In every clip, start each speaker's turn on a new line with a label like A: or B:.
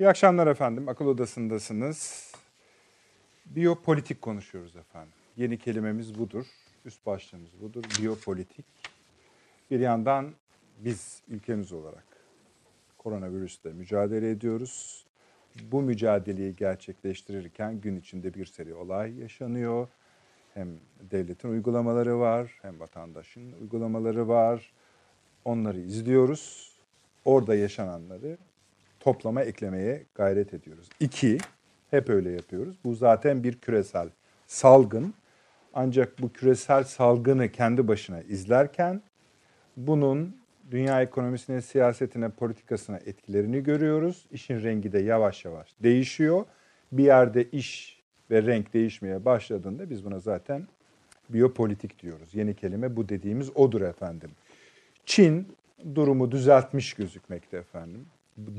A: İyi akşamlar efendim. Akıl Odası'ndasınız. Biyopolitik konuşuyoruz efendim. Yeni kelimemiz budur. Üst başlığımız budur. Biyopolitik. Bir yandan biz ülkemiz olarak koronavirüsle mücadele ediyoruz. Bu mücadeleyi gerçekleştirirken gün içinde bir seri olay yaşanıyor. Hem devletin uygulamaları var, hem vatandaşın uygulamaları var. Onları izliyoruz. Orada yaşananları toplama eklemeye gayret ediyoruz. İki, hep öyle yapıyoruz. Bu zaten bir küresel salgın. Ancak bu küresel salgını kendi başına izlerken bunun dünya ekonomisine, siyasetine, politikasına etkilerini görüyoruz. İşin rengi de yavaş yavaş değişiyor. Bir yerde iş ve renk değişmeye başladığında biz buna zaten biyopolitik diyoruz. Yeni kelime bu dediğimiz odur efendim. Çin durumu düzeltmiş gözükmekte efendim.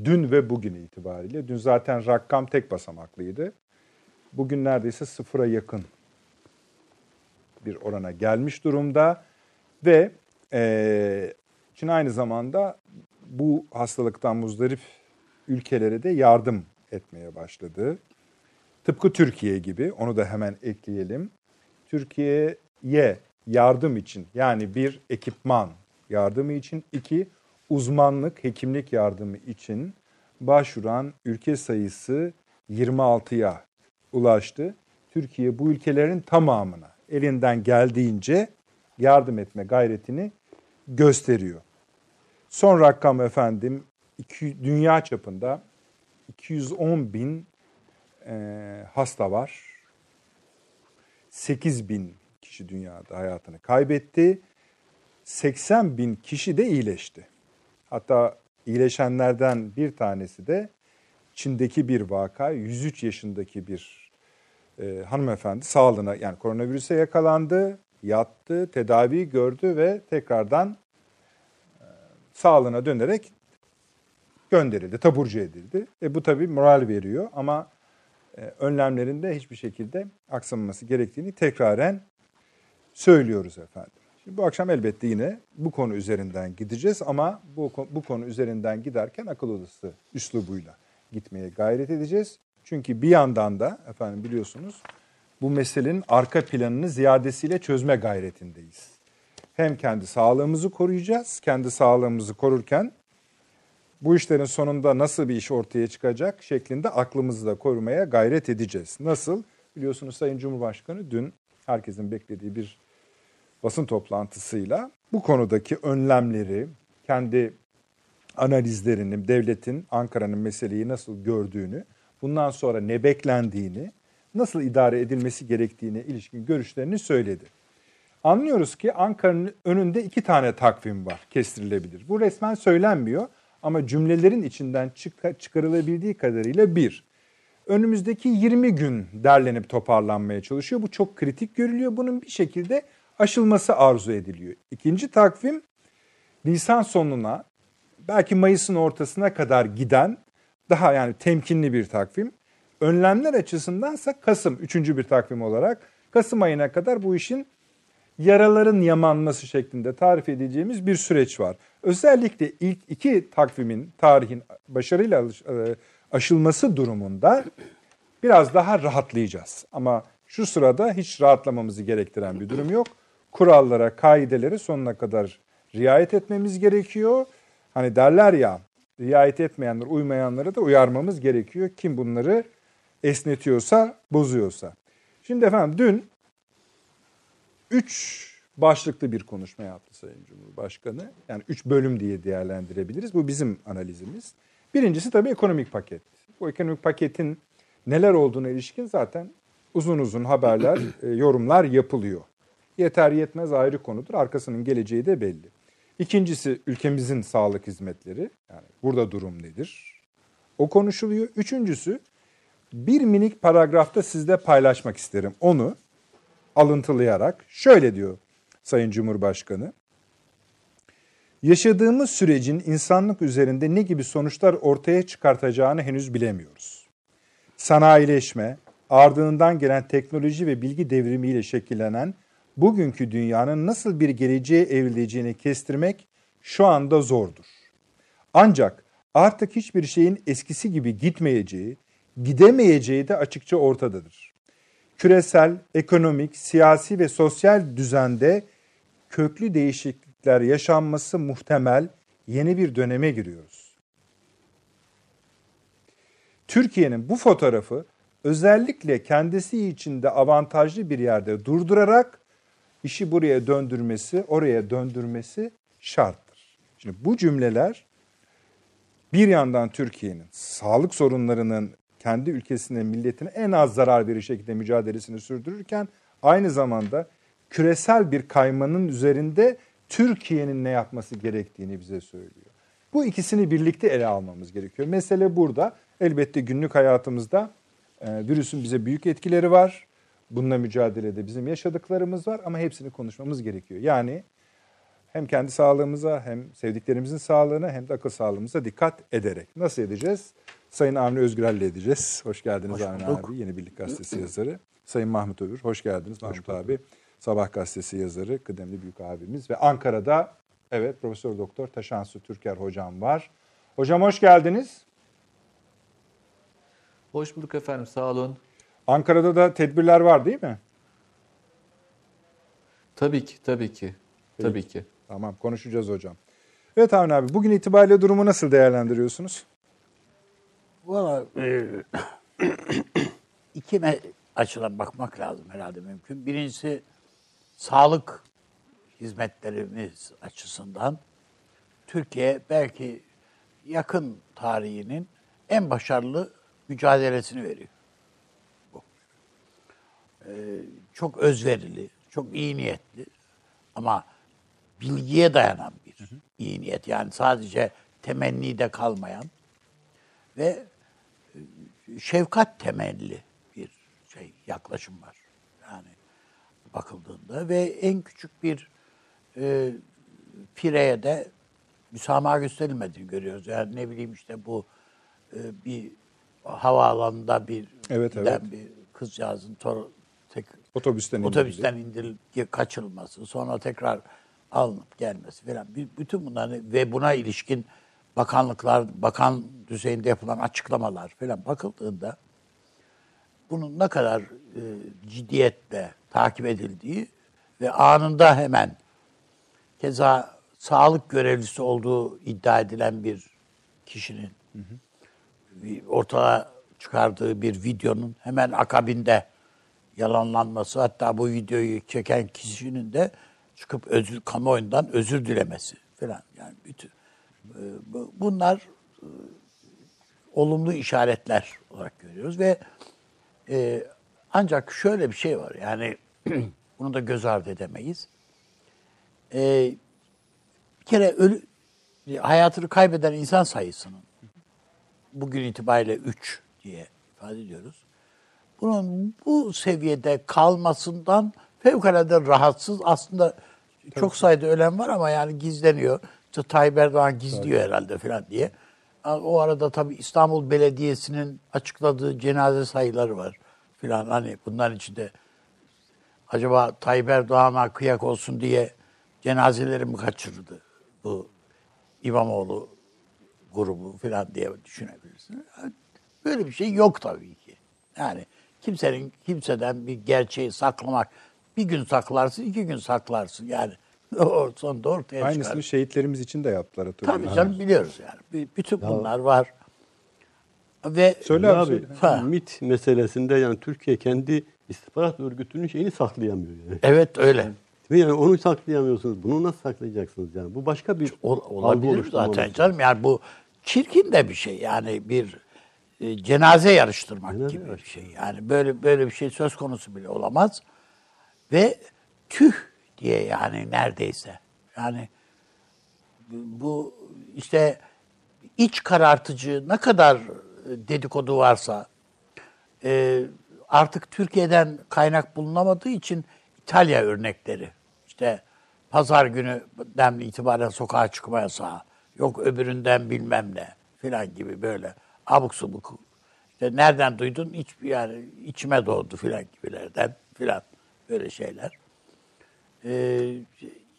A: Dün ve bugün itibariyle. Dün zaten rakam tek basamaklıydı. Bugün neredeyse sıfıra yakın bir orana gelmiş durumda. Ve e, Çin aynı zamanda bu hastalıktan muzdarip ülkelere de yardım etmeye başladı. Tıpkı Türkiye gibi onu da hemen ekleyelim. Türkiye'ye yardım için yani bir ekipman yardımı için iki uzmanlık hekimlik yardımı için başvuran ülke sayısı 26'ya ulaştı. Türkiye bu ülkelerin tamamına elinden geldiğince yardım etme gayretini gösteriyor. Son rakam efendim iki, dünya çapında 210 bin e, hasta var. 8 bin kişi dünyada hayatını kaybetti. 80 bin kişi de iyileşti. Hatta iyileşenlerden bir tanesi de Çin'deki bir vaka 103 yaşındaki bir e, hanımefendi sağlığına yani koronavirüse yakalandı, yattı, tedavi gördü ve tekrardan e, sağlığına dönerek gönderildi, taburcu edildi. E, bu tabii moral veriyor ama e, önlemlerinde hiçbir şekilde aksamaması gerektiğini tekraren söylüyoruz efendim. Şimdi bu akşam elbette yine bu konu üzerinden gideceğiz ama bu, bu konu üzerinden giderken akıl odası üslubuyla gitmeye gayret edeceğiz. Çünkü bir yandan da efendim biliyorsunuz bu meselenin arka planını ziyadesiyle çözme gayretindeyiz. Hem kendi sağlığımızı koruyacağız, kendi sağlığımızı korurken bu işlerin sonunda nasıl bir iş ortaya çıkacak şeklinde aklımızı da korumaya gayret edeceğiz. Nasıl? Biliyorsunuz Sayın Cumhurbaşkanı dün herkesin beklediği bir basın toplantısıyla bu konudaki önlemleri, kendi analizlerini, devletin Ankara'nın meseleyi nasıl gördüğünü, bundan sonra ne beklendiğini, nasıl idare edilmesi gerektiğine ilişkin görüşlerini söyledi. Anlıyoruz ki Ankara'nın önünde iki tane takvim var kestirilebilir. Bu resmen söylenmiyor ama cümlelerin içinden çıkarılabildiği kadarıyla bir. Önümüzdeki 20 gün derlenip toparlanmaya çalışıyor. Bu çok kritik görülüyor. Bunun bir şekilde aşılması arzu ediliyor. İkinci takvim Nisan sonuna belki Mayıs'ın ortasına kadar giden daha yani temkinli bir takvim. Önlemler açısındansa Kasım üçüncü bir takvim olarak Kasım ayına kadar bu işin yaraların yamanması şeklinde tarif edeceğimiz bir süreç var. Özellikle ilk iki takvimin tarihin başarıyla e, aşılması durumunda biraz daha rahatlayacağız. Ama şu sırada hiç rahatlamamızı gerektiren bir durum yok kurallara, kaidelere sonuna kadar riayet etmemiz gerekiyor. Hani derler ya riayet etmeyenler, uymayanları da uyarmamız gerekiyor. Kim bunları esnetiyorsa, bozuyorsa. Şimdi efendim dün üç başlıklı bir konuşma yaptı Sayın Cumhurbaşkanı. Yani üç bölüm diye değerlendirebiliriz. Bu bizim analizimiz. Birincisi tabii ekonomik paket. Bu ekonomik paketin neler olduğuna ilişkin zaten uzun uzun haberler, e, yorumlar yapılıyor. Yeter yetmez ayrı konudur. Arkasının geleceği de belli. İkincisi ülkemizin sağlık hizmetleri. Yani burada durum nedir? O konuşuluyor. Üçüncüsü bir minik paragrafta sizle paylaşmak isterim. Onu alıntılayarak şöyle diyor Sayın Cumhurbaşkanı. Yaşadığımız sürecin insanlık üzerinde ne gibi sonuçlar ortaya çıkartacağını henüz bilemiyoruz. Sanayileşme, ardından gelen teknoloji ve bilgi devrimiyle şekillenen bugünkü dünyanın nasıl bir geleceğe evrileceğini kestirmek şu anda zordur. Ancak artık hiçbir şeyin eskisi gibi gitmeyeceği, gidemeyeceği de açıkça ortadadır. Küresel, ekonomik, siyasi ve sosyal düzende köklü değişiklikler yaşanması muhtemel yeni bir döneme giriyoruz. Türkiye'nin bu fotoğrafı özellikle kendisi için de avantajlı bir yerde durdurarak işi buraya döndürmesi, oraya döndürmesi şarttır. Şimdi bu cümleler bir yandan Türkiye'nin sağlık sorunlarının kendi ülkesine, milletine en az zarar verir şekilde mücadelesini sürdürürken aynı zamanda küresel bir kaymanın üzerinde Türkiye'nin ne yapması gerektiğini bize söylüyor. Bu ikisini birlikte ele almamız gerekiyor. Mesele burada. Elbette günlük hayatımızda e, virüsün bize büyük etkileri var. Bununla mücadelede bizim yaşadıklarımız var ama hepsini konuşmamız gerekiyor. Yani hem kendi sağlığımıza hem sevdiklerimizin sağlığına hem de akıl sağlığımıza dikkat ederek. Nasıl edeceğiz? Sayın Avni Özgürel'le edeceğiz. Hoş geldiniz hoş Avni abi. Yeni Birlik Gazetesi yazarı. Sayın Mahmut Övür. Hoş geldiniz Mahmut hoş abi. Sabah Gazetesi yazarı, kıdemli büyük abimiz ve Ankara'da evet Profesör Doktor Taşansu Türker hocam var. Hocam hoş geldiniz.
B: Hoş bulduk efendim sağ olun.
A: Ankara'da da tedbirler var değil mi?
B: Tabii ki, tabii ki. Peki. Tabii ki.
A: Tamam konuşacağız hocam. Evet Avni abi bugün itibariyle durumu nasıl değerlendiriyorsunuz?
C: Valla e, iki açıdan bakmak lazım herhalde mümkün. Birincisi sağlık hizmetlerimiz açısından Türkiye belki yakın tarihinin en başarılı mücadelesini veriyor. Ee, çok özverili, çok iyi niyetli ama bilgiye dayanan bir iyi niyet. Yani sadece temennide kalmayan ve e, şefkat temelli bir şey yaklaşım var. Yani bakıldığında ve en küçük bir e, pireye de müsamaha gösterilmediğini görüyoruz. Yani ne bileyim işte bu e, bir havaalanında bir
A: evet, evet.
C: bir kızcağızın tor,
A: tek, otobüsten,
C: otobüsten indirilip kaçırılması, sonra tekrar alınıp gelmesi falan. Bütün bunları ve buna ilişkin bakanlıklar, bakan düzeyinde yapılan açıklamalar falan bakıldığında bunun ne kadar e, ciddiyetle takip edildiği ve anında hemen keza sağlık görevlisi olduğu iddia edilen bir kişinin hı hı. ortaya çıkardığı bir videonun hemen akabinde yalanlanması hatta bu videoyu çeken kişinin de çıkıp özür kamuoyundan özür dilemesi falan yani bütün e, bunlar e, olumlu işaretler olarak görüyoruz ve e, ancak şöyle bir şey var yani bunu da göz ardı edemeyiz. Bir kere ölü, hayatını kaybeden insan sayısının bugün itibariyle 3 diye ifade ediyoruz. Bunun bu seviyede kalmasından fevkalade rahatsız. Aslında Tabii. çok sayıda ölen var ama yani gizleniyor. İşte Tayyip Erdoğan gizliyor Tabii. herhalde falan diye. O arada tabii İstanbul Belediyesi'nin açıkladığı cenaze sayıları var filan. Hani bunların içinde acaba Tayyip Erdoğan'a kıyak olsun diye cenazeleri mi kaçırdı bu İmamoğlu grubu filan diye düşünebilirsin. Böyle bir şey yok tabii ki. Yani kimsenin kimseden bir gerçeği saklamak bir gün saklarsın, iki gün saklarsın. Yani o sonunda ortaya
A: Aynısını çıkar. şehitlerimiz için de yaptılar.
C: Tabii canım biliyoruz yani. Bütün bunlar var.
D: Ve söyle abi, söyle. MIT meselesinde yani Türkiye kendi istihbarat örgütünün şeyini saklayamıyor yani.
C: Evet öyle.
D: Ve yani onu saklayamıyorsunuz. Bunu nasıl saklayacaksınız yani? Bu başka bir
C: Ol, olabilir zaten canım. Yani bu çirkin de bir şey. Yani bir e, cenaze yarıştırmak cenaze gibi bir şey. Yani böyle böyle bir şey söz konusu bile olamaz. Ve tüh diye yani neredeyse. Yani bu işte iç karartıcı ne kadar dedikodu varsa e, artık Türkiye'den kaynak bulunamadığı için İtalya örnekleri işte pazar gününden itibaren sokağa çıkma yasağı yok öbüründen bilmem ne filan gibi böyle abuk subuk işte nereden duydun hiç yani içime doğdu filan gibilerden filan böyle şeyler. Ee,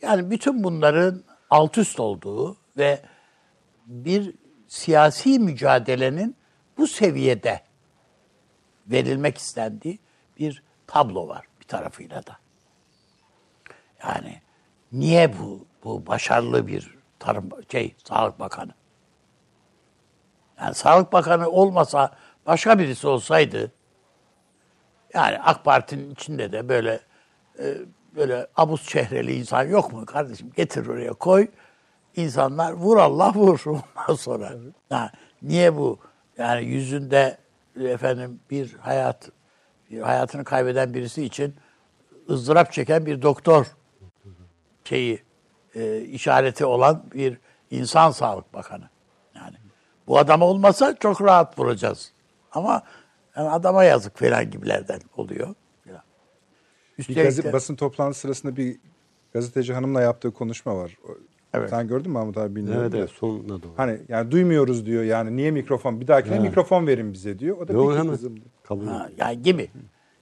C: yani bütün bunların alt üst olduğu ve bir siyasi mücadelenin bu seviyede verilmek istendiği bir tablo var bir tarafıyla da. Yani niye bu bu başarılı bir tarım şey Sağlık Bakanı? Yani Sağlık Bakanı olmasa başka birisi olsaydı yani AK Parti'nin içinde de böyle e, böyle abuz çehreli insan yok mu kardeşim? Getir oraya koy. İnsanlar vur Allah vur ondan sonra. Ha, niye bu? Yani yüzünde efendim bir hayat bir hayatını kaybeden birisi için ızdırap çeken bir doktor şeyi e, işareti olan bir insan sağlık bakanı. Bu adam olmasa çok rahat vuracağız. Ama yani adama yazık falan gibilerden oluyor. Falan.
A: Bir
C: Üstelik
A: gazete,
C: de-
A: basın toplantısı sırasında bir gazeteci hanımla yaptığı konuşma var.
C: Evet.
A: Sen gördün mü Mahmut abi bilmiyorum.
D: Evet, evet sonuna doğru.
A: Hani yani duymuyoruz diyor yani niye mikrofon bir dahakine
D: Evet.
A: mikrofon verin bize diyor. O da
D: Yok
A: peki
D: hemen
A: kızım
D: kabul
C: Ha, yani gibi.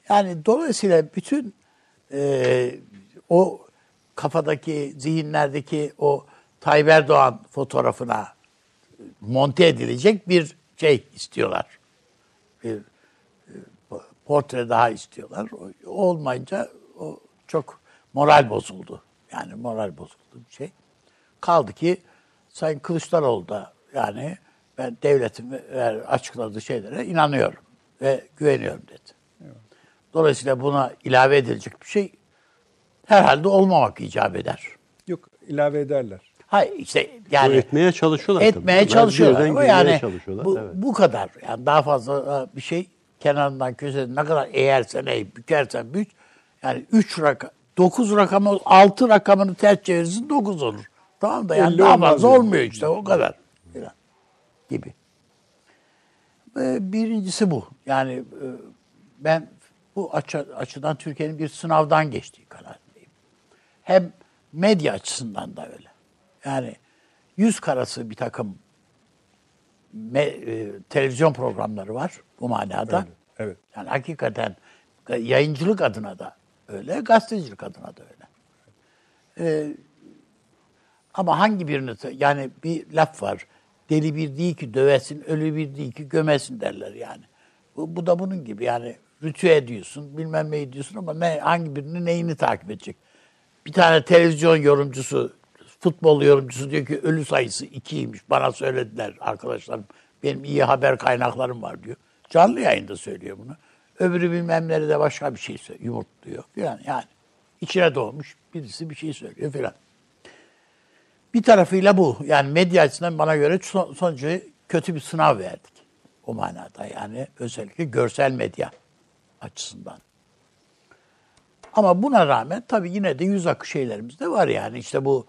C: Yani dolayısıyla bütün e, o kafadaki, zihinlerdeki o Tayyip Erdoğan fotoğrafına monte edilecek bir şey istiyorlar. Bir e, portre daha istiyorlar. O, olmayınca o çok moral bozuldu. Yani moral bozuldu bir şey. Kaldı ki Sayın Kılıçdaroğlu da yani ben devletin ver- açıkladığı şeylere inanıyorum ve güveniyorum dedi. Dolayısıyla buna ilave edilecek bir şey herhalde olmamak icap eder.
A: Yok ilave ederler.
C: Hayır işte
D: Bu
C: yani
D: etmeye çalışıyorlar tabii.
C: etmeye
D: Bunlar
C: çalışıyorlar.
D: girmeye
C: yani
D: çalışıyorlar.
C: bu,
D: evet.
C: bu kadar. Yani daha fazla bir şey kenarından köşeden ne kadar eğersen eğ, bükersen büç. Yani 3 rakam, 9 rakamı, 6 rakamını ters çevirirsin 9 olur. Tamam da yani daha fazla
A: yani.
C: olmuyor işte o kadar. Falan gibi. Birincisi bu. Yani e, ben bu açı, açıdan Türkiye'nin bir sınavdan geçtiği kanaatindeyim. Hem medya açısından da öyle. Yani yüz karası bir takım me- e, televizyon programları var bu manada.
A: Öyle, evet.
C: Yani hakikaten yayıncılık adına da öyle, gazetecilik adına da öyle. Ee, ama hangi birini, yani bir laf var. Deli bir değil ki dövesin, ölü bir değil ki gömesin derler yani. Bu, bu da bunun gibi yani rütü ediyorsun, bilmem ne ediyorsun ama ne, hangi birini neyini takip edecek? Bir tane televizyon yorumcusu, futbol yorumcusu diyor ki ölü sayısı ikiymiş. Bana söylediler arkadaşlarım. Benim iyi haber kaynaklarım var diyor. Canlı yayında söylüyor bunu. Öbürü bilmem nerede başka bir şey söylüyor. Yumurtluyor filan yani. içine doğmuş birisi bir şey söylüyor filan. Bir tarafıyla bu. Yani medya açısından bana göre son, sonucu kötü bir sınav verdik. O manada yani özellikle görsel medya açısından. Ama buna rağmen tabii yine de yüz akı şeylerimiz de var yani. İşte bu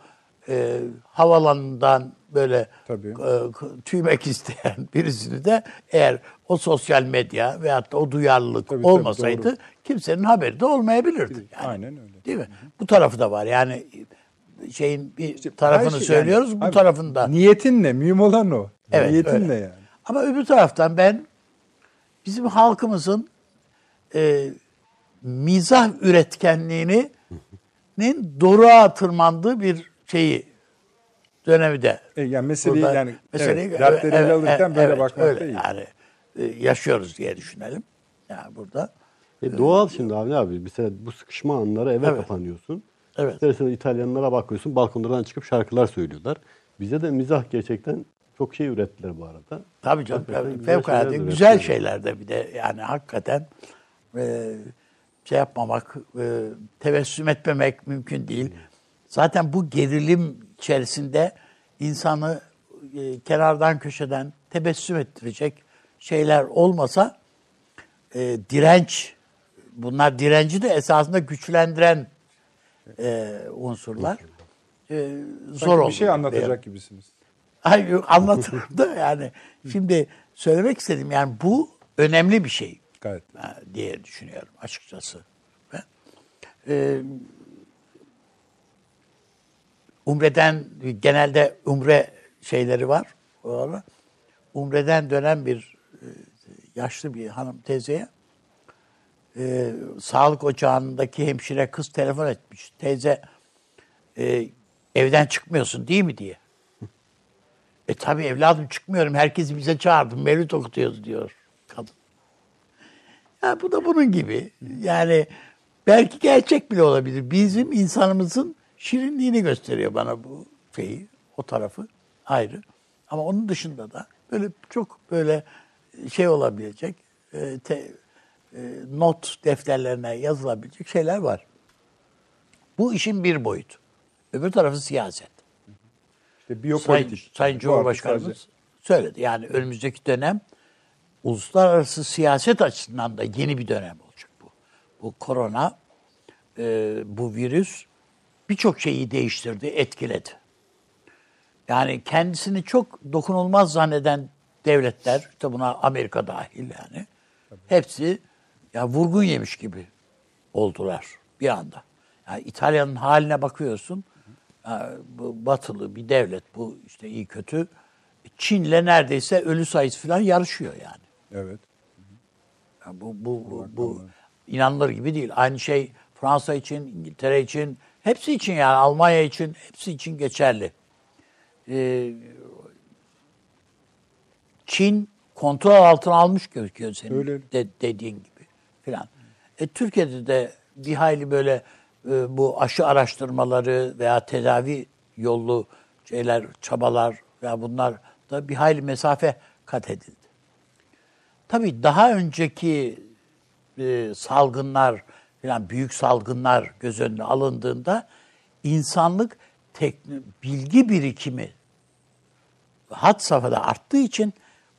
C: e, havalanından böyle
A: Tabii.
C: e, tüymek isteyen birisini de eğer o sosyal medya veyahut da o duyarlılık
A: Tabii, tabii,
C: olmasaydı
A: doğru.
C: kimsenin haberi de olmayabilirdi. Yani.
A: Aynen öyle.
C: Değil mi? Bu tarafı da var. Yani şeyin bir tarafını
A: Her şey-
C: söylüyoruz,
A: yani,
C: bu
A: abi,
C: tarafında.
A: Niyetin ne? Mühim olan o.
C: Evet,
A: Niyetin
C: öyle.
A: ne yani?
C: Ama öbür taraftan ben bizim halkımızın e, mizah üretkenliğinin doruğa tırmandığı bir şeyi dönemi de.
A: E, yani meseleyi
C: burada-
A: yani
C: meseleyi-
A: evet, dertleri ele alırken böyle
C: evet,
A: bakmak
C: öyle
A: değil.
C: Yani e, yaşıyoruz diye düşünelim. Yani burada.
D: E, doğal şimdi abi abi. Mesela bu sıkışma anları eve
C: Evet.
D: kapanıyorsun.
C: Evet.
D: İsterseniz İtalyanlara bakıyorsun balkonlardan çıkıp şarkılar söylüyorlar. Bize de mizah gerçekten çok şey ürettiler bu arada.
C: Tabii canım. Tabii.
D: güzel
C: Fevkalade güzel
D: üretiyorlar.
C: şeyler de bir de yani hakikaten e, şey yapmamak, e, tebessüm etmemek mümkün değil. Zaten bu gerilim içerisinde insanı e, kenardan köşeden tebessüm ettirecek şeyler olmasa e, direnç, bunlar direnci de esasında güçlendiren e, unsurlar. E, zor
A: Sanki
C: oldu.
A: bir şey anlatacak gibisiniz.
C: Hayır anlatırım da yani. Şimdi söylemek istedim yani bu önemli bir şey
A: Gayet.
C: diye düşünüyorum açıkçası. Ben, e, Umre'den genelde Umre şeyleri var. Umre'den dönen bir e, yaşlı bir hanım teyzeye e, sağlık ocağındaki hemşire kız telefon etmiş. Teyze e, evden çıkmıyorsun değil mi diye. E tabi evladım çıkmıyorum. Herkesi bize çağırdım. Mevlüt okutuyoruz diyor kadın. Ya bu da bunun gibi. Yani belki gerçek bile olabilir. Bizim insanımızın şirinliğini gösteriyor bana bu şeyi, o tarafı ayrı. Ama onun dışında da böyle çok böyle şey olabilecek, e, te, e, not defterlerine yazılabilecek şeyler var. Bu işin bir boyutu. Öbür tarafı siyaset.
A: İşte
C: Sayın,
A: biyopolitik.
C: Sayın
A: Bu
C: Cumhurbaşkanımız
A: sadece-
C: söyledi. Yani önümüzdeki dönem uluslararası siyaset açısından da yeni bir dönem olacak bu. Bu korona, e, bu virüs birçok şeyi değiştirdi, etkiledi. Yani kendisini çok dokunulmaz zanneden devletler, işte buna Amerika dahil yani, hepsi ya vurgun yemiş gibi oldular bir anda. Yani İtalya'nın haline bakıyorsun, bu batılı bir devlet, bu işte iyi kötü. Çin'le neredeyse ölü sayısı falan yarışıyor yani.
A: Evet.
C: Ya bu, bu, bu, bu inanılır gibi değil. Aynı şey Fransa için, İngiltere için, hepsi için yani Almanya için, hepsi için geçerli. Ee, Çin kontrol altına almış gözüküyor senin
A: Öyle.
C: de, dediğin gibi filan. E, Türkiye'de de bir hayli böyle e, bu aşı araştırmaları veya tedavi yollu şeyler, çabalar veya bunlar da bir hayli mesafe kat edildi. Tabii daha önceki e, salgınlar falan büyük salgınlar göz önüne alındığında insanlık tekno, bilgi birikimi had safhada arttığı için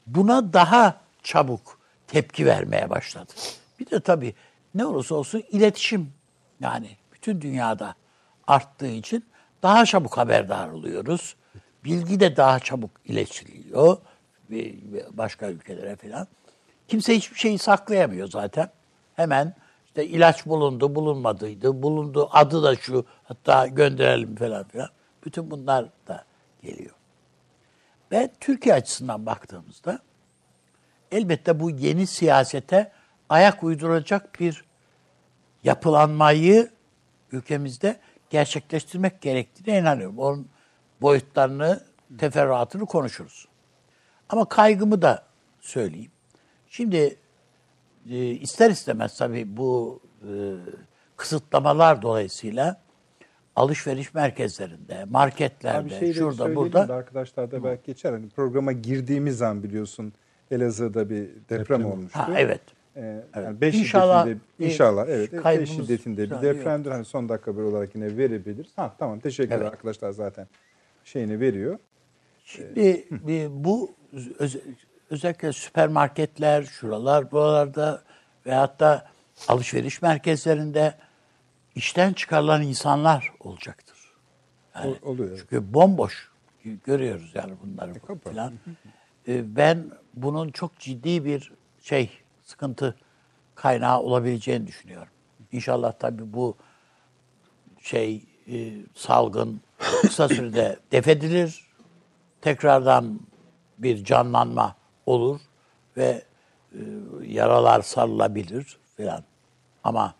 C: buna daha çabuk tepki vermeye başladı. Bir de tabii ne olursa olsun iletişim yani bütün dünyada arttığı için daha çabuk haberdar oluyoruz. Bilgi de daha çabuk ve başka ülkelere falan. Kimse hiçbir şeyi saklayamıyor zaten. Hemen işte ilaç bulundu, bulunmadıydı, bulundu, adı da şu, hatta gönderelim falan filan. Bütün bunlar da geliyor. Ve Türkiye açısından baktığımızda elbette bu yeni siyasete ayak uyduracak bir yapılanmayı ülkemizde gerçekleştirmek gerektiğine inanıyorum. Onun boyutlarını, teferruatını konuşuruz. Ama kaygımı da söyleyeyim. Şimdi e, ister istemez tabii bu e, kısıtlamalar dolayısıyla alışveriş merkezlerinde, marketlerde,
A: şey
C: şurada burada
A: arkadaşlar da belki geçer. Hani programa girdiğimiz an biliyorsun Elazığ'da bir deprem,
D: Deprem.
A: olmuştu.
C: ha evet.
A: Ee, yani beş
C: İnşallah
A: şiddetinde, inşallah evet beş şiddetinde bir depremdir. Hani son dakika bir olarak yine verebiliriz. Ha tamam teşekkürler
C: Evet.
A: arkadaşlar zaten şeyini veriyor.
C: Şimdi bir- bu öz- özellikle süpermarketler, şuralar, buralarda veyahut da alışveriş merkezlerinde işten çıkarılan insanlar olacaktır. Yani
A: O- oluyor.
C: Çünkü bomboş görüyoruz yani bunları
A: kapı.
C: falan. Ee, Ben bunun çok ciddi bir şey sıkıntı kaynağı olabileceğini düşünüyorum. İnşallah tabii bu şey e, salgın kısa sürede defedilir. Tekrardan bir canlanma olur ve e, yaralar sarılabilir filan. Ama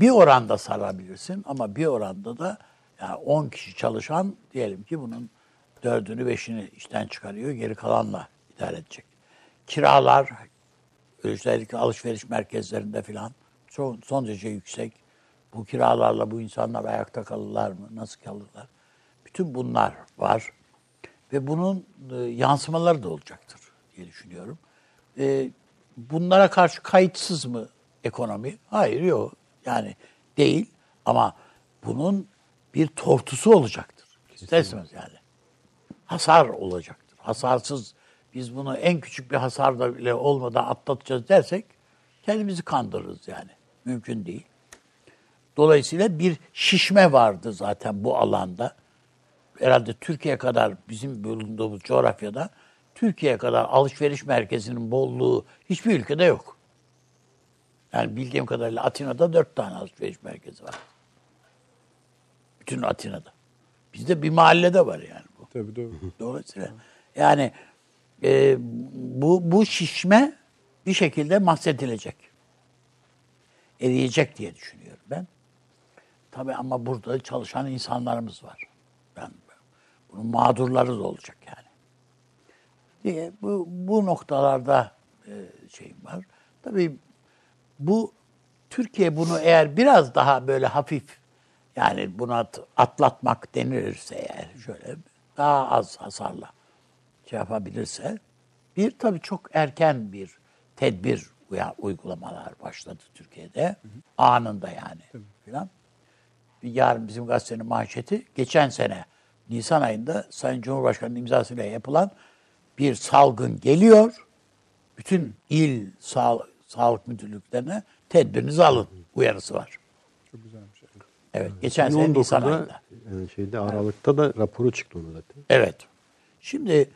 C: bir oranda sarabilirsin ama bir oranda da yani 10 kişi çalışan diyelim ki bunun dördünü beşini işten çıkarıyor geri kalanla idare edecek. Kiralar özellikle alışveriş merkezlerinde filan son, son derece yüksek. Bu kiralarla bu insanlar ayakta kalırlar mı? Nasıl kalırlar? Bütün bunlar var. Ve bunun e, yansımaları da olacaktır diye düşünüyorum. E, bunlara karşı kayıtsız mı ekonomi? Hayır yok. Yani değil ama bunun bir tortusu olacaktır. İsterseniz yani. Hasar olacaktır. Hasarsız biz bunu en küçük bir hasar da bile olmadan atlatacağız dersek kendimizi kandırırız yani. Mümkün değil. Dolayısıyla bir şişme vardı zaten bu alanda. Herhalde Türkiye kadar bizim bulunduğumuz coğrafyada Türkiye kadar alışveriş merkezinin bolluğu hiçbir ülkede yok. Yani bildiğim kadarıyla Atina'da dört tane alışveriş merkezi var. Bütün Atina'da. Bizde bir mahallede var yani bu.
A: Tabii doğru.
C: Dolayısıyla yani e, bu, bu şişme bir şekilde mahsedilecek. Eriyecek diye düşünüyorum ben. Tabii ama burada çalışan insanlarımız var. Bunun mağdurları da olacak yani. Diye bu, bu noktalarda e, şeyim var. Tabii bu Türkiye bunu eğer biraz daha böyle hafif yani buna atlatmak denilirse eğer şöyle daha az hasarla şey yapabilirse bir tabii çok erken bir tedbir uygulamalar başladı Türkiye'de. Hı hı. Anında yani filan. Yarın bizim gazetenin manşeti geçen sene Nisan ayında Sayın Cumhurbaşkanı'nın imzasıyla yapılan bir salgın geliyor. Bütün il sağ, sağlık müdürlüklerine tedbirinizi alın uyarısı var. Çok güzelmiş. Evet, geçen sene Nisan ayında.
D: Yani şeyde Aralık'ta da raporu çıktı onu zaten.
C: Evet. Şimdi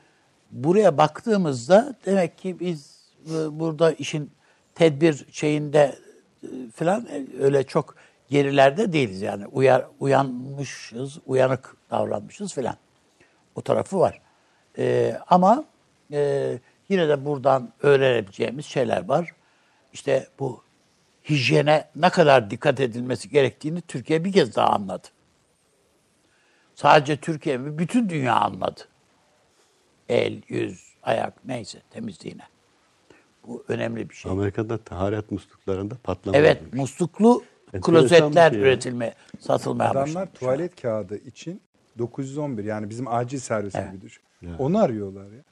C: buraya baktığımızda demek ki biz e, burada işin tedbir şeyinde e, falan e, öyle çok gerilerde değiliz yani. Uyar, uyanmışız, uyanık davranmışız falan. O tarafı var. Ee, ama e, yine de buradan öğrenebileceğimiz şeyler var. İşte bu hijyene ne kadar dikkat edilmesi gerektiğini Türkiye bir kez daha anladı. Sadece Türkiye mi? Bütün dünya anladı. El, yüz, ayak neyse temizliğine. Bu önemli bir şey.
D: Amerika'da taharet musluklarında patlama
C: Evet, olmuş. musluklu klozetler şey üretilme, satılmaya
A: Adamlar tuvalet kağıdı için 911 yani bizim acil servisi evet. gibi düşün. Evet. Onu arıyorlar ya.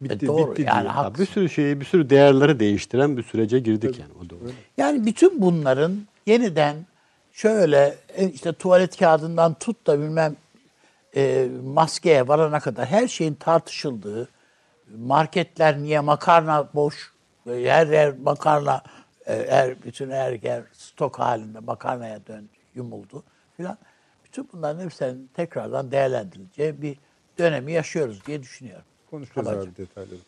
C: Bitti, e doğru, bitti yani diyor.
D: Bir sürü şeyi, bir sürü değerleri değiştiren bir sürece girdik Tabii. yani. O doğru.
C: Yani bütün bunların yeniden şöyle e, işte tuvalet kağıdından tut da bilmem e, maskeye varana kadar her şeyin tartışıldığı, marketler niye makarna boş, her yer makarna, e, her bütün her yer stok halinde makarnaya döndü, yumuldu filan. Bütün bunların hepsinin tekrardan değerlendirileceği bir dönemi yaşıyoruz diye düşünüyorum.
A: Konuşacağız abi detayları.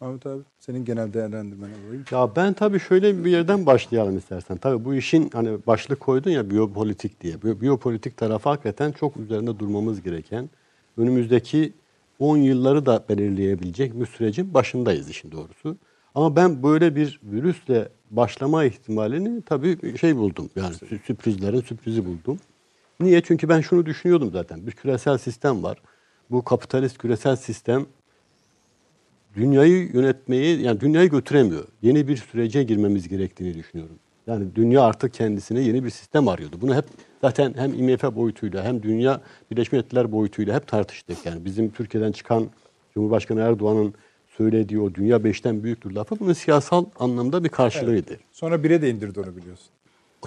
A: Mahmut abi senin genel değerlendirmeni alayım.
D: Ya ben tabii şöyle bir yerden başlayalım istersen. Tabii bu işin hani başlık koydun ya biyopolitik diye. Biyopolitik tarafı hakikaten çok üzerinde durmamız gereken, önümüzdeki 10 yılları da belirleyebilecek bir sürecin başındayız işin doğrusu. Ama ben böyle bir virüsle başlama ihtimalini tabii şey buldum. Yani sürprizlerin sürprizi buldum. Niye? Çünkü ben şunu düşünüyordum zaten. Bir küresel sistem var. Bu kapitalist küresel sistem dünyayı yönetmeyi, yani dünyayı götüremiyor. Yeni bir sürece girmemiz gerektiğini düşünüyorum. Yani dünya artık kendisine yeni bir sistem arıyordu. Bunu hep zaten hem IMF boyutuyla hem Dünya Birleşmiş Milletler boyutuyla hep tartıştık. Yani bizim Türkiye'den çıkan Cumhurbaşkanı Erdoğan'ın söylediği o dünya beşten büyüktür lafı bunun siyasal anlamda bir karşılığıydı. Evet.
A: Sonra bire de indirdi onu biliyorsun.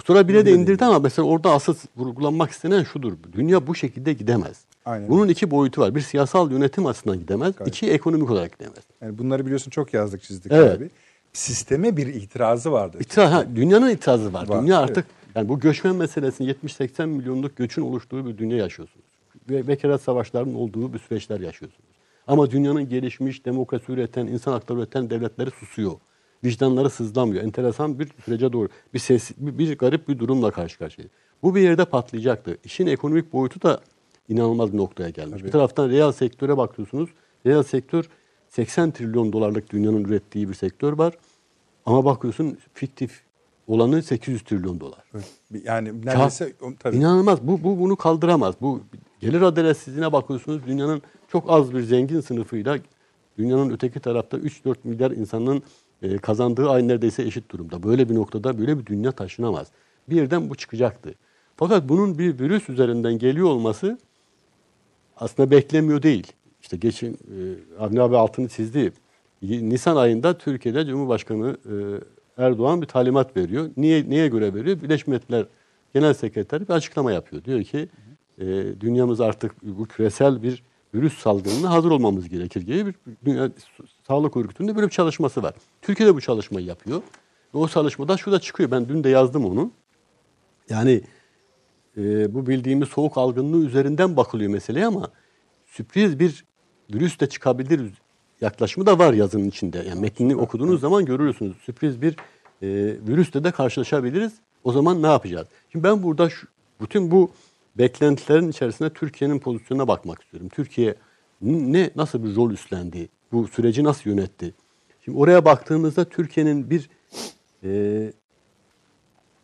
D: Sonra bire de indirdi ama mesela orada asıl vurgulanmak istenen şudur. Dünya bu şekilde gidemez. Aynen. Bunun iki boyutu var. Bir siyasal yönetim açısından gidemez. Gayet. İki ekonomik olarak gidemez.
A: Yani bunları biliyorsun çok yazdık çizdik evet. abi. Sisteme bir itirazı vardı.
D: İtiraz, ha, dünyanın itirazı var. var. Dünya artık evet. yani bu göçmen meselesinin 70-80 milyonluk göçün oluştuğu bir dünya yaşıyorsunuz. Ve bekerat savaşlarının olduğu bir süreçler yaşıyorsunuz. Ama dünyanın gelişmiş, demokrasi üreten, insan hakları üreten devletleri susuyor. Vicdanları sızlamıyor. Enteresan bir sürece doğru. Bir ses, bir, bir garip bir durumla karşı karşıyayız. Bu bir yerde patlayacaktı. İşin ekonomik boyutu da inanılmaz bir noktaya gelmiş. Tabii. Bir taraftan reel sektöre bakıyorsunuz. Reel sektör 80 trilyon dolarlık dünyanın ürettiği bir sektör var. Ama bakıyorsun fiktif olanı 800 trilyon dolar.
A: Yani neredeyse
D: tabii. İnanılmaz. Bu, bu bunu kaldıramaz. Bu gelir adaletsizliğine bakıyorsunuz. Dünyanın çok az bir zengin sınıfıyla dünyanın öteki tarafta 3-4 milyar insanın e, kazandığı ay neredeyse eşit durumda. Böyle bir noktada böyle bir dünya taşınamaz. Bir yerden bu çıkacaktı. Fakat bunun bir virüs üzerinden geliyor olması aslında beklemiyor değil. İşte geçin e, Avni abi altını çizdi. Nisan ayında Türkiye'de Cumhurbaşkanı e, Erdoğan bir talimat veriyor. Niye neye göre veriyor? Birleşmiş Milletler Genel Sekreteri bir açıklama yapıyor. Diyor ki e, dünyamız artık bu küresel bir virüs salgınına hazır olmamız gerekir gibi bir Dünya Sağlık Örgütü'nde böyle bir çalışması var. Türkiye'de bu çalışmayı yapıyor. Ve o çalışmada şu da çıkıyor. Ben dün de yazdım onu. Yani e, bu bildiğimiz soğuk algınlığı üzerinden bakılıyor meseleye ama sürpriz bir virüs de çıkabilir yaklaşımı da var yazının içinde. Yani metnini okuduğunuz zaman görürsünüz. Sürpriz bir e, virüsle de karşılaşabiliriz. O zaman ne yapacağız? Şimdi ben burada şu, bütün bu beklentilerin içerisinde Türkiye'nin pozisyonuna bakmak istiyorum. Türkiye ne nasıl bir rol üstlendi? Bu süreci nasıl yönetti? Şimdi oraya baktığımızda Türkiye'nin bir e,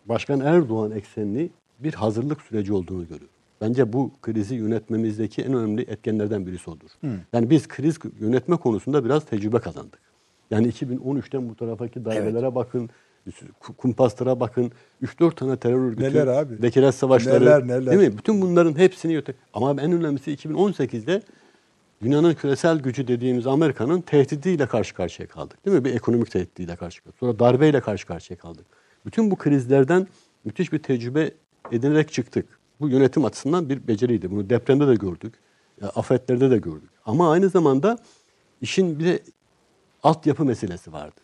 D: Başkan Erdoğan eksenli bir hazırlık süreci olduğunu görüyorum. Bence bu krizi yönetmemizdeki en önemli etkenlerden birisi odur. Yani biz kriz yönetme konusunda biraz tecrübe kazandık. Yani 2013'ten bu taraftaki darbelere bakın, kumpaslara bakın, 3-4 tane terör örgütü,
A: Neler abi?
D: Bekeret savaşları,
A: Neler, neler.
D: değil mi? Bütün bunların hepsini yönet. Ama en önemlisi 2018'de dünyanın küresel gücü dediğimiz Amerika'nın tehdidiyle karşı karşıya kaldık. Değil mi? Bir ekonomik tehdidiyle karşı karşıya. Sonra darbeyle karşı karşıya kaldık. Bütün bu krizlerden müthiş bir tecrübe edinerek çıktık. Bu yönetim açısından bir beceriydi. Bunu depremde de gördük. Ya, afetlerde de gördük. Ama aynı zamanda işin bir de altyapı meselesi vardı.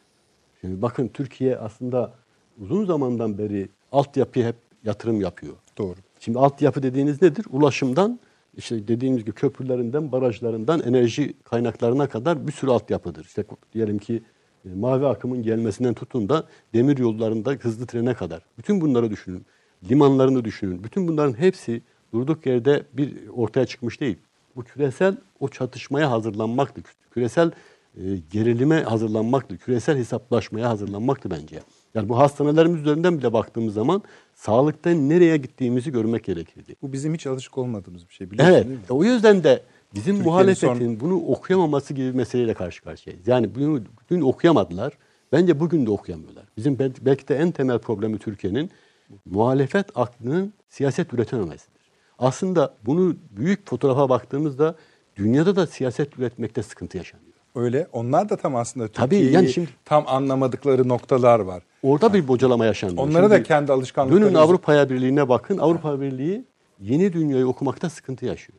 D: Şimdi bakın Türkiye aslında uzun zamandan beri altyapıya hep yatırım yapıyor.
A: Doğru.
D: Şimdi altyapı dediğiniz nedir? Ulaşımdan, işte dediğimiz gibi köprülerinden, barajlarından enerji kaynaklarına kadar bir sürü altyapıdır. İşte diyelim ki e, mavi akımın gelmesinden tutun da demir yollarında hızlı trene kadar. Bütün bunları düşünün. Limanlarını düşünün. Bütün bunların hepsi durduk yerde bir ortaya çıkmış değil. Bu küresel o çatışmaya hazırlanmaktı. Küresel gerilime hazırlanmaktı. Küresel hesaplaşmaya hazırlanmaktı bence. Yani bu hastanelerimiz üzerinden bile baktığımız zaman sağlıkta nereye gittiğimizi görmek gerekirdi.
A: Bu bizim hiç alışık olmadığımız bir şey biliyorsun
D: Evet.
A: değil mi?
D: O yüzden de bizim
A: Türkiye'nin
D: muhalefetin bunu okuyamaması gibi bir meseleyle karşı karşıyayız. Yani bunu dün okuyamadılar. Bence bugün de okuyamıyorlar. Bizim bel- belki de en temel problemi Türkiye'nin muhalefet aklının siyaset üretememesidir. Aslında bunu büyük fotoğrafa baktığımızda dünyada da siyaset üretmekte sıkıntı yaşanıyor.
A: Öyle. Onlar da tam aslında
D: Tabii,
A: Türkiye'yi
D: yani şimdi-
A: tam anlamadıkları noktalar var.
D: Orada bir bocalama yaşanıyor.
A: Onlara da
D: Şimdi
A: kendi alışkanlıkları.
D: Dönün Avrupa'ya Birliği'ne bakın. Avrupa Birliği yeni dünyayı okumakta sıkıntı yaşıyor.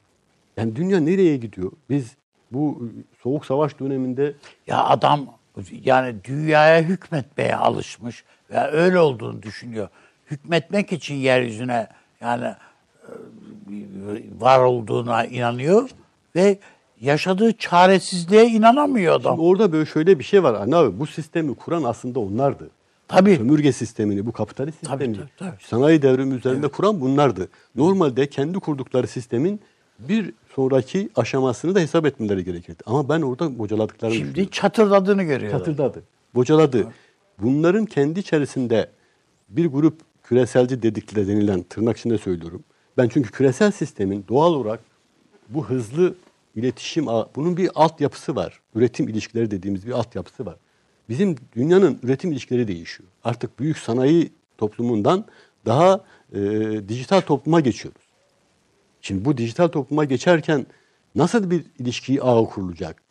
D: Yani dünya nereye gidiyor? Biz bu soğuk savaş döneminde
C: Ya adam yani dünyaya hükmetmeye alışmış ve öyle olduğunu düşünüyor. Hükmetmek için yeryüzüne yani e, var olduğuna inanıyor ve yaşadığı çaresizliğe inanamıyor adam.
D: Şimdi orada böyle şöyle bir şey var. Anne abi bu sistemi kuran aslında onlardı.
C: Tabii.
D: Sömürge sistemini, bu kapitalist
C: Tabii,
D: sistemi,
C: tabii, tabii.
D: sanayi devrimi üzerinde kuran bunlardı. Normalde kendi kurdukları sistemin bir sonraki aşamasını da hesap etmeleri gerekirdi. Ama ben orada bocaladıklarını
C: Şimdi çatırdadığını görüyorlar.
D: Çatırdadı. Bocaladı. Bunların kendi içerisinde bir grup küreselci dedikleri denilen tırnak içinde söylüyorum. Ben çünkü küresel sistemin doğal olarak bu hızlı iletişim ağı- bunun bir altyapısı var. Üretim ilişkileri dediğimiz bir altyapısı var. Bizim dünyanın üretim ilişkileri değişiyor. Artık büyük sanayi toplumundan daha e, dijital topluma geçiyoruz. Şimdi bu dijital topluma geçerken nasıl bir ilişki ağı kurulacak?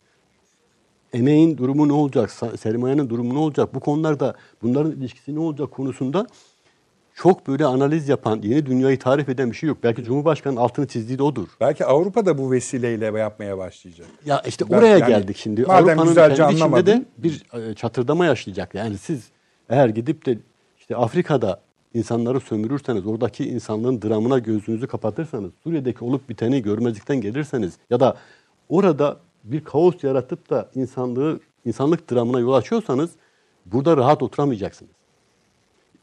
D: emeğin durumu ne olacak, sermayenin durumu ne olacak, bu konularda bunların ilişkisi ne olacak konusunda çok böyle analiz yapan, yeni dünyayı tarif eden bir şey yok. Belki Cumhurbaşkanı'nın altını çizdiği de odur.
A: Belki Avrupa da bu vesileyle yapmaya başlayacak.
D: Ya işte
A: Ben-
D: oraya
A: yani
D: geldik şimdi. Avrupa'nın kendi içinde de bir e, çatırdama yaşayacak. Yani siz eğer gidip de işte Afrika'da insanları sömürürseniz, oradaki insanlığın dramına gözünüzü kapatırsanız, Suriye'deki olup biteni görmezlikten gelirseniz ya da orada bir kaos yaratıp da insanlığı insanlık dramına yol açıyorsanız burada rahat oturamayacaksınız.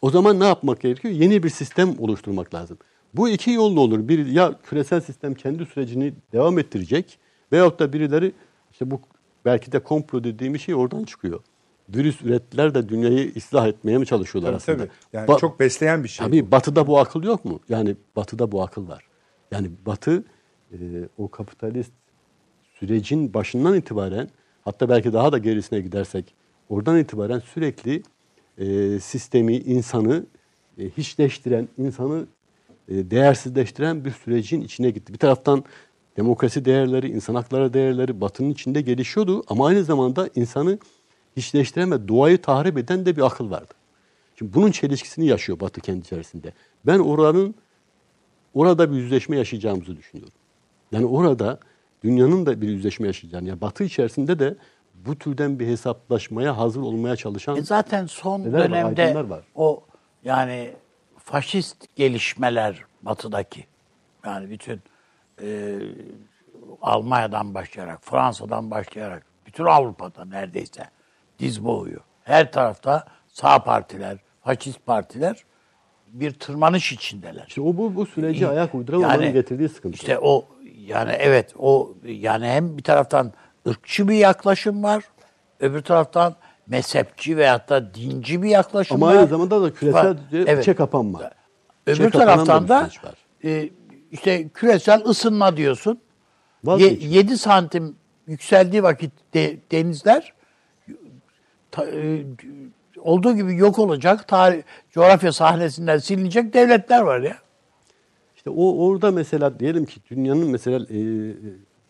D: O zaman ne yapmak gerekiyor? Yeni bir sistem oluşturmak lazım. Bu iki yolla olur. Bir ya küresel sistem kendi sürecini devam ettirecek veyahut da birileri işte bu belki de komplo dediğimiz şey oradan çıkıyor. Virüs ürettiler de dünyayı ıslah etmeye mi çalışıyorlar
A: Tabii,
D: aslında?
A: tabii. Yani
D: Ba-
A: çok besleyen bir şey.
D: Tabii batıda bu akıl yok mu? Yani batıda bu akıl var. Yani batı e, o kapitalist sürecin başından itibaren hatta belki daha da gerisine gidersek oradan itibaren sürekli e, sistemi, insanı e, hiçleştiren, insanı e, değersizleştiren bir sürecin içine gitti. Bir taraftan demokrasi değerleri, insan hakları değerleri batının içinde gelişiyordu ama aynı zamanda insanı hiçleştiren ve doğayı tahrip eden de bir akıl vardı. Şimdi bunun çelişkisini yaşıyor Batı kendi içerisinde. Ben oranın orada bir yüzleşme yaşayacağımızı düşünüyorum. Yani orada dünyanın da bir yüzleşme yaşayacağını, yani Batı içerisinde de bu türden bir hesaplaşmaya hazır olmaya çalışan
C: E zaten son
D: var?
C: dönemde
D: Aydınlar var.
C: o yani faşist gelişmeler batıdaki yani bütün e, Almanya'dan başlayarak, Fransa'dan başlayarak bütün Avrupa'da neredeyse diz boğuyor. Her tarafta sağ partiler, faşist partiler bir tırmanış içindeler.
D: işte o bu, bu süreci ayak uyduramamanın getirdiği sıkıntı.
C: İşte o yani evet o yani hem bir taraftan ırkçı bir yaklaşım var, öbür taraftan mezhepçi veyahut da dinci bir yaklaşım
D: Ama
C: var.
D: aynı zamanda da küresel düzeyde içe kapanma.
C: Öbür
D: İçe
C: taraftan da e, işte küresel ısınma diyorsun.
D: Vazgeçin.
C: 7 santim yükseldiği vakit de- denizler ta- e, olduğu gibi yok olacak, tarih, coğrafya sahnesinden silinecek devletler var ya.
D: İşte o orada mesela diyelim ki dünyanın mesela e,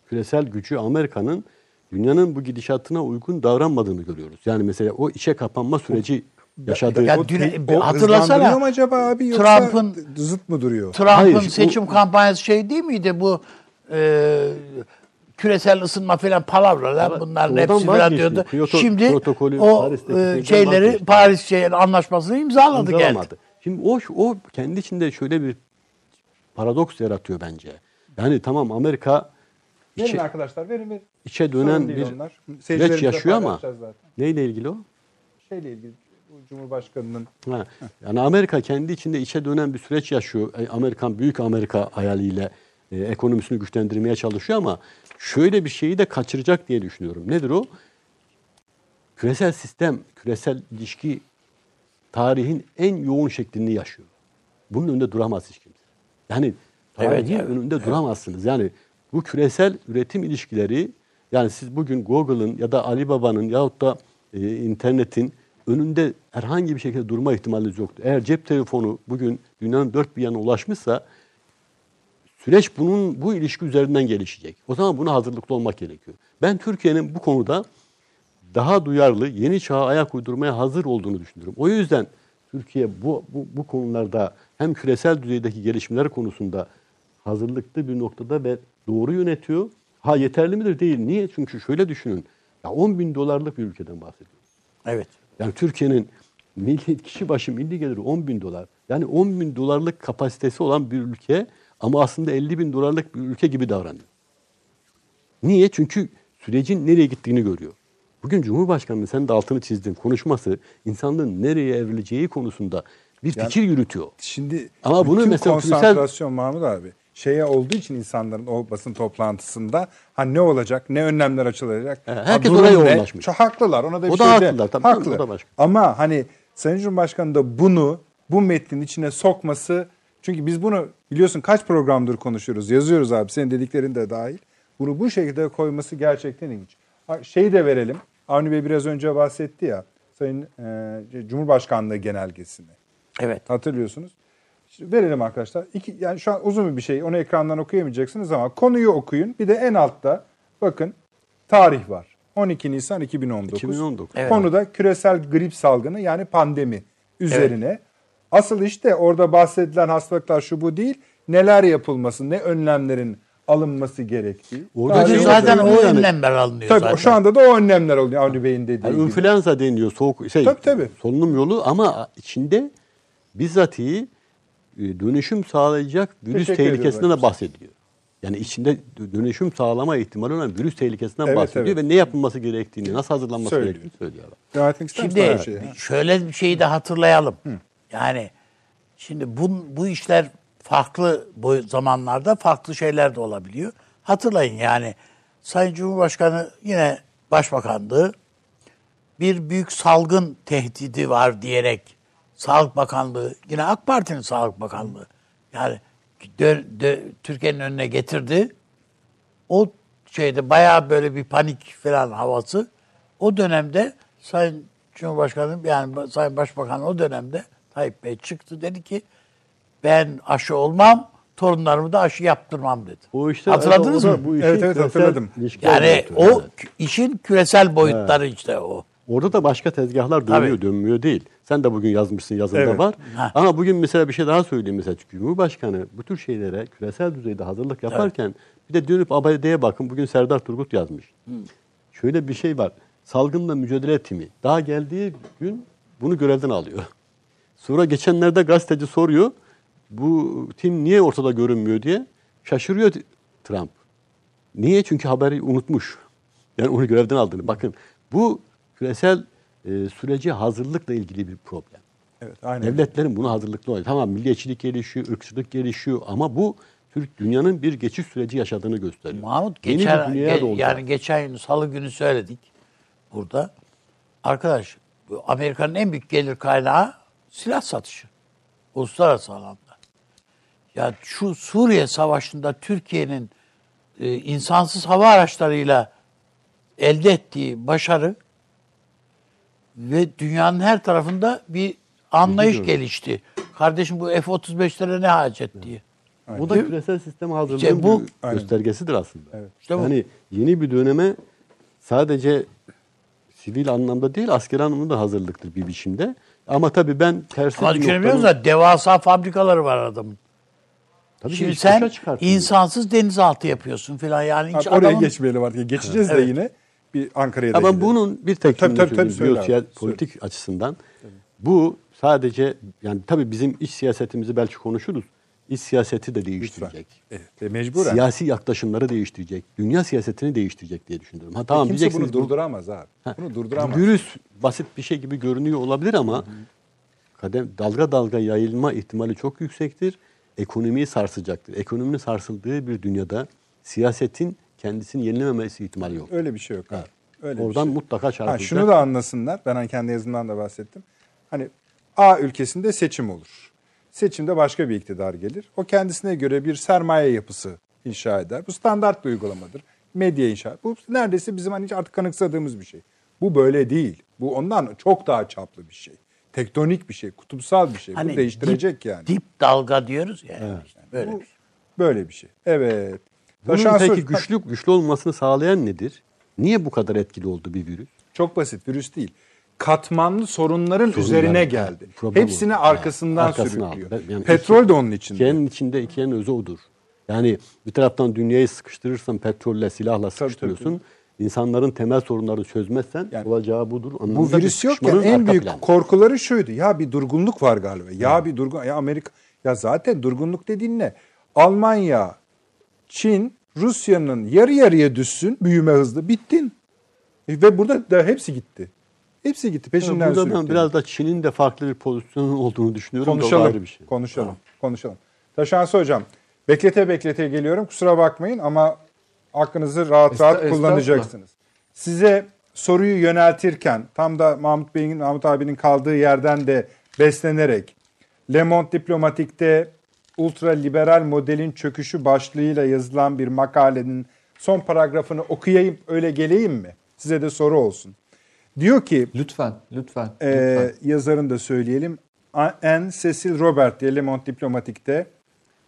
D: küresel gücü Amerika'nın dünyanın bu gidişatına uygun davranmadığını görüyoruz. Yani mesela o içe kapanma süreci yaşadığı
C: Ya
A: O
C: dün- bir
A: o
C: hatırlasana,
A: mu acaba abi yoksa
C: Trump'ın-
A: zıt mı duruyor?
C: Trump'ın seçim kampanyası şey değil miydi bu e, küresel ısınma falan palavralar bunların hepsi falan diyordu.
D: Kyoto
C: Şimdi o e, şeyleri. Paris şey, anlaşmasını imzaladı geldi.
D: İmzalamadı. Şimdi o o kendi içinde şöyle bir paradoks yaratıyor bence. Yani tamam Amerika
A: Verin
D: içe,
A: arkadaşlar verin verin.
D: içe dönen bir
A: onlar.
D: süreç yaşıyor ama
A: zaten.
D: neyle ilgili o?
A: Şeyle ilgili Cumhurbaşkanı'nın
D: Ha, yani Amerika kendi içinde içe dönen bir süreç yaşıyor. E, Amerikan büyük Amerika hayaliyle e, ekonomisini güçlendirmeye çalışıyor ama şöyle bir şeyi de kaçıracak diye düşünüyorum. Nedir o? Küresel sistem, küresel ilişki tarihin en yoğun şeklini yaşıyor. Bunun önünde duramaz hiç kimse. Yani
C: Evet,
D: tarihin
C: evet,
D: önünde duramazsınız. Yani bu küresel üretim ilişkileri yani siz bugün Google'ın ya da Alibaba'nın yahut da e, internetin önünde herhangi bir şekilde durma ihtimaliniz yoktu. Eğer cep telefonu bugün dünyanın dört bir yanına ulaşmışsa süreç bunun bu ilişki üzerinden gelişecek. O zaman buna hazırlıklı olmak gerekiyor. Ben Türkiye'nin bu konuda daha duyarlı, yeni çağa ayak uydurmaya hazır olduğunu düşünüyorum. O yüzden Türkiye bu, bu, bu konularda hem küresel düzeydeki gelişmeler konusunda hazırlıklı bir noktada ve doğru yönetiyor. Ha yeterli midir? Değil. Niye? Çünkü şöyle düşünün. Ya 10 bin dolarlık bir ülkeden bahsediyoruz.
C: Evet.
D: Yani Türkiye'nin milli, kişi başı milli geliri 10 bin dolar. Yani 10 bin dolarlık kapasitesi olan bir ülke ama aslında 50 bin dolarlık bir ülke gibi davranıyor. Niye? Çünkü sürecin nereye gittiğini görüyor. Bugün Cumhurbaşkanı'nın sen de altını çizdin konuşması insanlığın nereye evrileceği konusunda bir
A: Yani-
D: fikir yürütüyor.
A: Şimdi
D: Ama bunu mesela
A: konsantrasyon Mahmut abi şeye olduğu için insanların o basın toplantısında ha ne olacak, ne önlemler açılacak.
D: He, herkes oraya yoğunlaşmış.
A: Çok haklılar. Ona da bir
D: O
A: şey
D: da
A: de-
D: haklılar, tabii,
A: haklı.
D: o da başka.
A: Ama hani Sayın Cumhurbaşkanı da bunu bu metnin içine sokması çünkü biz bunu biliyorsun kaç programdır konuşuyoruz, yazıyoruz abi senin dediklerin de dahil. Bunu bu şekilde koyması gerçekten ilginç. Şeyi de verelim. Avni Bey biraz önce bahsetti ya Sayın e, Cumhurbaşkanlığı genelgesini.
C: Evet.
A: Hatırlıyorsunuz. Şimdi verelim arkadaşlar. İki, yani şu an uzun bir şey. Onu ekrandan okuyamayacaksınız ama konuyu okuyun. Bir de en altta bakın tarih var. 12 Nisan 2019.
D: 2019.
C: Evet.
A: Konuda küresel grip salgını yani pandemi üzerine. Asıl işte orada bahsedilen hastalıklar şu bu değil. Neler yapılması, ne önlemlerin alınması gerektiği.
D: Orada
A: Daha
C: Bugün
D: şey
C: zaten o
D: yani.
C: önlemler alınıyor
A: Tabii
C: zaten.
A: şu anda da o önlemler oluyor Avni Bey'in dediği
D: Yani
A: gibi.
D: influenza deniyor soğuk şey
A: Tabii, tabii.
D: solunum yolu ama içinde bizzatihi e, dönüşüm sağlayacak virüs
A: Teşekkür
D: tehlikesinden de
A: hocam.
D: bahsediyor. Yani içinde dönüşüm sağlama ihtimali olan virüs tehlikesinden
A: Evet,
D: bahsediyor
A: evet.
D: ve ne yapılması gerektiğini, nasıl hazırlanması
A: Söylüyor.
D: gerektiğini söylüyor.
A: Devam etmek
C: Şimdi
A: şeye?
C: şöyle bir şeyi de hatırlayalım. Yani şimdi bu, bu işler farklı bu zamanlarda farklı şeyler de olabiliyor. Hatırlayın yani Sayın Cumhurbaşkanı yine başbakanlığı bir büyük salgın tehdidi var diyerek Sağlık Bakanlığı yine AK Parti'nin Sağlık Bakanlığı yani dö- dö- Türkiye'nin önüne getirdi. O şeyde bayağı böyle bir panik falan havası. O dönemde Sayın Cumhurbaşkanı yani Sayın Başbakan o dönemde Tayyip Bey çıktı dedi ki ben aşı olmam, torunlarımı da aşı yaptırmam dedi.
D: O işte
C: Hatırladınız
D: da
C: mı?
D: Bu işin
A: Evet, evet, hatırladım.
C: Yani o
D: Evet.
C: işin küresel boyutları işte o.
D: Orada da başka tezgahlar dönüyor,
C: Tabii.
D: dönmüyor değil. Sen de bugün yazmışsın, yazında
A: Evet.
D: var.
C: Ha.
D: Ama bugün mesela bir şey daha söyleyeyim mesela. Cumhurbaşkanı bu tür şeylere küresel düzeyde hazırlık yaparken bir de dönüp ABD'ye bakın. Bugün Serdar Turgut yazmış. Şöyle bir şey var. Salgınla mücadele timi. Daha geldiği gün bunu görevden alıyor. Sonra geçenlerde gazeteci soruyor. Bu tim niye ortada görünmüyor diye. Şaşırıyor Trump. Niye? Çünkü haberi unutmuş. Yani onu görevden aldığını. Bakın bu küresel e, süreci hazırlıkla ilgili bir problem.
A: Evet, aynen.
D: Devletlerin buna hazırlıklı olmalı. Tamam milliyetçilik gelişiyor, ırkçılık gelişiyor ama bu Türk dünyanın bir geçiş süreci yaşadığını gösteriyor.
C: Mahmut
D: Yeni
C: geçen ge- yani geçen salı günü söyledik burada. Arkadaş Amerika'nın en büyük gelir kaynağı silah satışı. Uluslararası alanda. Ya şu Suriye Savaşı'nda Türkiye'nin e, insansız hava araçlarıyla elde ettiği başarı ve dünyanın her tarafında bir anlayış gelişti. Kardeşim bu F-35'lere ne hacet diye.
D: Bu da küresel sistem hazırlığının
C: İşte bu-
D: bir
A: Aynen.
D: göstergesidir aslında.
C: İşte bu.
D: yani yeni bir döneme sadece sivil anlamda değil asker anlamda da hazırlıktır bir biçimde. Ama tabii ben tersi
C: Ama düşünebiliyor
D: noktanın-
C: musun? Devasa fabrikaları var adamın.
D: Tabii
C: Şimdi sen insansız denizaltı yapıyorsun filan yani. Hiç
A: Abi oraya
C: adamın-
A: geçmeyelim artık. Geçeceğiz de
C: Evet.
A: yine. Bir Ankara'ya da
D: Ama
A: gidelim.
D: bunun bir tek
A: Tabii, tabii, tabii, söyle
D: biyosiya- politik açısından. Bu sadece yani tabii bizim iç siyasetimizi belki konuşuruz. İç siyaseti de
A: Lütfen.
D: değiştirecek.
A: Evet, e, mecburen.
D: Siyasi yaklaşımları değiştirecek. Dünya siyasetini değiştirecek diye düşünüyorum. Ha tamam
A: Kimse
D: diyeceksiniz
A: bunu
D: bu-
A: durduramaz abi.
D: Ha,
A: Bunu durduramaz.
D: Virüs basit bir şey gibi görünüyor olabilir ama kadem dalga dalga yayılma ihtimali çok yüksektir. Ekonomiyi sarsacaktır. Ekonominin sarsıldığı bir dünyada siyasetin kendisini yenilememesi ihtimali yok.
A: Öyle bir şey yok abi. Öyle
D: Oradan
A: bir şey.
D: mutlaka
A: Ha,
D: çarpılacak.
A: şunu da anlasınlar. Ben hani kendi yazımdan da bahsettim. Hani A ülkesinde seçim olur. Seçimde başka bir iktidar gelir. O kendisine göre bir sermaye yapısı inşa eder. Bu standart bir uygulamadır. Medya inşa. Bu neredeyse bizim hani artık kanıksadığımız bir şey. Bu böyle değil. Bu ondan çok daha çaplı bir şey. Tektonik bir şey, kutupsal bir şey.
C: Hani
A: Bu değiştirecek
C: dip,
A: yani.
C: Dip dalga diyoruz ya. işte böyle.
A: Bu böyle bir şey. Evet.
D: Bunun peki güçlü güçlü olmasını sağlayan nedir? Niye bu kadar etkili oldu bir virüs?
A: Çok basit virüs değil. Katmanlı sorunların
D: Sorunlar,
A: üzerine
D: evet,
A: geldi.
D: problem
A: Hepsini
D: oldu.
A: arkasından
D: Evet, arkasına
A: sürüklüyor.
D: aldı. Yani
A: Petrol de onun içinde.
D: Hikayenin içinde hikayenin özü odur. Yani bir taraftan dünyayı sıkıştırırsan petrolle, silahla sıkıştırıyorsun. İnsanların temel sorunlarını çözmezsen
A: Yani
D: olacağı budur.
A: Bu
D: Anlamında bir
A: virüs yokken en büyük
D: planı.
A: korkuları şuydu. Ya bir durgunluk var galiba. Ya bir durgun ya Amerika ya zaten durgunluk dediğin ne? Almanya, Çin, Rusya'nın yarı yarıya düşsün büyüme hızlı bittin. E, Ve burada da hepsi gitti. Hepsi gitti peşinden
D: Burada ben biraz da Çin'in de farklı bir pozisyonun olduğunu düşünüyorum.
A: Konuşalım.
D: ayrı bir şey.
A: Konuşalım. Konuşalım. Taşansı hocam. Beklete beklete geliyorum. Kusura bakmayın ama hakkınızı rahat
B: Esta-
A: rahat kullanacaksınız. Size soruyu yöneltirken tam da Mahmut Bey'in Mahmut abinin kaldığı yerden de beslenerek Le Monde Diplomatik'te ultraliberal modelin çöküşü başlığıyla yazılan bir makalenin son paragrafını okuyayım öyle geleyim mi? Size de soru olsun. Diyor ki
B: Lütfen, lütfen. lütfen.
A: yazarını da söyleyelim. Anne Cecil Robert diye Le Monde Diplomatik'te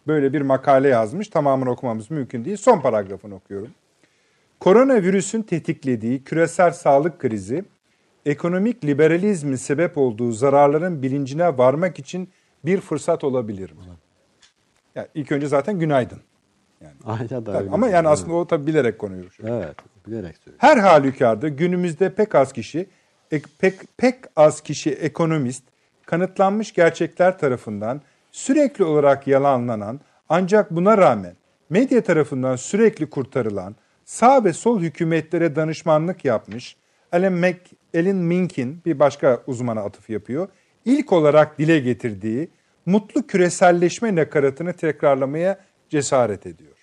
A: böyle bir makale yazmış. Tamamını okumamız mümkün değil. Son paragrafını okuyorum. Koronavirüsün tetiklediği küresel sağlık krizi, ekonomik liberalizmin sebep olduğu zararların bilincine varmak için bir fırsat olabilir mi? Yani ilk önce zaten günaydın.
D: Aynen da
A: Tabii, ama yani aslında o tabii bilerek konuyu.
D: Evet, bilerek söylüyorum.
A: Her halükarda günümüzde pek az kişi, ek- pek, pek az kişi ekonomist, kanıtlanmış gerçekler tarafından sürekli olarak yalanlanan ancak buna rağmen medya tarafından sürekli kurtarılan sağ ve sol hükümetlere danışmanlık yapmış Alan, Mac, Alan Mink'in bir başka uzmana atıf yapıyor. İlk olarak dile getirdiği mutlu küreselleşme nakaratını tekrarlamaya cesaret ediyor.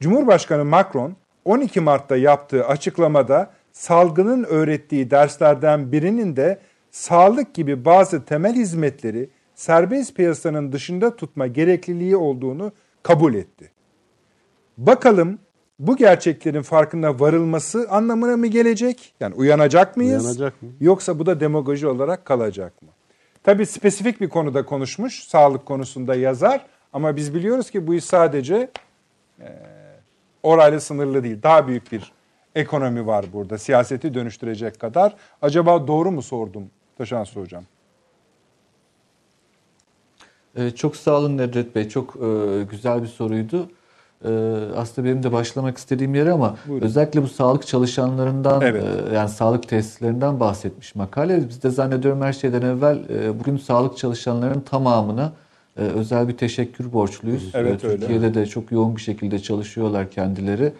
A: Cumhurbaşkanı Macron 12 Mart'ta yaptığı açıklamada salgının öğrettiği derslerden birinin de sağlık gibi bazı temel hizmetleri serbest piyasanın dışında tutma gerekliliği olduğunu kabul etti. Bakalım bu gerçeklerin farkına varılması anlamına mı gelecek? Yani uyanacak mıyız?
D: Uyanacak mı?
A: Yoksa bu da demagoji olarak kalacak mı? Tabii spesifik bir konuda konuşmuş, sağlık konusunda yazar ama biz biliyoruz ki bu iş sadece orayla sınırlı değil. Daha büyük bir ekonomi var burada. Siyaseti dönüştürecek kadar. Acaba doğru mu sordum Taşansı Hocam?
B: Ee, çok sağ olun Nedret Bey. Çok e, güzel bir soruydu. Ee, aslında benim de başlamak istediğim yer ama
A: Buyurun.
B: özellikle bu sağlık çalışanlarından
A: Evet.
B: e, yani sağlık tesislerinden bahsetmiş makale. Biz de zannediyorum her şeyden evvel e, bugün sağlık çalışanlarının tamamına e, özel bir teşekkür borçluyuz.
A: Evet,
B: E,
A: öyle.
B: Türkiye'de de çok yoğun bir şekilde çalışıyorlar kendileri.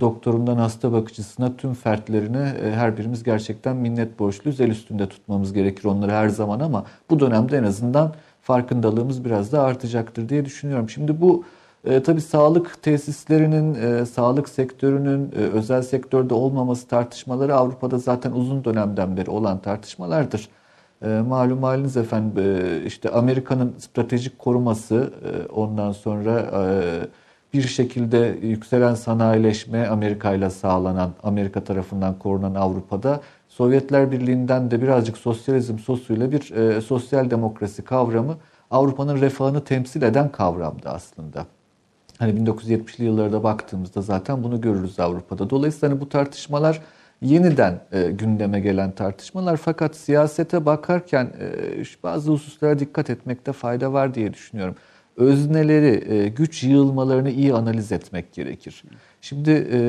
B: Doktorundan hasta bakıcısına tüm fertlerine her birimiz gerçekten minnet borçluyuz. El üstünde tutmamız gerekir onları her zaman ama bu dönemde en azından farkındalığımız biraz da artacaktır diye düşünüyorum. Şimdi bu e, tabii sağlık tesislerinin, e, sağlık sektörünün e, özel sektörde olmaması tartışmaları Avrupa'da zaten uzun dönemden beri olan tartışmalardır. E, malum haliniz efendim e, işte Amerika'nın stratejik koruması e, ondan sonra e, bir şekilde yükselen sanayileşme Amerika ile sağlanan, Amerika tarafından korunan Avrupa'da Sovyetler Birliği'nden de birazcık sosyalizm sosuyla bir e, sosyal demokrasi kavramı Avrupa'nın refahını temsil eden kavramdı aslında. Hani 1970'li yıllarda baktığımızda zaten bunu görürüz Avrupa'da. Dolayısıyla hani bu tartışmalar yeniden e, gündeme gelen tartışmalar fakat siyasete bakarken e, bazı hususlara dikkat etmekte fayda var diye düşünüyorum. Özneleri, e, güç yığılmalarını iyi analiz etmek gerekir. Şimdi e,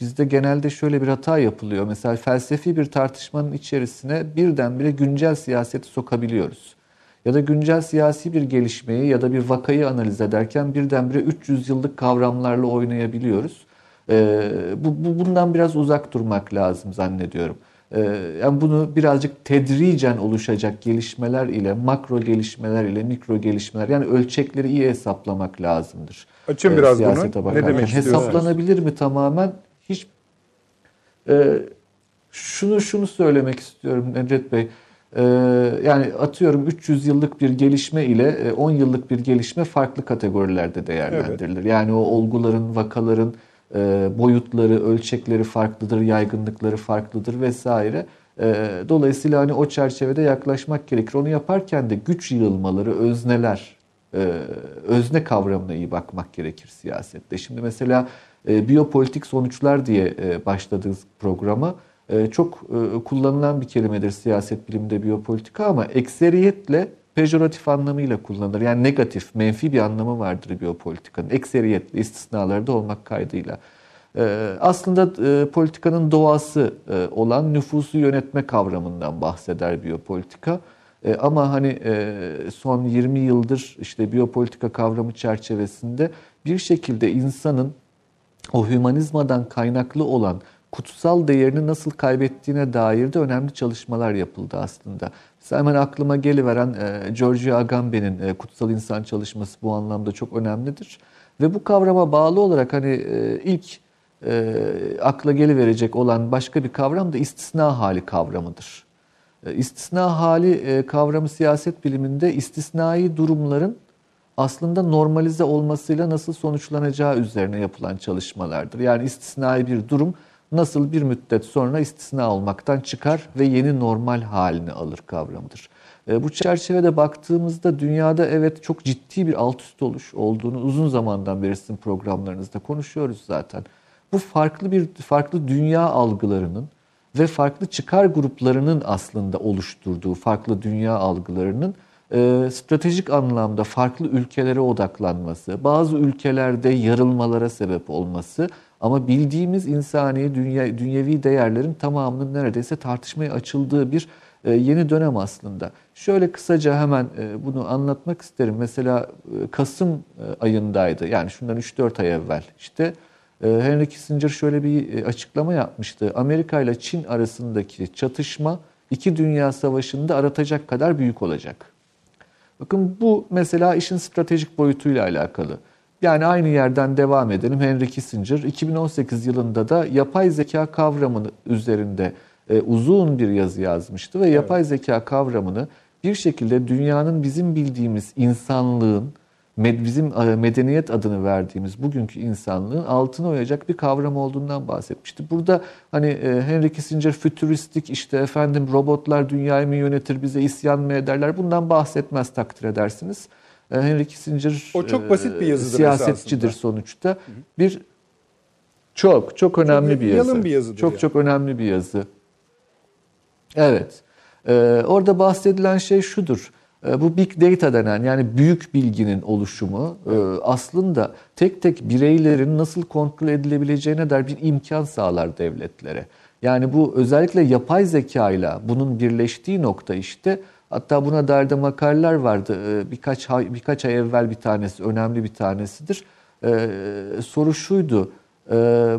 B: bizde genelde şöyle bir hata yapılıyor. Mesela felsefi bir tartışmanın içerisine birdenbire güncel siyaseti sokabiliyoruz ya da güncel siyasi bir gelişmeyi ya da bir vakayı analiz ederken birdenbire 300 yıllık kavramlarla oynayabiliyoruz. Ee, bu, bu bundan biraz uzak durmak lazım zannediyorum. Ee, yani bunu birazcık tedricen oluşacak gelişmeler ile makro gelişmeler ile mikro gelişmeler yani ölçekleri iyi hesaplamak lazımdır.
A: Açın biraz ee, bunu. Ne demek istiyorsunuz?
B: Hesaplanabilir mi tamamen? Hiç e, şunu şunu söylemek istiyorum Nedret Bey. Ee, yani atıyorum 300 yıllık bir gelişme ile 10 e, yıllık bir gelişme farklı kategorilerde değerlendirilir. Evet. Yani o olguların, vakaların e, boyutları, ölçekleri farklıdır, yaygınlıkları farklıdır vesaire. E, dolayısıyla hani o çerçevede yaklaşmak gerekir. Onu yaparken de güç yığılmaları, özneler, özne kavramına iyi bakmak gerekir siyasette. Şimdi mesela biyopolitik sonuçlar diye başladığımız programa çok e, kullanılan bir kelimedir siyaset biliminde biyopolitika ama ekseriyetle pejoratif anlamıyla kullanılır. Yani negatif, menfi bir anlamı vardır biyopolitikanın. Ekseriyetle, istisnalarda olmak kaydıyla. Ee, aslında e, politikanın doğası e, olan nüfusu yönetme kavramından bahseder biyopolitika. Ama hani son 20 yıldır işte biyopolitika kavramı çerçevesinde bir şekilde insanın o hümanizmadan kaynaklı olan kutsal değerini nasıl kaybettiğine dair de önemli çalışmalar yapıldı aslında. Mesela hemen aklıma geliveren e, Giorgio Agamben'in e, Kutsal İnsan çalışması bu anlamda çok önemlidir. Ve bu kavrama bağlı olarak hani e, ilk e, akla geliverecek olan başka bir kavram da istisna hali kavramıdır. E, istisna hali e, kavramı siyaset biliminde istisnai durumların aslında normalize olmasıyla nasıl sonuçlanacağı üzerine yapılan çalışmalardır. Yani istisnai bir durum nasıl bir müddet sonra istisna olmaktan çıkar ve yeni normal halini alır kavramıdır. E, bu çerçevede baktığımızda dünyada evet çok ciddi bir alt üst oluş olduğunu uzun zamandan beri sizin programlarınızda konuşuyoruz zaten. Bu farklı bir farklı dünya algılarının ve farklı çıkar gruplarının aslında oluşturduğu farklı dünya algılarının e, stratejik anlamda farklı ülkelere odaklanması, bazı ülkelerde yarılmalara sebep olması ama bildiğimiz insani, dünya, dünyevi değerlerin tamamının neredeyse tartışmaya açıldığı bir e, yeni dönem aslında. Şöyle kısaca hemen e, bunu anlatmak isterim. Mesela e, Kasım ayındaydı. Yani şundan 3-4 ay evvel. İşte Henry Kissinger şöyle bir açıklama yapmıştı. Amerika ile Çin arasındaki çatışma iki dünya savaşında aratacak kadar büyük olacak. Bakın bu mesela işin stratejik boyutuyla alakalı. Yani aynı yerden devam edelim. Henry Kissinger 2018 yılında da yapay zeka kavramını üzerinde e, uzun bir yazı yazmıştı ve evet. yapay zeka kavramını bir şekilde dünyanın bizim bildiğimiz insanlığın bizim e, medeniyet adını verdiğimiz bugünkü insanlığın altına oyacak bir kavram olduğundan bahsetmişti. Burada hani e, Henry Kissinger fütüristik işte efendim robotlar dünyayı mı yönetir bize isyan mı ederler bundan bahsetmez takdir edersiniz. E, Henry Kissinger
A: o çok basit bir yazıdır
B: siyasetçidir esasında. sonuçta. Bir çok çok önemli çok bir yazı. Bir yazıdır çok yani. çok önemli bir yazı. Evet. Ee, orada bahsedilen şey şudur. Ee, bu big data denen yani büyük bilginin oluşumu e, aslında tek tek bireylerin nasıl kontrol edilebileceğine dair bir imkan sağlar devletlere. Yani bu özellikle yapay zeka ile bunun birleştiği nokta işte hatta buna dair de makaleler vardı. Ee, birkaç ay, birkaç ay evvel bir tanesi önemli bir tanesidir. Ee, soru şuydu.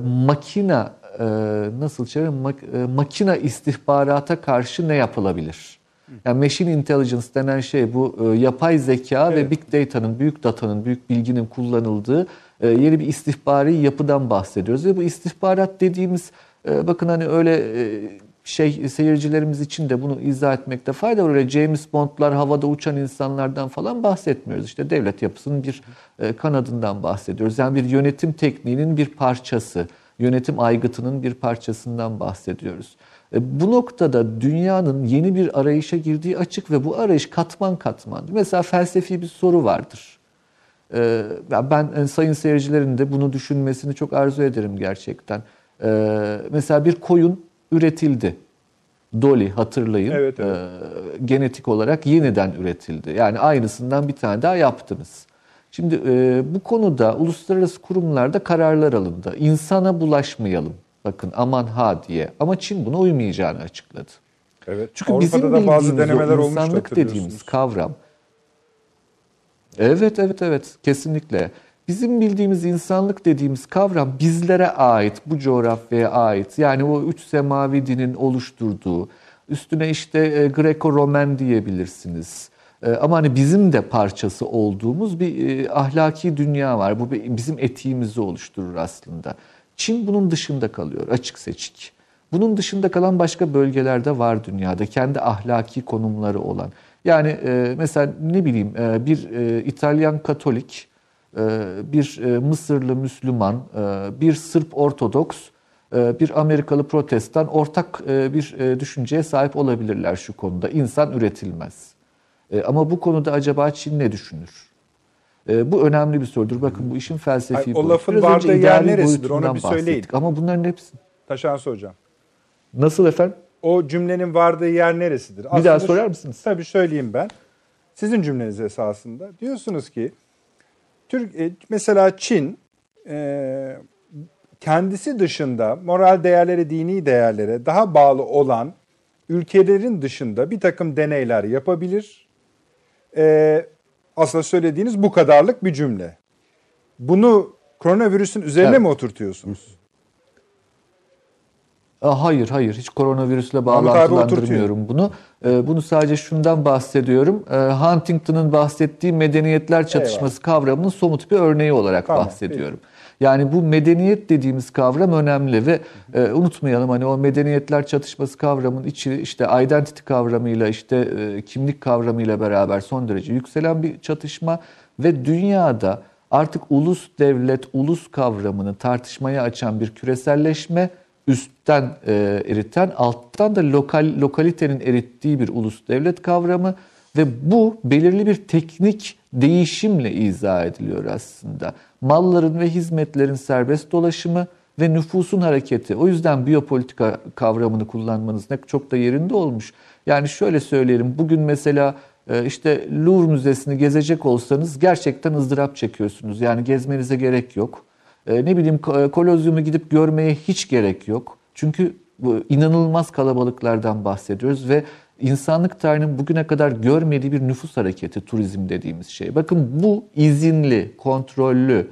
B: Makina nasıl çevirir? Makina istihbarata karşı ne yapılabilir? Yani machine intelligence denen şey bu e, yapay zeka evet. ve big data'nın, büyük datanın, büyük bilginin kullanıldığı e, yeni bir istihbari yapıdan bahsediyoruz. Ve bu istihbarat dediğimiz e, bakın hani öyle e, şey seyircilerimiz için de bunu izah etmekte fayda var. Öyle James Bond'lar, havada uçan insanlardan falan bahsetmiyoruz. İşte devlet yapısının bir e, kanadından bahsediyoruz. Yani bir yönetim tekniğinin bir parçası, yönetim aygıtının bir parçasından bahsediyoruz. E, bu noktada dünyanın yeni bir arayışa girdiği açık ve bu arayış katman katman. Mesela felsefi bir soru vardır. E, ben sayın seyircilerin de bunu düşünmesini çok arzu ederim gerçekten. Mesela bir koyun üretildi. Dolly hatırlayın. Evet, evet. E, genetik olarak yeniden üretildi. Yani aynısından bir tane daha yaptınız. Şimdi e, bu konuda uluslararası kurumlarda kararlar alındı. İnsana bulaşmayalım. Bakın aman ha diye. Ama Çin buna uymayacağını açıkladı.
A: Evet. Çünkü Avrupa'da bizim da bazı denemeler olmuş insanlık
B: dediğimiz kavram. Evet evet evet kesinlikle. Bizim bildiğimiz insanlık dediğimiz kavram bizlere ait, bu coğrafyaya ait. Yani o üç semavi dinin oluşturduğu, üstüne işte e, Greco-Romen diyebilirsiniz. E, ama hani bizim de parçası olduğumuz bir e, ahlaki dünya var. Bu bizim etiğimizi oluşturur aslında. Çin bunun dışında kalıyor açık seçik. Bunun dışında kalan başka bölgelerde var dünyada kendi ahlaki konumları olan. Yani mesela ne bileyim bir İtalyan Katolik bir e, Mısırlı Müslüman, e, bir Sırp Ortodoks, e, bir Amerikalı Protestan ortak bir düşünceye sahip olabilirler şu konuda. İnsan üretilmez. Ama bu konuda acaba Çin ne düşünür? Bu önemli bir sorudur. Bakın bu işin felsefi
A: Ay, O lafın vardığı yer neresidir onu bir söyleyin.
B: Ama bunların hepsi...
A: Taşansı Hocam.
B: Nasıl efendim?
A: O cümlenin vardığı yer neresidir?
B: Bir daha sorar mısınız?
A: Tabii söyleyeyim ben. Sizin cümleniz esasında. Diyorsunuz ki Türk e, mesela Çin e, kendisi dışında moral değerlere, dini değerlere daha bağlı olan ülkelerin dışında bir takım deneyler yapabilir. E, aslında söylediğiniz bu kadarlık bir cümle. Bunu koronavirüsün üzerine evet. mi oturtuyorsunuz?
B: Hayır hayır hiç koronavirüsle bağlantılandırmıyorum bunu. Ee, bunu sadece şundan bahsediyorum. Ee, Huntington'ın bahsettiği medeniyetler çatışması Eyvallah. kavramının somut bir örneği olarak tamam, bahsediyorum. Peki. Yani bu medeniyet dediğimiz kavram önemli ve e, unutmayalım hani o medeniyetler çatışması kavramın içi işte identity kavramıyla işte e, kimlik kavramıyla beraber son derece yükselen bir çatışma ve dünyada artık ulus devlet ulus kavramını tartışmaya açan bir küreselleşme üstten e, eriten, alttan da lokal lokalitenin erittiği bir ulus devlet kavramı ve bu belirli bir teknik değişimle izah ediliyor aslında. Malların ve hizmetlerin serbest dolaşımı ve nüfusun hareketi. O yüzden biyopolitika kavramını kullanmanız ne çok da yerinde olmuş. Yani şöyle söyleyelim, bugün mesela e, işte Louvre Müzesi'ni gezecek olsanız gerçekten ızdırap çekiyorsunuz. Yani gezmenize gerek yok. E, ne bileyim kolozyumu gidip görmeye hiç gerek yok. Çünkü bu inanılmaz kalabalıklardan bahsediyoruz ve insanlık tarihinin bugüne kadar görmediği bir nüfus hareketi turizm dediğimiz şey. Bakın bu izinli, kontrollü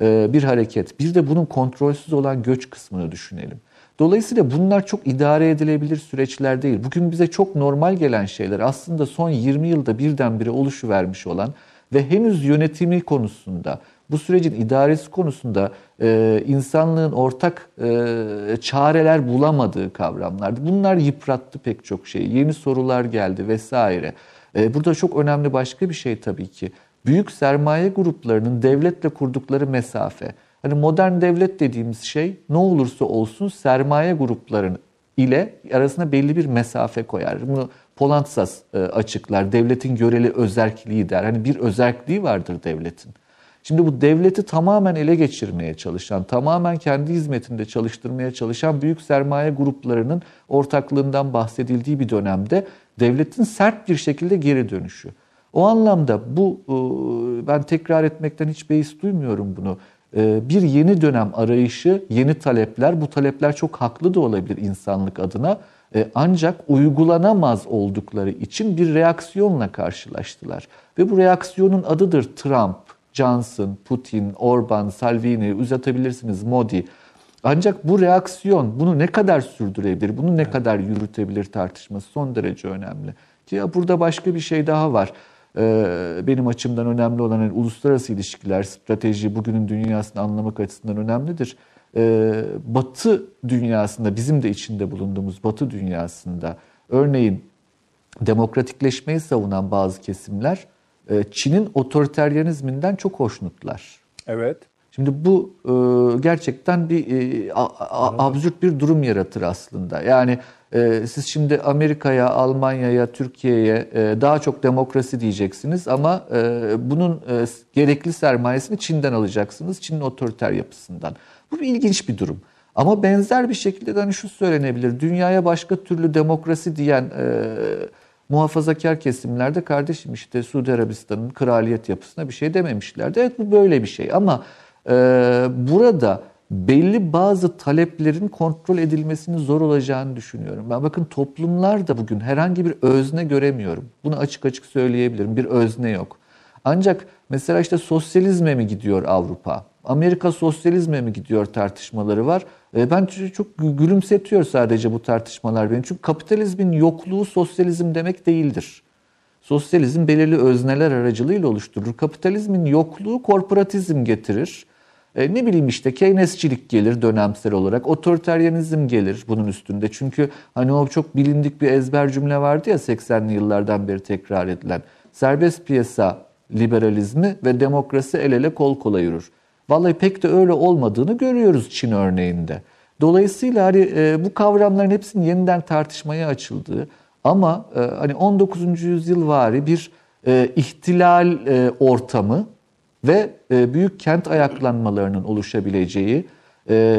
B: e, bir hareket. Bir de bunun kontrolsüz olan göç kısmını düşünelim. Dolayısıyla bunlar çok idare edilebilir süreçler değil. Bugün bize çok normal gelen şeyler aslında son 20 yılda birdenbire oluşuvermiş olan ve henüz yönetimi konusunda bu sürecin idaresi konusunda e, insanlığın ortak e, çareler bulamadığı kavramlardı. Bunlar yıprattı pek çok şeyi. Yeni sorular geldi vesaire. E, burada çok önemli başka bir şey tabii ki. Büyük sermaye gruplarının devletle kurdukları mesafe. Hani modern devlet dediğimiz şey ne olursa olsun sermaye gruplarının ile arasında belli bir mesafe koyar. Bunu Polantzas e, açıklar. Devletin göreli özerkliği der. Hani bir özerkliği vardır devletin. Şimdi bu devleti tamamen ele geçirmeye çalışan, tamamen kendi hizmetinde çalıştırmaya çalışan büyük sermaye gruplarının ortaklığından bahsedildiği bir dönemde devletin sert bir şekilde geri dönüşü. O anlamda bu e, ben tekrar etmekten hiç beis duymuyorum bunu. E, bir yeni dönem arayışı, yeni talepler, bu talepler çok haklı da olabilir insanlık adına. E, ancak uygulanamaz oldukları için bir reaksiyonla karşılaştılar. Ve bu reaksiyonun adıdır Trump, Johnson, Putin, Orban, Salvini uzatabilirsiniz Modi. Ancak bu reaksiyon bunu ne kadar sürdürebilir, bunu ne kadar yürütebilir tartışması son derece önemli. Ki ya burada başka bir şey daha var. Ee, benim açımdan önemli olan yani uluslararası ilişkiler, strateji bugünün dünyasını anlamak açısından önemlidir. e, Batı dünyasında bizim de içinde bulunduğumuz Batı dünyasında örneğin demokratikleşmeyi savunan bazı kesimler Çin'in otoriteryenizminden çok hoşnutlar.
A: Evet.
B: Şimdi bu e, gerçekten bir e, a, a, absürt bir durum yaratır aslında. Yani e, siz şimdi Amerika'ya, Almanya'ya, Türkiye'ye e, daha çok demokrasi diyeceksiniz ama e, bunun e, gerekli sermayesini Çin'den alacaksınız. Çin'in otoriter yapısından. Bu bir ilginç bir durum. Ama benzer bir şekilde de hani şu söylenebilir. Dünyaya başka türlü demokrasi diyen e, muhafazakar kesimlerde kardeşim işte Suudi Arabistan'ın kraliyet yapısına bir şey dememişlerdi. Evet bu böyle bir şey ama e, burada belli bazı taleplerin kontrol edilmesinin zor olacağını düşünüyorum. Ben bakın toplumlar da bugün herhangi bir özne göremiyorum. Bunu açık açık söyleyebilirim. Bir özne yok. Ancak mesela işte sosyalizme mi gidiyor Avrupa? Amerika sosyalizme mi gidiyor tartışmaları var. E, ben çok gülümsetiyor sadece bu tartışmalar beni. Çünkü kapitalizmin yokluğu sosyalizm demek değildir. Sosyalizm belirli özneler aracılığıyla oluşturur. Kapitalizmin yokluğu korporatizm getirir. E, ne bileyim işte Keynesçilik gelir dönemsel olarak, otoriteryenizm gelir bunun üstünde. Çünkü hani o çok bilindik bir ezber cümle vardı ya 80'li yıllardan beri tekrar edilen. Serbest piyasa liberalizmi ve demokrasi el ele kol kola yürür. Vallahi pek de öyle olmadığını görüyoruz Çin örneğinde. Dolayısıyla hani e, bu kavramların hepsinin yeniden tartışmaya açıldığı ama e, hani 19. yüzyıl vari bir e, ihtilal ortamı ve büyük kent ayaklanmalarının oluşabileceği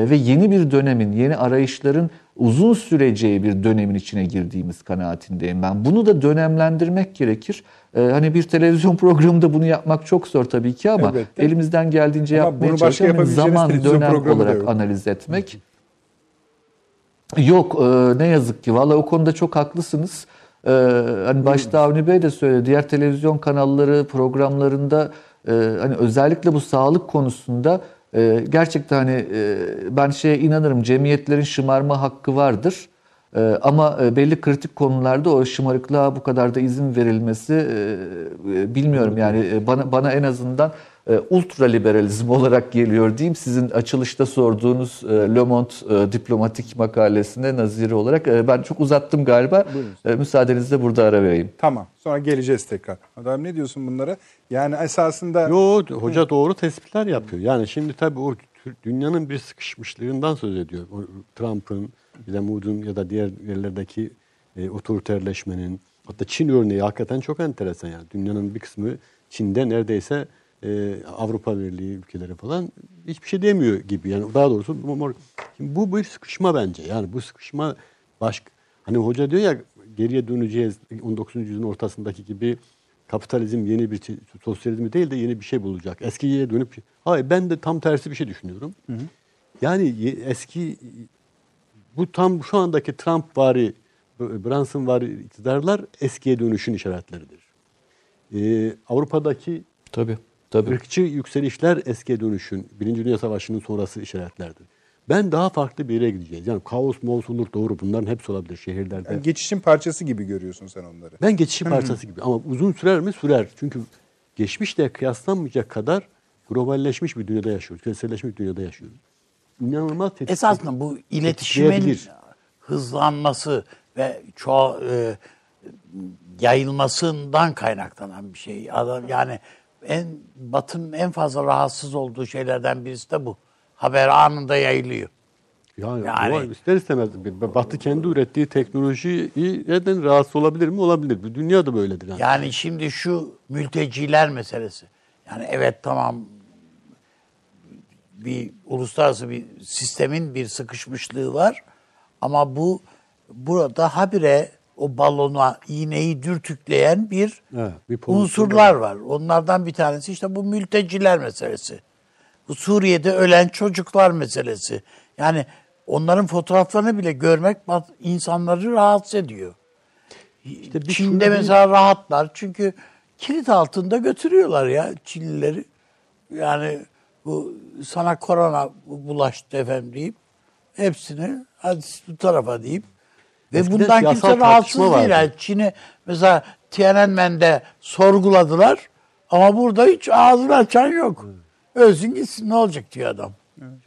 B: ve yeni bir dönemin, yeni arayışların uzun süreceği bir dönemin içine girdiğimiz kanaatindeyim ben. Bunu da dönemlendirmek gerekir. E, hani bir televizyon programında bunu yapmak çok zor tabii ki ama Elbette. elimizden geldiğince ama yapmaya çalışalım. Zaman, dönem olarak analiz etmek. Yok ne yazık ki. Valla o konuda çok haklısınız. Hani başta Avni Bey de söyledi. Diğer televizyon kanalları programlarında hani özellikle bu sağlık konusunda e, gerçekten hani e, ben şeye inanırım cemiyetlerin şımarma hakkı vardır. E, ama belli kritik konularda o şımarıklığa bu kadar da izin verilmesi e, e, bilmiyorum yani e, bana bana en azından e, ultra liberalizm olarak geliyor diyeyim. Sizin açılışta sorduğunuz e, Le Monde e, diplomatik makalesinde naziri olarak e, ben çok uzattım galiba. E, müsaadenizle burada ara vereyim.
A: Tamam. Sonra geleceğiz tekrar. Adam ne diyorsun bunlara? Yani esasında
D: Yo hoca doğru tespitler yapıyor. Yani şimdi tabii o dünyanın bir sıkışmışlığından söz ediyor. Trump'ın, bir de Moody'nin ya da diğer yerlerdeki e, otoriterleşmenin hatta Çin örneği hakikaten çok enteresan yani. Dünyanın bir kısmı Çin'de neredeyse e, Avrupa Birliği ülkeleri falan hiçbir şey demiyor gibi. Yani daha doğrusu şimdi bu bir sıkışma bence. Yani bu sıkışma baş hani hoca diyor ya geriye döneceğiz 19. yüzyılın ortasındaki gibi kapitalizm yeni bir sosyalizmi değil de yeni bir şey bulacak. Eskiye dönüp hayır ben de tam tersi bir şey düşünüyorum. Hı hı. Yani eski bu tam şu andaki Trump vari Brunson vari iktidarlar eskiye dönüşün işaretleridir. Ee, Avrupa'daki
B: Tabii. Tabii.
D: Irkçı yükselişler eskiye dönüşün, Birinci Dünya Savaşı'nın sonrası işaretlerdir. Ben daha farklı bir yere gideceğiz. Yani kaos, moğus olur doğru bunların hepsi olabilir şehirlerde. Yani
A: geçişin parçası gibi görüyorsun sen onları.
D: Ben geçişin parçası gibi ama uzun sürer mi? Sürer. Çünkü geçmişle kıyaslanmayacak kadar globalleşmiş bir dünyada yaşıyoruz. Küreselleşmiş bir dünyada yaşıyoruz. İnanılmaz
C: tetikli. Esasında bu iletişimin hızlanması ve çoğu e, yayılmasından kaynaklanan bir şey. Adam yani en Batı'nın en fazla rahatsız olduğu şeylerden birisi de bu. Haber anında yayılıyor.
D: Yani, yani ister istemez Batı kendi ürettiği teknolojiyi neden rahatsız olabilir mi? Olabilir. Bir dünya da böyledir.
C: Yani. yani şimdi şu mülteciler meselesi. Yani evet tamam bir uluslararası bir sistemin bir sıkışmışlığı var. Ama bu burada habire o balona iğneyi dürtükleyen bir, evet, bir unsurlar var. Onlardan bir tanesi işte bu mülteciler meselesi. Bu Suriye'de ölen çocuklar meselesi. Yani onların fotoğraflarını bile görmek insanları rahatsız ediyor. İşte Çin'de mesela bir... rahatlar çünkü kilit altında götürüyorlar ya Çinlileri. Yani bu sana korona bulaştı efendim deyip hepsini hadi bu tarafa deyip ve Eskiden bundan kimse rahatsız değil. Yani Çin'i mesela Tiananmen'de sorguladılar ama burada hiç ağzını açan yok. Ölsün gitsin ne olacak diyor adam.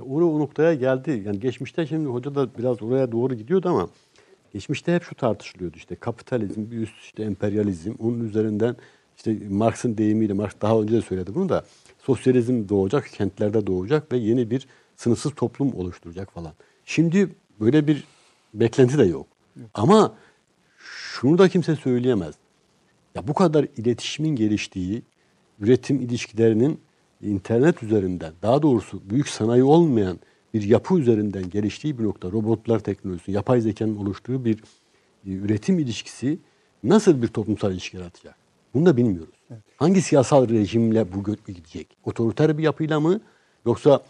D: Oraya o noktaya geldi. Yani geçmişte şimdi hoca da biraz oraya doğru gidiyordu ama geçmişte hep şu tartışılıyordu işte kapitalizm bir üst işte emperyalizm onun üzerinden işte Marx'ın deyimiyle Marx daha önce de söyledi bunu da sosyalizm doğacak, kentlerde doğacak ve yeni bir sınıfsız toplum oluşturacak falan. Şimdi böyle bir beklenti de yok. Ama şunu da kimse söyleyemez. Ya bu kadar iletişimin geliştiği, üretim ilişkilerinin internet üzerinden, daha doğrusu büyük sanayi olmayan bir yapı üzerinden geliştiği bir nokta, robotlar teknolojisi, yapay zekanın oluştuğu bir üretim ilişkisi nasıl bir toplumsal ilişki yaratacak? Bunu da bilmiyoruz. Hangi siyasal rejimle bu gidecek? Otoriter bir yapıyla mı? Yoksa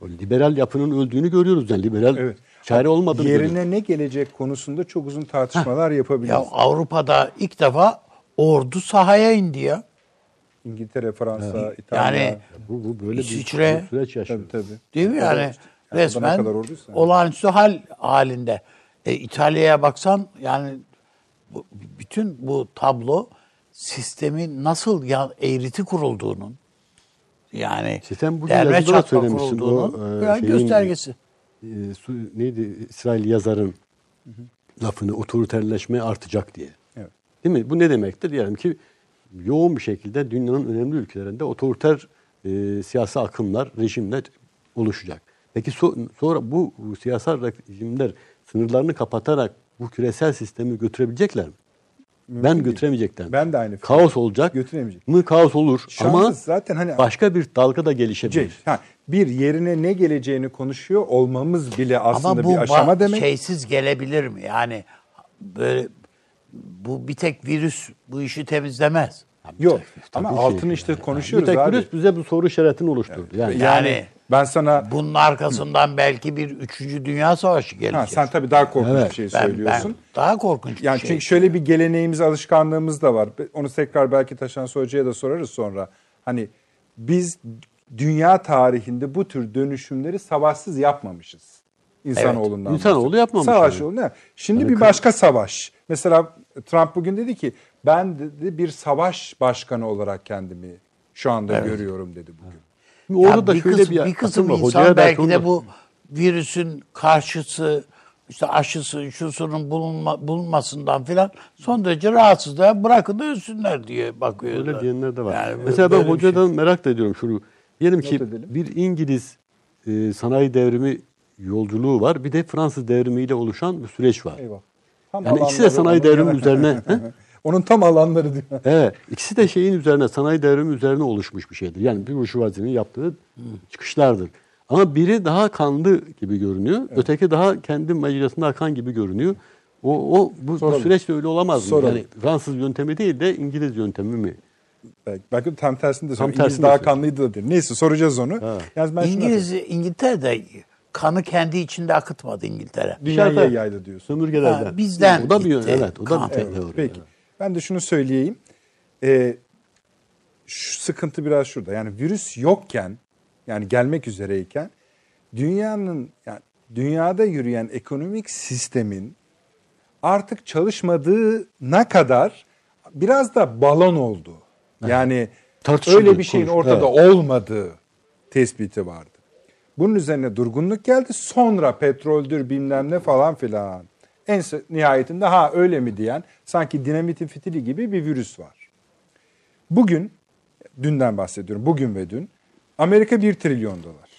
D: o liberal yapının öldüğünü görüyoruz. Yani liberal
A: Evet.
D: Çare olmadığını.
A: Yerine ne gelecek konusunda çok uzun tartışmalar yapabiliriz.
C: Ya Avrupa'da ilk defa ordu sahaya indi ya.
A: İngiltere, Fransa, İtalya.
C: Yani
D: Bu, bu böyle
C: İsviçre-
D: bir süreç yaşıyor.
A: tabii tabii.
C: Değil mi yani?
A: yani
C: Resmen
A: kadar orduysa.
C: olağanüstü hal halinde. E, İtalya'ya baksan yani bu, bütün bu tablo sistemin nasıl ya, eğriti kurulduğunun yani
D: Sistem
C: derme çatma kurulduğunun
D: O, e, şeyin-
C: göstergesi.
D: E, su, neydi İsrail yazarın lafını otoriterleşme artacak diye.
A: Evet.
D: Değil mi? Bu ne demektir? Diyelim ki yoğun bir şekilde dünyanın önemli ülkelerinde otoriter e, siyasi akımlar, rejimler oluşacak. Peki so- sonra bu siyasal rejimler sınırlarını kapatarak bu küresel sistemi götürebilecekler mi?
A: Mümkün
D: ben
A: değil.
D: götüremeyecekler.
A: Ben de aynı fikir.
D: Kaos olacak.
A: Götüremeyecek.
D: Mı kaos olur
A: anda
D: ama
A: zaten hani
D: başka bir dalga da gelişebilir.
A: Cenk, ha, bir yerine ne geleceğini konuşuyor olmamız bile aslında
C: Ama bu
A: bir aşama demek.
C: şeysiz gelebilir mi? Yani böyle bu bir tek virüs bu işi temizlemez.
A: Yok
D: Tabii
A: ama
D: ki.
A: altını işte konuşuyoruz
D: bir tek
A: abi.
D: virüs bize bu soru işaretini oluşturdu. Yani,
C: Yani
A: Ben sana
C: bunun arkasından belki bir üçüncü dünya savaşı gelecek.
A: ha, sen tabii daha korkunç
D: Evet.
A: bir şey
C: ben,
A: söylüyorsun.
C: ben daha korkunç bir
A: Yani
C: şey.
A: çünkü şöyle bir geleneğimiz, alışkanlığımız da var. Onu tekrar belki Taşan Hoca'ya da sorarız sonra. Hani biz dünya tarihinde bu tür dönüşümleri savaşsız yapmamışız. İnsanoğlundan.
D: Evet, insanoğlu yapmamış
A: Savaş
D: yani.
A: ne? Şimdi bir başka savaş. Mesela Trump bugün dedi ki ben dedi bir savaş başkanı olarak kendimi şu anda görüyorum dedi bugün.
D: Şimdi orada da
C: bir
D: şöyle
C: kısım,
D: bir,
C: bir kısım insan
D: hocaya
C: belki de
D: da-
C: bu virüsün karşısı işte aşısı şusunun bulunma, bulunmasından filan son derece rahatsızlar bırakın da ölsünler diye bakıyor.
D: Öyle diyenler de var.
C: Yani
D: Mesela ben
C: şey.
D: hocadan merak da ediyorum şunu. Diyelim ki bir İngiliz e, sanayi devrimi yolculuğu var. Bir de Fransız devrimiyle oluşan bir süreç var.
A: Eyvah. Tam
D: Yani ikisi de sanayi devrimi üzerine.
A: Onun tam alanları diyor.
D: Evet. ikisi de şeyin üzerine, sanayi devrimi üzerine oluşmuş bir şeydir. Yani bir burjuvazinin yaptığı çıkışlardır. Ama biri daha kanlı gibi görünüyor. Öteki daha kendi mecrasında akan gibi görünüyor. O, o bu, bu süreç de öyle olamaz mı?
A: Soralım.
D: Yani Fransız yöntemi değil de İngiliz yöntemi mi?
A: Belki, belki de tam tersini de
D: Tam
A: söylüyor. İngiliz daha kanlıydı da diyor. Neyse soracağız onu. Yalnız ben şunu
C: İngiliz, İngiltere'de kanı kendi içinde akıtmadı İngiltere.
A: dünyaya yaydı diyorsun.
D: Sömürgelerden.
C: Ha, bizden
D: O da bir yön-
C: gitti.
D: evet, o da
C: Kan.
D: bir
A: Evet,
D: teori.
A: peki. Ben de şunu söyleyeyim. Ee, şu sıkıntı biraz şurada. Yani virüs yokken, yani gelmek üzereyken dünyanın yani dünyada yürüyen ekonomik sistemin artık çalışmadığına kadar biraz da balon oldu. Yani öyle bir şeyin
D: konuş-
A: ortada olmadığı tespiti vardı. Bunun üzerine durgunluk geldi. Sonra petroldür bilmem ne falan filan. En nihayetinde ha öyle mi diyen sanki dinamitin fitili gibi bir virüs var. Bugün, dünden bahsediyorum bugün ve dün Amerika 1 trilyon dolar.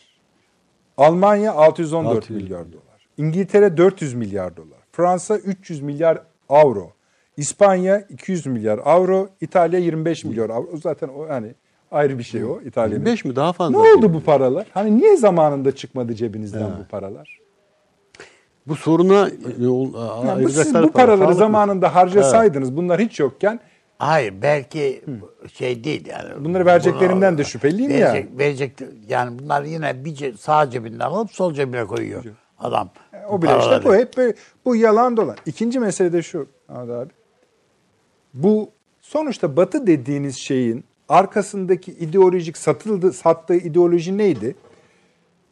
A: Almanya 614
D: 600
A: milyar dolar. İngiltere 400 milyar dolar. Fransa 300 milyar avro. İspanya 200 milyar avro. İtalya 25 milyar avro. Zaten o hani ayrı bir şey o İtalya'nın.
D: 25 mi daha fazla?
A: Ne oldu bu paralar? Hani niye zamanında çıkmadı cebinizden bu paralar?
D: Bu soruna yol,
A: Yani bu siz bu
D: para.
A: paraları
D: Sağlık mı?
A: zamanında harcasaydınız bunlar hiç yokken
C: Hayır belki şey değil yani.
A: Bunları vereceklerinden
C: Bunu
A: de şüpheliyim ya.
C: verecek, Verecek, yani bunlar yine bir sağ cebinden alıp sol cebine koyuyor adam.
A: o bile işte bu hep böyle, bu yalan dolan. İkinci mesele de şu Ahmet abi. Bu sonuçta batı dediğiniz şeyin arkasındaki ideolojik satıldı sattığı ideoloji neydi?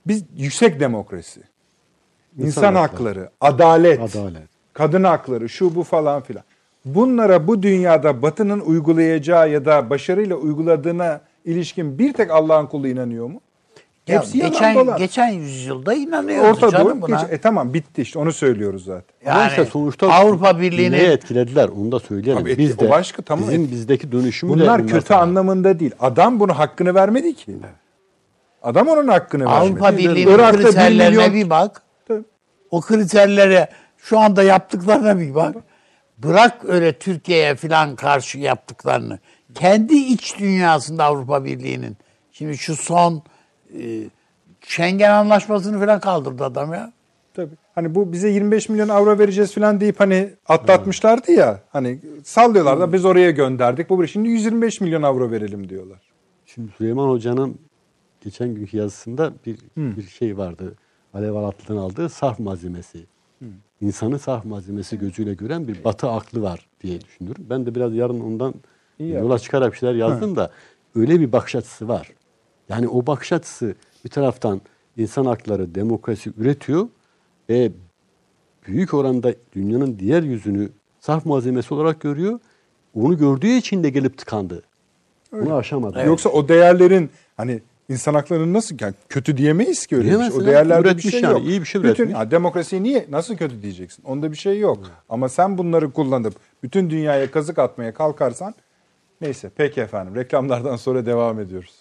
A: Biz yüksek demokrasi, insan,
D: İnsan
A: hakları,
D: hakları.
A: adalet,
D: Adalet.
A: kadın hakları, şu bu falan filan. Bunlara bu dünyada Batı'nın uygulayacağı ya da başarıyla uyguladığına ilişkin bir tek Allah'ın kulu inanıyor mu?
C: Ya
A: Hepsi yalan
C: geçen,
A: dolan.
C: geçen yüzyılda inanıyordu
A: Orta
C: canım
A: Doğu
C: buna.
A: geç- E tamam bitti işte onu söylüyoruz zaten.
D: Ama
C: Yani
D: işte sonuçta
C: Avrupa Birliği'ni
D: neye etkilediler onu da söyleyelim.
A: Tabii etki-
D: Biz de,
A: başka, tamam.
D: bizim bizdeki dönüşümü de
A: Bunlar
D: bunlar
A: kötü
D: sana-
A: anlamında değil. Adam bunu hakkını vermedi ki. Adam onun hakkını
C: Avrupa
A: vermedi.
C: Birliği'nin
A: Irak'ta bir
C: kriterlerine
A: milyon-
C: bir bak.
A: Tabii.
C: O kriterlere şu anda yaptıklarına bir bak. Bırak öyle Türkiye'ye falan karşı yaptıklarını. Kendi iç dünyasında Avrupa Birliği'nin. Şimdi şu son e, Schengen anlaşmasını falan kaldırdı adam ya.
A: Tabii. Hani bu bize 25 milyon avro vereceğiz falan deyip hani atlatmışlardı ya. Hani sallıyorlar da biz oraya gönderdik. Bu şimdi 125 milyon avro verelim diyorlar.
D: Şimdi Süleyman Hoca'nın geçen günkü yazısında bir bir şey vardı. Alev Alatlı'dan aldığı sarf malzemesi. İnsanı sarf malzemesi gözüyle gören bir batı aklı var diye düşünüyorum. Ben de biraz yarın ondan
A: İyi
D: yola çıkarak bir şeyler yazdım da öyle bir bakış açısı var. Yani o bakış açısı bir taraftan insan hakları, demokrasi üretiyor ve büyük oranda dünyanın diğer yüzünü sarf malzemesi olarak görüyor. Onu gördüğü için de gelip tıkandı. Bunu aşamadı.
A: Yoksa o değerlerin hani insan haklarını nasıl yani kötü diyemeyiz ki öyle bir şey.
D: Diyemezsin
A: O değerlerde bir şey
D: yani,
A: yok.
D: iyi bir şey
A: bütün,
D: üretmiş.
A: ha, demokrasiyi niye nasıl kötü diyeceksin? Onda bir şey yok. Ama sen bunları kullanıp bütün dünyaya kazık atmaya kalkarsan neyse peki efendim reklamlardan sonra devam ediyoruz.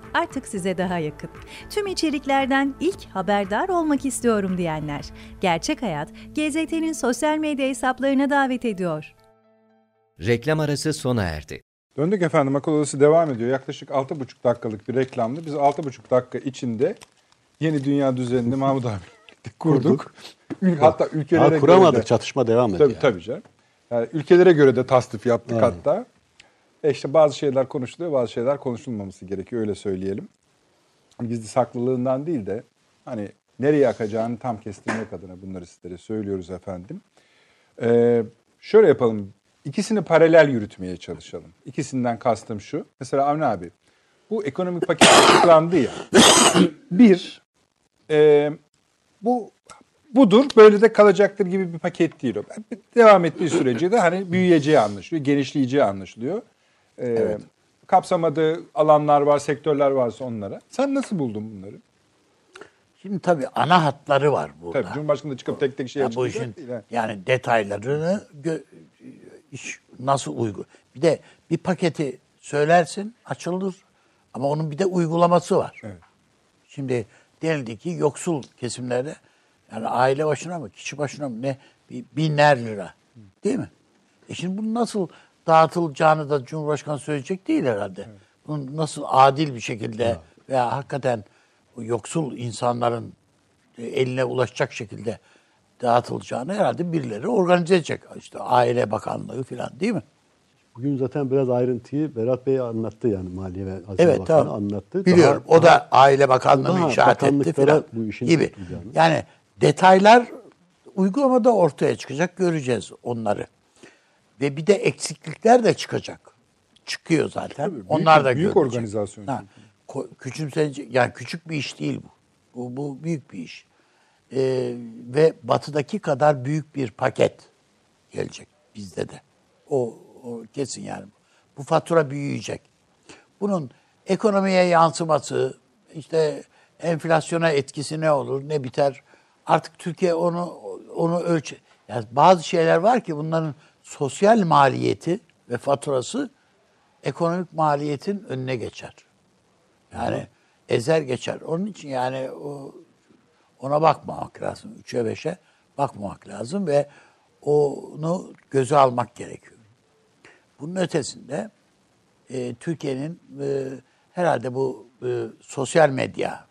E: artık size daha yakın. Tüm içeriklerden ilk haberdar olmak istiyorum diyenler. Gerçek Hayat, GZT'nin sosyal medya hesaplarına davet ediyor.
F: Reklam arası sona erdi.
A: Döndük efendim akıl odası devam ediyor. Yaklaşık 6,5 dakikalık bir reklamdı. Biz 6,5 dakika içinde yeni dünya düzenini Mahmut abi kurduk. Ül- Hatta ülkelere göre
D: kuramadık.
A: de-
D: Çatışma devam ediyor.
A: Tabii tabii canım. Yani ülkelere göre de tasnif yaptık
D: Evet.
A: hatta. E işte bazı şeyler konuşuluyor, bazı şeyler konuşulmaması gerekiyor öyle söyleyelim. Gizli saklılığından değil de hani nereye akacağını tam kestirmek adına bunları sizlere söylüyoruz efendim. Ee, şöyle yapalım. İkisini paralel yürütmeye çalışalım. İkisinden kastım şu. Mesela Avni abi bu ekonomik paket açıklandı ya. Bir, e, bu budur böyle de kalacaktır gibi bir paket değil o. Devam ettiği sürece de hani büyüyeceği anlaşılıyor, genişleyeceği anlaşılıyor. Ee, Kapsamadığı alanlar var, sektörler varsa onlara. Sen nasıl buldun bunları?
C: Şimdi tabii ana hatları var burada.
A: Tabii Cumhurbaşkanı çıkıp tek tek şey
C: Ya bu işin
A: ha.
C: yani detaylarını gö- iş nasıl uygun. Bir de bir paketi söylersin açılır ama onun bir de uygulaması var.
A: Evet.
C: Şimdi denildi ki yoksul kesimlerde yani aile başına mı kişi başına mı ne bir binler lira değil mi? E şimdi bunun nasıl dağıtılacağını da Cumhurbaşkanı söyleyecek değil herhalde. Bunun nasıl adil bir şekilde veya hakikaten yoksul insanların e, eline ulaşacak şekilde dağıtılacağını herhalde birileri organize edecek. İşte Aile Bakanlığı falan değil mi?
D: Bugün zaten biraz ayrıntıyı Berat Bey anlattı yani Maliye ve Hazine
C: Evet
D: Bakanı
C: tamam.
D: anlattı.
C: Biliyorum.
D: Daha-
C: o da Aile Bakanlığı'nı inşaat etti falan
D: bu işin
C: gibi. Yani detaylar uygulamada ortaya çıkacak. Göreceğiz onları. Ve bir de eksiklikler de çıkacak. Çıkıyor zaten.
A: büyük-
C: Onlar da
A: büyük organizasyon
C: Ha, küçümsenecek, yani küçük bir iş değil bu. Bu, bu büyük bir iş. Ee, ve batıdaki kadar büyük bir paket gelecek bizde de. O, o kesin yani. Bu fatura büyüyecek. Bunun ekonomiye yansıması, işte enflasyona etkisi ne olur, ne biter? Artık Türkiye onu onu ölçü. Yani bazı şeyler var ki bunların sosyal maliyeti ve faturası ekonomik maliyetin önüne geçer. Yani ezer geçer. Onun için yani o ona bakmamak lazım. Üçe beşe bakmamak lazım ve onu göze almak gerekiyor. Bunun ötesinde e, Türkiye'nin e, herhalde bu e, sosyal medya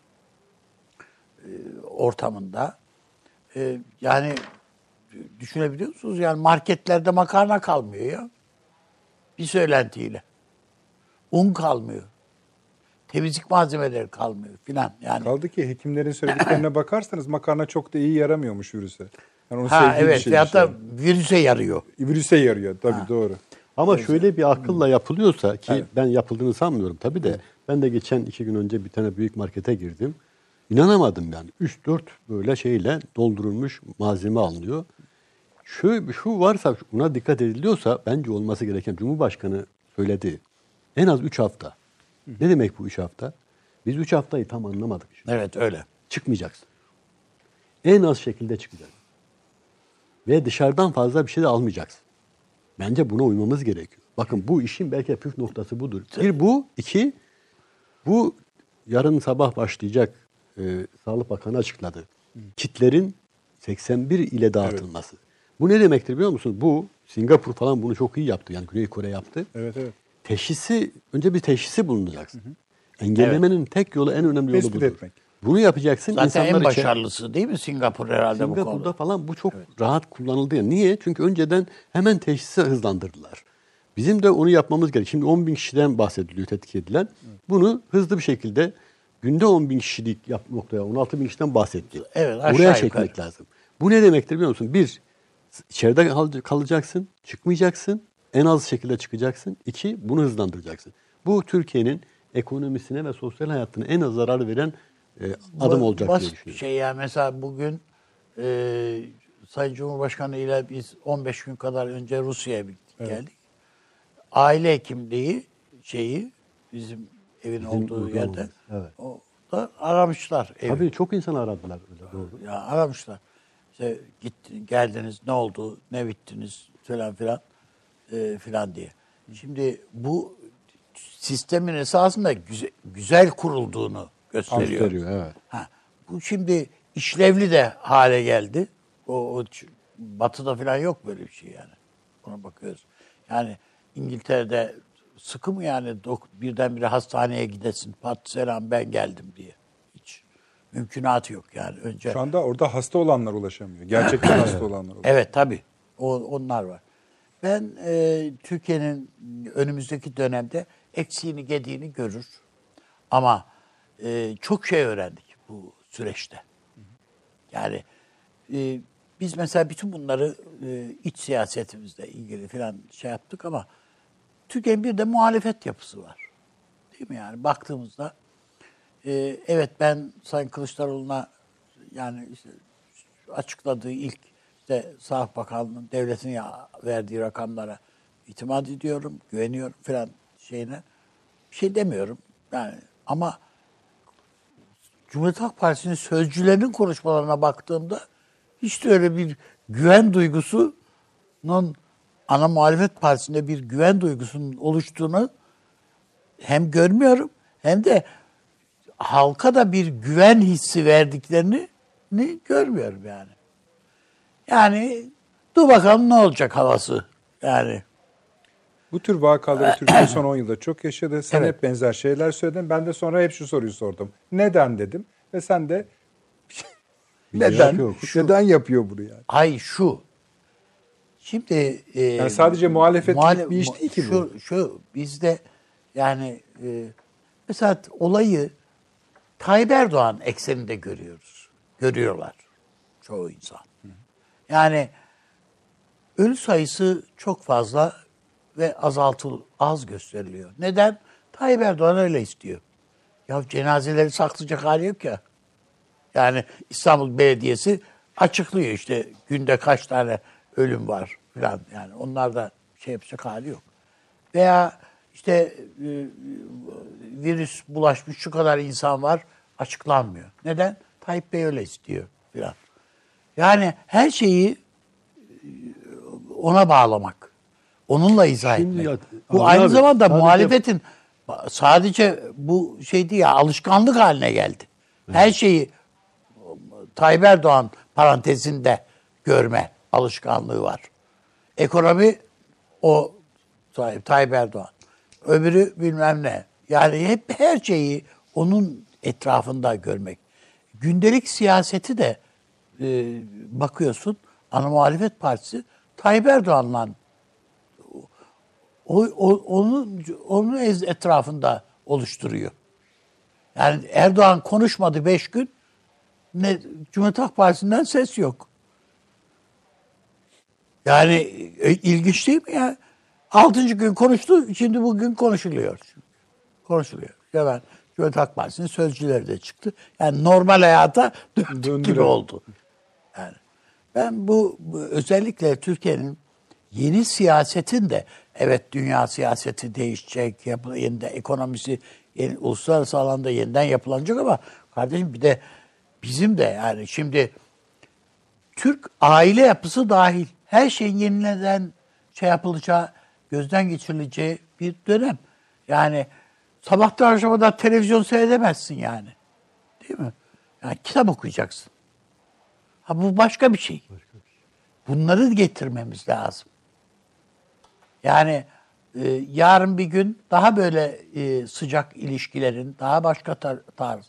C: e, ortamında e, yani düşünebiliyor musunuz? Yani marketlerde makarna kalmıyor ya. Bir söylentiyle. Un kalmıyor. Temizlik malzemeleri kalmıyor filan. Yani
A: Kaldı ki hekimlerin söylediklerine bakarsanız makarna çok da iyi yaramıyormuş virüse. Yani onun
C: Ha evet
A: şey
C: veyahut da
A: işte.
C: virüse yarıyor.
A: virüse yarıyor tabii doğru.
D: Ama şöyle bir akılla yapılıyorsa ki
A: Evet.
D: ben yapıldığını sanmıyorum tabii de. Ben de geçen iki gün önce bir tane büyük markete girdim. İnanamadım yani. 3-4 böyle şeyle doldurulmuş malzeme alınıyor. Şu, şu varsa buna dikkat ediliyorsa bence olması gereken Cumhurbaşkanı söyledi. En az 3 hafta. Ne demek bu 3 hafta? Biz 3 haftayı tam anlamadık. Şimdi.
C: Evet öyle.
D: Çıkmayacaksın. En az şekilde çıkacaksın. Ve dışarıdan fazla bir şey de almayacaksın. Bence buna uymamız gerekiyor. Bakın bu işin belki püf noktası budur. Bir bu, iki bu yarın sabah başlayacak e, Sağlık Bakanı açıkladı. Kitlerin 81 ile dağıtılması. Bu ne demektir biliyor musunuz? Bu Singapur falan bunu çok iyi yaptı. Yani Güney Kore yaptı.
A: Evet evet.
D: Teşhisi, önce bir teşhisi bulunacaksın. Engellemenin tek yolu, en önemli yolu budur.
A: etmek.
D: Bunu yapacaksın.
C: Zaten en
D: insanlar içe-
C: başarılısı değil mi Singapur herhalde bu
D: Singapur'da
C: konuda?
D: falan bu çok rahat kullanıldı. ya. Niye? Çünkü önceden hemen teşhisi hızlandırdılar. Bizim de onu yapmamız gerek. Şimdi 10 bin kişiden bahsediliyor tetkik edilen. Bunu hızlı bir şekilde günde 10 bin kişilik yap noktaya 16 bin kişiden bahsetti.
C: Evet, aşağı
D: Buraya
C: yukarı.
D: çekmek lazım. Bu ne demektir biliyor musun? Bir, içeride kal- kalacaksın, çıkmayacaksın. En az şekilde çıkacaksın. İki, bunu hızlandıracaksın. Bu Türkiye'nin ekonomisine ve sosyal hayatına en az zarar veren e, adım olacak diye
C: basit
D: düşünüyorum.
C: şey ya mesela bugün e, Sayın Cumhurbaşkanı ile biz 15 gün kadar önce Rusya'ya geldik. Aile hekimliği şeyi bizim evin olduğu
D: uygulamamız,
C: yerde
D: evet.
C: o da aramışlar evi.
D: Tabii çok insan aradılar doğru.
C: Ya aramışlar. İşte gitti, geldiniz, ne oldu, ne bittiniz falan filan e, filan diye. Şimdi bu sistemin esasında güzel, güzel kurulduğunu gösteriyor.
D: Gösteriyor evet.
C: Ha, bu şimdi işlevli de hale geldi. O, o batıda falan yok böyle bir şey yani. Ona bakıyoruz. Yani İngiltere'de sıkı mı yani dok- birdenbire hastaneye gidesin. Pat selam ben geldim diye. Mümkünatı yok yani. Önce
A: Şu anda orada hasta olanlar ulaşamıyor. Gerçekten hasta olanlar ulaşamıyor.
C: Evet tabii. O, onlar var. Ben e, Türkiye'nin önümüzdeki dönemde eksiğini gediğini görür. Ama e, çok şey öğrendik bu süreçte. Yani e, biz mesela bütün bunları e, iç siyasetimizle ilgili falan şey yaptık ama Türkiye'nin bir de muhalefet yapısı var. Değil mi yani baktığımızda e, evet ben Sayın Kılıçdaroğlu'na yani işte açıkladığı ilk işte Sağlık Bakanlığı'nın devletin ya verdiği rakamlara itimat ediyorum, güveniyorum falan şeyine. Bir şey demiyorum. Yani ama Cumhuriyet Halk Partisi'nin sözcülerinin konuşmalarına baktığımda hiç de öyle bir güven duygusunun ana muhalefet partisinde bir güven duygusunun oluştuğunu hem görmüyorum hem de halka da bir güven hissi verdiklerini ni görmüyorum yani. Yani dur bakalım ne olacak havası yani.
A: Bu tür vakaları Türkiye son 10 yılda çok yaşadı. Sen
C: Evet.
A: hep benzer şeyler söyledin. Ben de sonra hep şu soruyu sordum. Neden dedim. Ve sen de neden?
D: yok.
A: Neden yapıyor bunu yani?
C: Ay şu. Şimdi e,
A: Yani sadece muhalefetlik bir iş değil ki bu.
C: şu, Şu bizde yani e, mesela olayı Tayyip Erdoğan ekseninde görüyoruz. Görüyorlar çoğu insan. Yani ölü sayısı çok fazla ve azaltıl az gösteriliyor. Neden? Tayyip Erdoğan öyle istiyor. Ya cenazeleri saklayacak hali yok ya. Yani İstanbul Belediyesi açıklıyor işte günde kaç tane ölüm var falan yani onlar da şey yapacak hali yok. Veya işte e, virüs bulaşmış şu kadar insan var açıklanmıyor. Neden? Tayyip Bey öyle istiyor falan. Yani her şeyi e, ona bağlamak. Onunla izah
D: Şimdi
C: etmek.
D: ya,
C: bu aynı
D: abi,
C: zamanda
D: sadece-
C: muhalefetin sadece bu şey değil ya alışkanlık haline geldi. Her şeyi Tayyip Erdoğan parantezinde görme alışkanlığı var. Ekonomi o Tayyip Erdoğan. Öbürü bilmem ne. Yani hep her şeyi onun etrafında görmek. Gündelik siyaseti de e, bakıyorsun ana muhalefet partisi Tayyip Erdoğan'la o, o, onun onun etrafında oluşturuyor. Yani Erdoğan konuşmadı beş gün ne Cumhuriyet Halk Partisi'nden ses yok. Yani e, ilginç değil mi ya? Altıncı gün konuştu, şimdi bugün konuşuluyor. Konuşuluyor. Ben Cumhuriyet Halk Partisi'nin sözcüleri de çıktı. Yani normal hayata döndük gibi oldu. Yani ben bu, bu özellikle Türkiye'nin yeni siyasetin de evet dünya siyaseti değişecek, yapı, yeniden ekonomisi yeni, uluslararası alanda yeniden yapılanacak ama kardeşim bir de bizim de yani şimdi Türk aile yapısı dahil her şeyin yeniden şey yapılacağı, gözden geçirileceği bir dönem. Yani sabahtan akşama televizyon seyredemezsin yani. Değil mi? Yani kitap okuyacaksın. Ha bu başka bir şey. Bunları getirmemiz lazım. Yani e, yarın bir gün daha böyle e, sıcak ilişkilerin, daha başka tar- tarz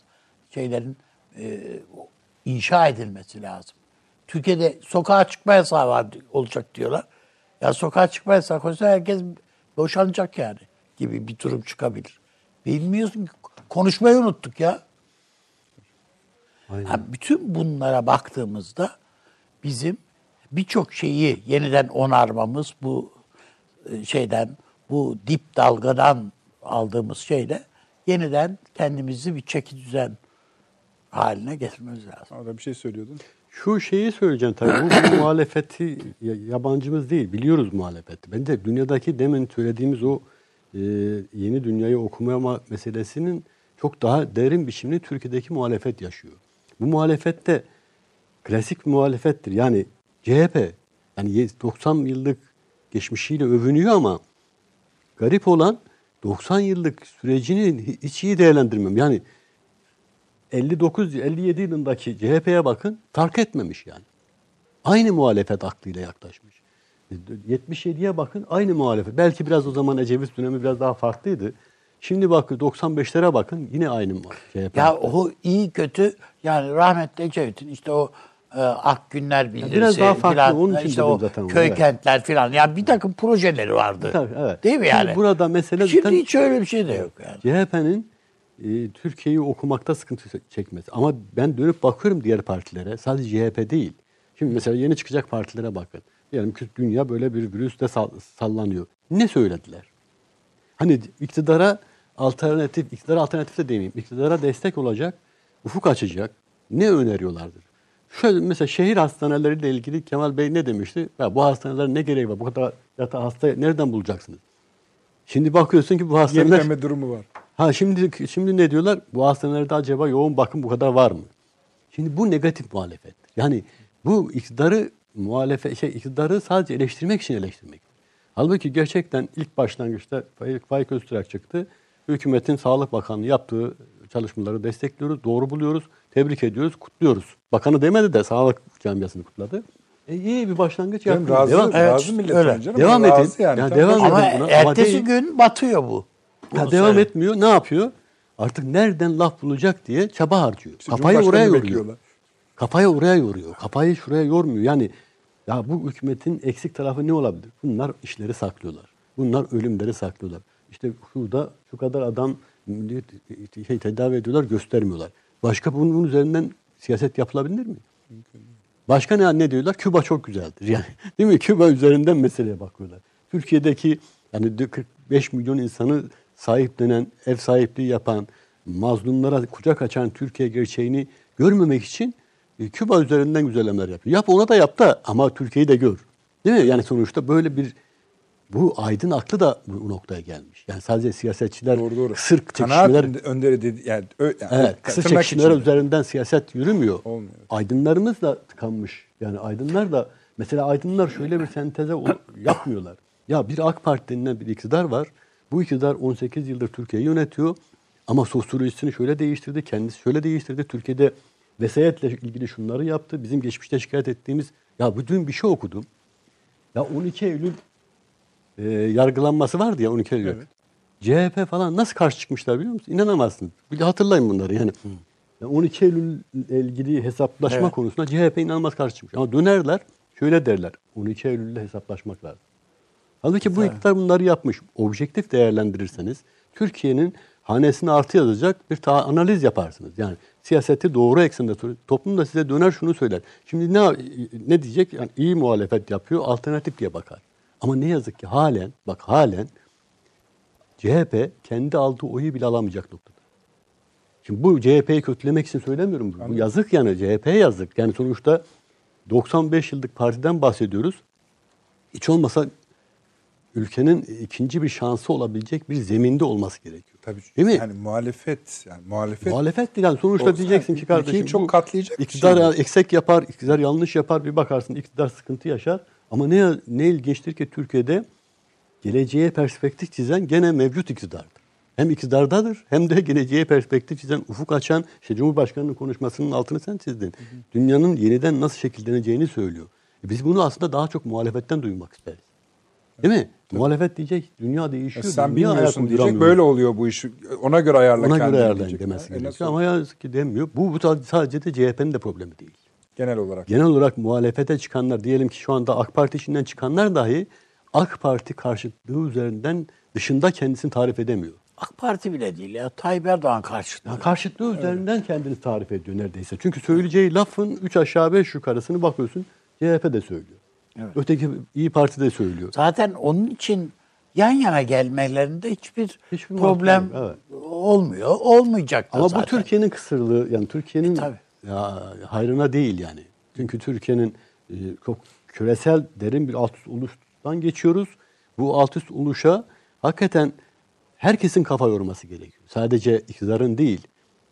C: şeylerin e, inşa edilmesi lazım. Türkiye'de sokağa çıkma yasağı var olacak diyorlar. Ya sokağa çıkma koysa herkes boşanacak yani gibi bir durum çıkabilir. Bilmiyorsun ki konuşmayı unuttuk ya. Ha, bütün bunlara baktığımızda bizim birçok şeyi yeniden onarmamız bu e, şeyden bu dip dalgadan aldığımız şeyle yeniden kendimizi bir çeki düzen haline getirmemiz lazım.
A: Orada bir şey söylüyordun.
D: Şu şeyi söyleyeceğim tabii. Bu, bu muhalefeti ya- yabancımız değil. Biliyoruz muhalefeti. Bence dünyadaki demin söylediğimiz o e, yeni dünyayı okumama meselesinin çok daha derin biçimde Türkiye'deki muhalefet yaşıyor. Bu muhalefet de klasik muhalefettir. Yani CHP yani ye- 90 yıllık geçmişiyle övünüyor ama garip olan 90 yıllık sürecini hiç iyi değerlendirmem. Yani 59-57 yılındaki CHP'ye bakın fark etmemiş yani. Aynı muhalefet aklıyla yaklaşmış. 77'ye bakın aynı muhalefet. Belki biraz o zaman Ecevit dönemi biraz daha farklıydı. Şimdi bakın 95'lere bakın yine aynı CHP.
C: Ya o iyi kötü yani rahmetli Ecevit'in işte o e, Ak Günler bildirisi
D: biraz daha farklı,
C: filan,
D: onun için
C: işte o
D: zaten
C: köy
D: evet.
C: kentler filan yani bir takım projeleri vardı.
D: Tabii, evet.
C: Değil mi
D: Şimdi
C: yani?
D: burada mesele
C: Şimdi
D: zaten-
C: hiç öyle bir şey de yok yani.
D: CHP'nin e, Türkiye'yi okumakta sıkıntı çekmesi. Ama ben dönüp bakıyorum diğer partilere. Sadece CHP değil. Şimdi mesela yeni çıkacak partilere bakın. Ki dünya böyle bir virüste sall- sallanıyor. Ne söylediler? Hani iktidara alternatif, iktidara alternatif de demeyeyim. İktidara destek olacak, ufuk açacak. Ne öneriyorlardır? Şöyle mesela şehir hastaneleriyle ilgili Kemal Bey ne demişti? Ya bu hastanelerin ne gereği var? Bu kadar yatağı hasta nereden bulacaksınız? Şimdi bakıyorsun ki bu hastaneler...
A: Yenileme durumu var.
D: Ha şimdi şimdi ne diyorlar? Bu hastanelerde acaba yoğun bakım bu kadar var mı? Şimdi bu negatif muhalefet. Yani bu iktidarı muhalefet şey iktidarı sadece eleştirmek için eleştirmek. Halbuki gerçekten ilk başlangıçta Faik, Öztürk çıktı. Hükümetin Sağlık Bakanlığı yaptığı çalışmaları destekliyoruz, doğru buluyoruz, tebrik ediyoruz, kutluyoruz. Bakanı demedi de sağlık camiasını kutladı. E, iyi bir başlangıç
A: Canım
D: yaptınız.
A: razı,
D: Devam,
C: Evet,
A: razı millet
C: öyle.
A: ama
D: Devam
A: razı
D: edin.
A: Yani.
D: Ya
A: Tabii
D: devam.
C: Ama
D: edin buna. Ama
C: ertesi
D: değil.
C: gün batıyor bu.
D: Ya devam
C: söyle.
D: etmiyor. Ne yapıyor? Artık nereden laf bulacak diye çaba harcıyor.
A: İşte
D: Kafayı oraya yoruyor. Kafayı oraya yoruyor. Kafayı şuraya yormuyor. Yani ya bu hükümetin eksik tarafı ne olabilir? Bunlar işleri saklıyorlar. Bunlar ölümleri saklıyorlar. İşte şurada şu kadar adam şey tedavi ediyorlar göstermiyorlar. Başka bunun, bunun üzerinden siyaset yapılabilir mi? Başka ne, ne diyorlar? Küba çok güzeldir. Yani değil mi? Küba üzerinden meseleye bakıyorlar. Türkiye'deki yani 45 milyon insanı sahiplenen, ev sahipliği yapan, mazlumlara kucak açan Türkiye gerçeğini görmemek için e, Küba üzerinden güzellemeler yapıyor. Yap ona da yap da ama Türkiye'yi de gör. Değil mi? Yani sonuçta böyle bir bu aydın aklı da bu noktaya gelmiş. Yani sadece siyasetçiler
A: Doğru doğru. Kanaat
D: çekişmeler
A: önderi dedi yani, ö, yani
D: Evet, kısa
A: tırnak
D: çekişmeler
A: içinde.
D: üzerinden siyaset yürümüyor.
A: Olmuyor.
D: Aydınlarımız da tıkanmış. Yani aydınlar da mesela aydınlar şöyle bir senteze yapmıyorlar. Ya bir AK Parti denilen bir iktidar var. Bu iktidar 18 yıldır Türkiye'yi yönetiyor. Ama sosyolojisini şöyle değiştirdi, kendisi şöyle değiştirdi. Türkiye'de vesayetle ilgili şunları yaptı. Bizim geçmişte şikayet ettiğimiz, ya bu dün bir şey okudum. Ya 12 Eylül e, yargılanması vardı ya 12 Eylül. CHP falan nasıl karşı çıkmışlar biliyor musun? İnanamazsınız. Bir de hatırlayın bunları yani. Ya 12 Eylül ilgili hesaplaşma
C: Evet.
D: konusunda CHP inanılmaz karşı çıkmış. Ama dönerler şöyle derler. 12 Eylül'le hesaplaşmak lazım. Halbuki bu iktidar bunları yapmış. Objektif değerlendirirseniz Türkiye'nin hanesine artı yazacak bir ta- analiz yaparsınız. Yani Siyaseti doğru eksende. Toplum da size döner şunu söyler. Şimdi ne ne diyecek? Yani iyi muhalefet yapıyor, alternatif diye bakar. Ama ne yazık ki halen, bak halen CHP kendi aldığı oyu bile alamayacak noktada. Şimdi bu CHP'yi kötülemek için söylemiyorum. Bu yazık yani CHP'ye yazık. Yani sonuçta 95 yıllık partiden bahsediyoruz. Hiç olmasa ülkenin ikinci bir şansı olabilecek bir zeminde olması gerekiyor.
A: Tabii
D: Değil mi?
A: yani muhalefet yani muhalefet
D: Muhalefet yani sonuçta
A: Olsa
D: diyeceksin ki kardeşim
A: çok
D: bu
A: katlayacak bir
D: iktidar
A: şey
D: eksik yapar, iktidar yanlış yapar bir bakarsın iktidar sıkıntı yaşar. Ama ne ne ilginçtir ki Türkiye'de geleceğe perspektif çizen gene mevcut iktidardır. Hem iktidardadır hem de geleceğe perspektif çizen, ufuk açan, işte Cumhurbaşkanı'nın konuşmasının altını sen çizdin. Dünyanın yeniden nasıl şekilleneceğini söylüyor. E biz bunu aslında daha çok muhalefetten duymak isteriz. Değil mi? Muhalefet diyecek, dünya değişiyor.
A: sen
D: Niye
A: bilmiyorsun diyecek böyle oluyor bu iş. Ona göre ayarla
D: Ona göre
A: diyecek.
D: demesi
A: E
D: gerekiyor. Ama yazık ki demiyor. Bu, bu sadece de CHP'nin de problemi değil.
A: Genel olarak.
D: Genel olarak muhalefete çıkanlar, diyelim ki şu anda AK Parti içinden çıkanlar dahi AK Parti karşıtlığı üzerinden dışında kendisini tarif edemiyor.
C: AK Parti bile değil ya. Tayyip Erdoğan karşıtı.
D: Ya karşıtlığı üzerinden kendini tarif ediyor neredeyse. Çünkü söyleyeceği lafın 3 aşağı 5 yukarısını bakıyorsun CHP de söylüyor. Öteki İyi Parti de söylüyor.
C: Zaten onun için yan yana gelmelerinde hiçbir,
D: Hiçbir
C: problem
D: yok,
C: olmuyor. Olmayacak da
D: Ama
C: zaten.
D: bu Türkiye'nin kısırlığı yani Türkiye'nin
C: E, tabii.
D: Ya, hayrına değil yani. Çünkü Türkiye'nin e, çok küresel derin bir alt üst oluştan geçiyoruz. Bu alt üst oluşa hakikaten herkesin kafa yorması gerekiyor. Sadece iktidarın değil.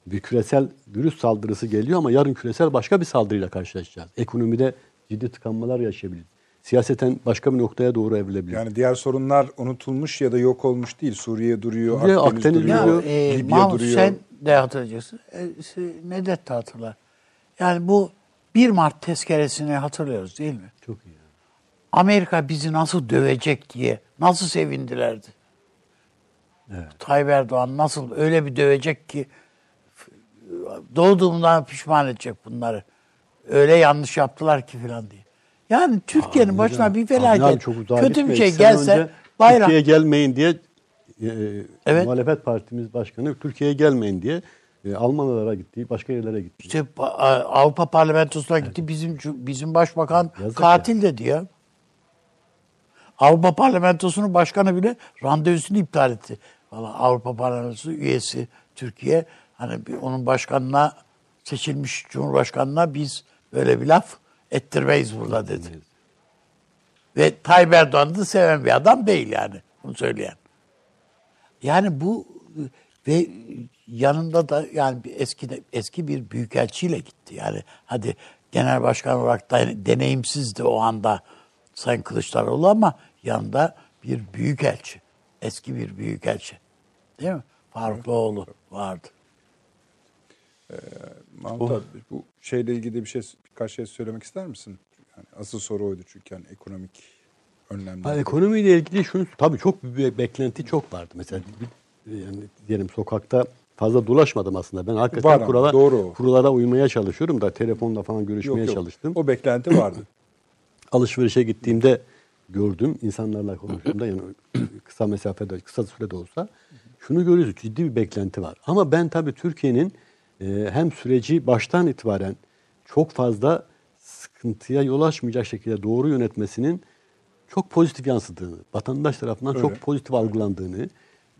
D: Bir küresel virüs saldırısı geliyor ama yarın küresel başka bir saldırıyla karşılaşacağız. Ekonomide ciddi tıkanmalar yaşayabiliriz. Siyaseten başka bir noktaya doğru evrilebilir.
A: Yani diğer sorunlar unutulmuş ya da yok olmuş değil. Suriye duruyor,
D: Suriye,
A: Akdeniz,
D: Akdeniz
A: duruyor,
D: duruyor.
C: Ya, e,
A: Libya
C: Mahmut
A: duruyor.
C: sen de hatırlayacaksın. E, Nedet de hatırlar. Yani bu 1 Mart tezkeresini hatırlıyoruz değil mi?
D: Çok iyi.
C: Amerika bizi nasıl dövecek diye nasıl sevindilerdi. Tayyip Erdoğan nasıl öyle bir dövecek ki doğduğumdan pişman edecek bunları. Öyle yanlış yaptılar ki filan diye. Yani Türkiye'nin başına bir felaket, kötü bir şey gelse bayram.
D: Türkiye'ye gelmeyin diye
C: Evet.
D: muhalefet partimiz başkanı Türkiye'ye gelmeyin diye e, Almanya'lara gitti, başka yerlere gitti.
C: İşte Avrupa Parlamentosu'na gitti bizim bizim başbakan
D: Yazık
C: katil dedi ya. Avrupa Parlamentosu'nun başkanı bile randevusunu iptal etti. Valla Avrupa Parlamentosu üyesi Türkiye hani bir onun başkanına seçilmiş Cumhurbaşkanına biz böyle bir laf ettirmeyiz burada dedi. Ve Tayyip Erdoğan'ı da seven bir adam değil yani bunu söyleyen. Yani bu ve yanında da yani bir eski eski bir büyükelçiyle gitti. Yani hadi genel başkan olarak da deneyimsizdi o anda Sayın Kılıçdaroğlu ama yanında bir büyükelçi. Eski bir büyükelçi. Değil mi? Farukluoğlu vardı.
A: Mahmut abi, bu şeyle ilgili bir şey birkaç şey söylemek ister misin? Yani asıl soru oydu çünkü yani ekonomik önlemler.
D: Ha, ekonomiyle ilgili şunu tabii çok bir beklenti çok vardı. Mesela yani diyelim sokakta fazla dolaşmadım aslında. Ben
A: Var
D: hakikaten
A: ama,
D: kurala,
A: doğru.
D: kurallara uymaya çalışıyorum da telefonla falan görüşmeye
A: Yok, yok.
D: çalıştım.
A: O beklenti vardı.
D: alışverişe gittiğimde gördüm insanlarla konuştuğumda yani kısa mesafede kısa sürede olsa şunu görüyoruz ciddi bir beklenti var. Ama ben tabii Türkiye'nin e, hem süreci baştan itibaren çok fazla sıkıntıya yol açmayacak şekilde doğru yönetmesinin çok pozitif yansıdığını, vatandaş tarafından
A: Öyle.
D: çok pozitif algılandığını,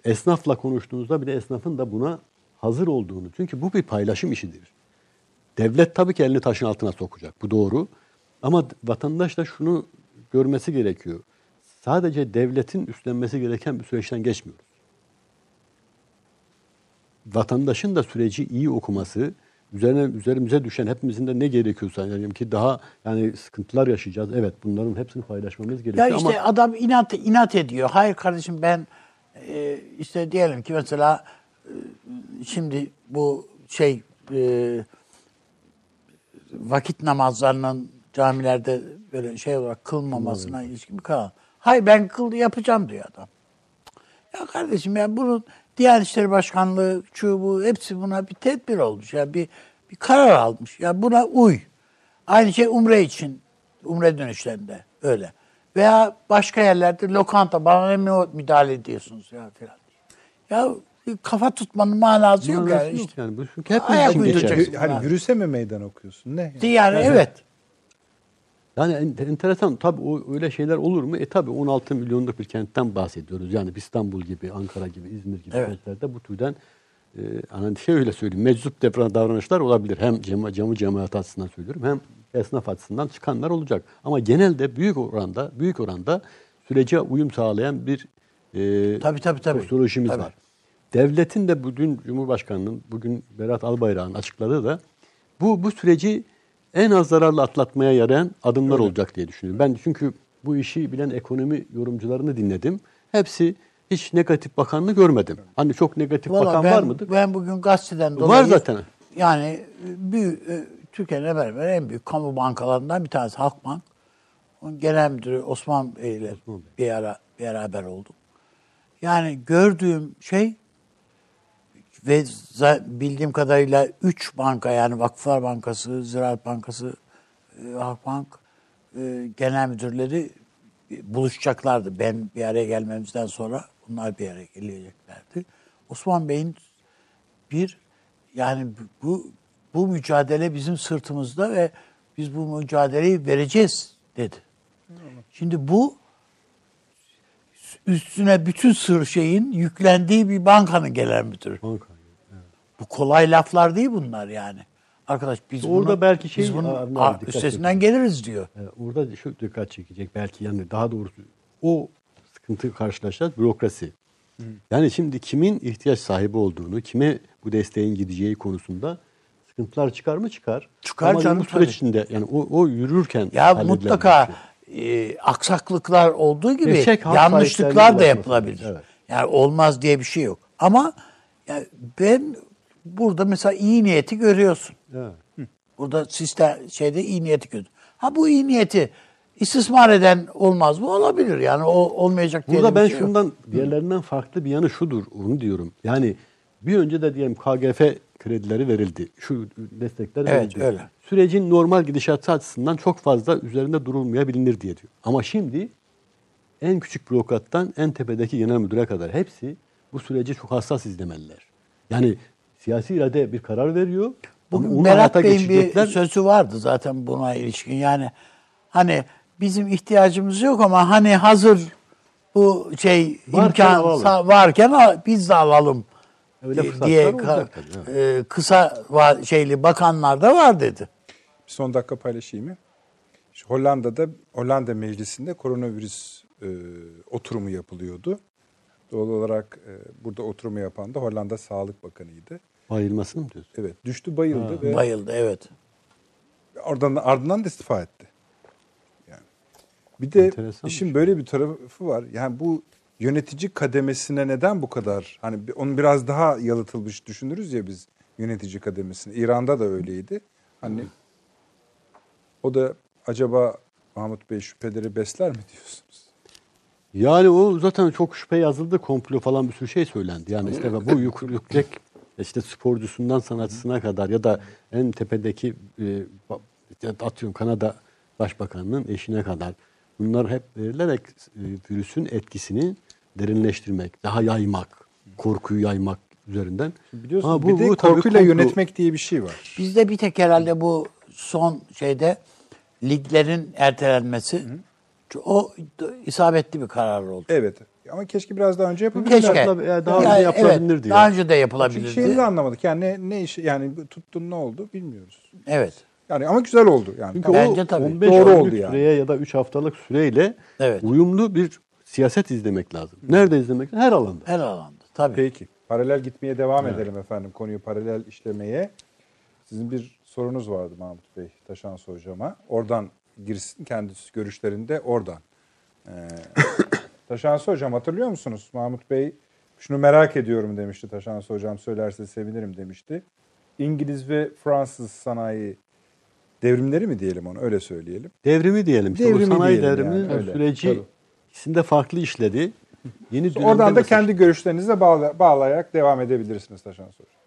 D: esnafla konuştuğunuzda bile esnafın da buna hazır olduğunu. Çünkü bu bir paylaşım işidir. Devlet tabii ki elini taşın altına sokacak. Bu doğru. Ama vatandaş da şunu görmesi gerekiyor. Sadece devletin üstlenmesi gereken bir süreçten geçmiyoruz. Vatandaşın da süreci iyi okuması, üzerine üzerimize düşen hepimizin de ne gerekiyorsa yani ki daha yani sıkıntılar yaşayacağız. Evet bunların hepsini paylaşmamız gerekiyor
C: Ya işte
D: ama
C: adam inat inat ediyor. Hayır kardeşim ben e, işte diyelim ki mesela e, şimdi bu şey e, vakit namazlarının camilerde böyle şey olarak kılmamasına ilişkin bir kanun. Hayır ben kıl yapacağım diyor adam. Ya kardeşim ya bunun Diyanet İşleri Başkanlığı, şu bu hepsi buna bir tedbir olmuş. Ya bir bir karar almış. Ya buna uy. Aynı şey umre için. Umre dönüşlerinde öyle. Veya başka yerlerde lokanta bana ne mi müdahale ediyorsunuz ya filan. Ya kafa tutmanın manası yok yani.
D: yok
C: işte.
D: yani. Bu hep
C: Ayak
D: için geçer.
C: uyduracaksın.
A: Hani virüse mi meydan okuyorsun? Ne?
C: Yani evet.
D: Yani en- enteresan tabii o öyle şeyler olur mu? E tabii 16 milyonluk bir kentten bahsediyoruz. Yani İstanbul gibi, Ankara gibi, İzmir gibi
C: Evet.
D: kentlerde bu türden e, hani şey öyle söyleyeyim. Meczup davranışlar olabilir. Hem cema, camı cemaat açısından söylüyorum hem esnaf açısından çıkanlar olacak. Ama genelde büyük oranda büyük oranda sürece uyum sağlayan bir e,
C: Tabii tabii tabii.
D: sosyolojimiz
C: Tabii.
D: var. Devletin de bugün Cumhurbaşkanı'nın, bugün Berat Albayrak'ın açıkladığı da bu bu süreci en az zararlı atlatmaya yarayan adımlar olacak diye düşünüyorum. Ben çünkü bu işi bilen ekonomi yorumcularını dinledim. Hepsi hiç negatif bakanını görmedim. Hani çok negatif
C: Valla
D: bakan
C: ben,
D: var mıdır?
C: Ben bugün gazeteden
D: Var
C: dolayı...
D: zaten.
C: Yani büyük, e, Türkiye'nin hemen hemen en büyük kamu bankalarından bir tanesi Halkbank. Onun genel müdürü Osman Bey ile bir ara beraber oldum. Yani gördüğüm şey ve bildiğim kadarıyla üç banka yani Vakıflar Bankası, Ziraat Bankası, e, Halkbank e, genel müdürleri buluşacaklardı. Ben bir araya gelmemizden sonra bunlar bir araya geleceklerdi. Osman Bey'in bir yani bu bu mücadele bizim sırtımızda ve biz bu mücadeleyi vereceğiz dedi. Şimdi bu üstüne bütün sır şeyin yüklendiği bir bankanın genel müdürü.
D: Banka.
C: Bu kolay laflar değil bunlar yani. Arkadaş biz
D: Orada
C: bunu,
D: belki şey-
C: biz bunun
D: abi,
C: a-
D: dikkat
C: üstesinden geliriz diyor.
D: Ee, Orada şu dikkat çekecek belki yani daha doğrusu o sıkıntı karşılaşacağız bürokrasi. Yani şimdi kimin ihtiyaç sahibi olduğunu, kime bu desteğin gideceği konusunda sıkıntılar çıkar mı çıkar.
C: Çıkar
D: Ama
C: canım,
D: bu süreç
C: tabii.
D: içinde yani o, o yürürken
C: Ya mutlaka
D: şey.
C: e, aksaklıklar olduğu gibi
D: Gerçek
C: yanlışlıklar da yapılabilir.
D: evet.
C: Yani olmaz diye bir şey yok. Ama yani ben burada mesela iyi niyeti görüyorsun.
D: Evet.
C: Burada sistem şeyde iyi niyeti görüyorsun. Ha bu iyi niyeti istismar eden olmaz mı? Olabilir yani o olmayacak diye
D: Burada ben
C: şey yok.
D: şundan diğerlerinden farklı bir yanı şudur onu diyorum. Yani bir önce de diyelim KGF kredileri verildi. Şu destekler
C: Evet,
D: verildi.
C: öyle.
D: Sürecin normal gidişatı açısından çok fazla üzerinde durulmayabilir diye diyor. Ama şimdi en küçük bürokrattan en tepedeki genel müdüre kadar hepsi bu süreci çok hassas izlemeliler. Yani siyasi irade bir karar veriyor.
C: Bugün
D: onu
C: Berat Bey'in bir sözü vardı zaten buna ilişkin. Yani hani bizim ihtiyacımız yok ama hani hazır bu şey
D: Varken
C: imkan
D: alalım.
C: varken biz de alalım
D: Öyle
C: diye ka-
D: tabii,
C: e, kısa va- şeyli bakanlar da var dedi.
A: Bir son dakika paylaşayım mı? Hollanda'da Hollanda Meclisi'nde koronavirüs e, oturumu yapılıyordu. Doğal olarak e, burada oturumu yapan da Hollanda Sağlık Bakanı'ydı.
D: Bayılmasın mı diyorsun?
A: Evet düştü bayıldı ve
C: Bayıldı evet.
A: oradan ardından da istifa etti. Yani. Bir de
D: Enteresan bir
A: işin böyle bir tarafı var. Yani bu yönetici kademesine neden bu kadar hani onu biraz daha yalıtılmış düşünürüz ya biz yönetici kademesine. İran'da da öyleydi. Hani o da acaba Mahmut Bey şüpheleri besler mi diyorsunuz?
D: Yani o zaten çok şüphe yazıldı. Komplo falan bir sürü şey söylendi. Yani işte bu yük, yüksek işte sporcusundan sanatçısına kadar ya da en tepedeki e, atıyorum Kanada Başbakanının eşine kadar bunlar hep verilerek e, virüsün etkisini derinleştirmek, daha yaymak, korkuyu yaymak üzerinden.
A: Biliyorsunuz
D: Ama
A: bir de
D: tabii
A: korkuyla yönetmek diye bir şey var.
C: Bizde bir tek herhalde bu son şeyde liglerin ertelenmesi o isabetli bir karar oldu.
A: Evet. Ama keşke biraz daha önce yapabilirler.
C: Keşke.
D: E, daha
C: Yani
D: önce yapılabilirdi
C: evet. Daha önce de
A: Çünkü
C: yapılabilirdi.
A: şeyini de anlamadık. Yani ne, ne işi yani tuttun ne oldu bilmiyoruz.
C: Evet.
A: Yani ama güzel oldu yani.
D: Çünkü
A: Tamam.
C: Bence
D: o
C: tabii.
D: 15
A: Doğru
D: günlük
A: oldu yani.
D: süreye ya da 3 haftalık süreyle
C: Evet.
D: uyumlu bir siyaset izlemek lazım. Nerede izlemek? Her alanda.
C: Her alanda. Tabii.
A: Peki. Paralel gitmeye devam edelim efendim. Konuyu paralel işlemeye. Sizin bir sorunuz vardı Mahmut Bey Taşansı hocama. Oradan girsin kendisi görüşlerinde oradan. Ee, Taşansı hocam hatırlıyor musunuz? Mahmut Bey şunu merak ediyorum demişti Taşansı hocam söylerse sevinirim demişti. İngiliz ve Fransız sanayi devrimleri mi diyelim onu öyle söyleyelim.
D: Devrimi diyelim. İşte
A: Devrimi
D: sanayi devrimi
A: yani, öyle.
D: süreci
A: Tabii.
D: ikisinde farklı işledi. Yeni
A: Oradan da kendi görüşlerinize bağla- bağlayarak devam edebilirsiniz Taşansı hocam.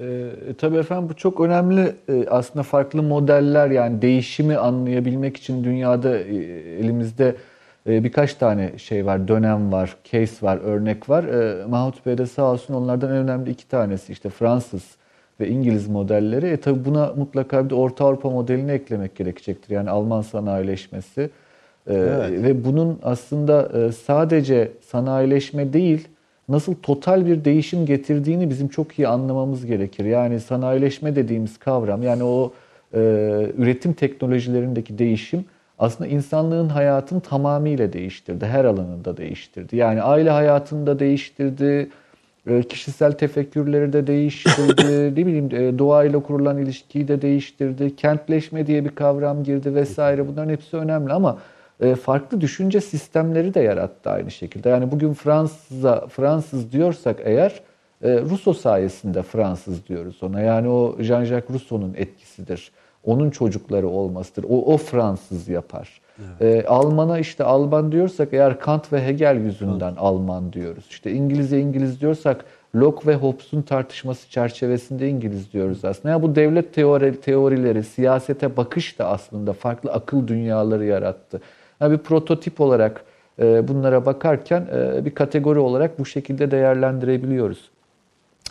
B: Ee, tabii efendim bu çok önemli e, aslında farklı modeller yani değişimi anlayabilmek için dünyada e, elimizde E, birkaç tane şey var, dönem var, case var, örnek var. E, Mahmut Bey de sağ olsun onlardan en önemli iki tanesi işte Fransız ve İngiliz modelleri. E tabi buna mutlaka bir de Orta Avrupa modelini eklemek gerekecektir. Yani Alman sanayileşmesi. E,
D: Evet.
B: Ve bunun aslında e, sadece sanayileşme değil, nasıl total bir değişim getirdiğini bizim çok iyi anlamamız gerekir. Yani sanayileşme dediğimiz kavram, yani o e, üretim teknolojilerindeki değişim aslında insanlığın hayatını tamamıyla değiştirdi. Her alanında değiştirdi. Yani aile hayatında değiştirdi, e, kişisel tefekkürleri de değiştirdi, ne bileyim e, doğayla kurulan ilişkiyi de değiştirdi, kentleşme diye bir kavram girdi vesaire. Bunların hepsi önemli ama farklı düşünce sistemleri de yarattı aynı şekilde. Yani bugün Fransız'a Fransız diyorsak eğer e, Rousseau sayesinde Fransız diyoruz ona. Yani o Jean-Jacques Rousseau'nun etkisidir. Onun çocukları olmasıdır. O, o Fransız yapar. E, Alman'a işte Alman diyorsak eğer Kant ve Hegel yüzünden Alman diyoruz. İşte İngilizce İngiliz diyorsak Locke ve Hobbes'un tartışması çerçevesinde İngiliz diyoruz aslında. Yani bu devlet teori, teorileri, siyasete bakış da aslında farklı akıl dünyaları yarattı. Yani bir prototip olarak e, bunlara bakarken e, bir kategori olarak bu şekilde değerlendirebiliyoruz.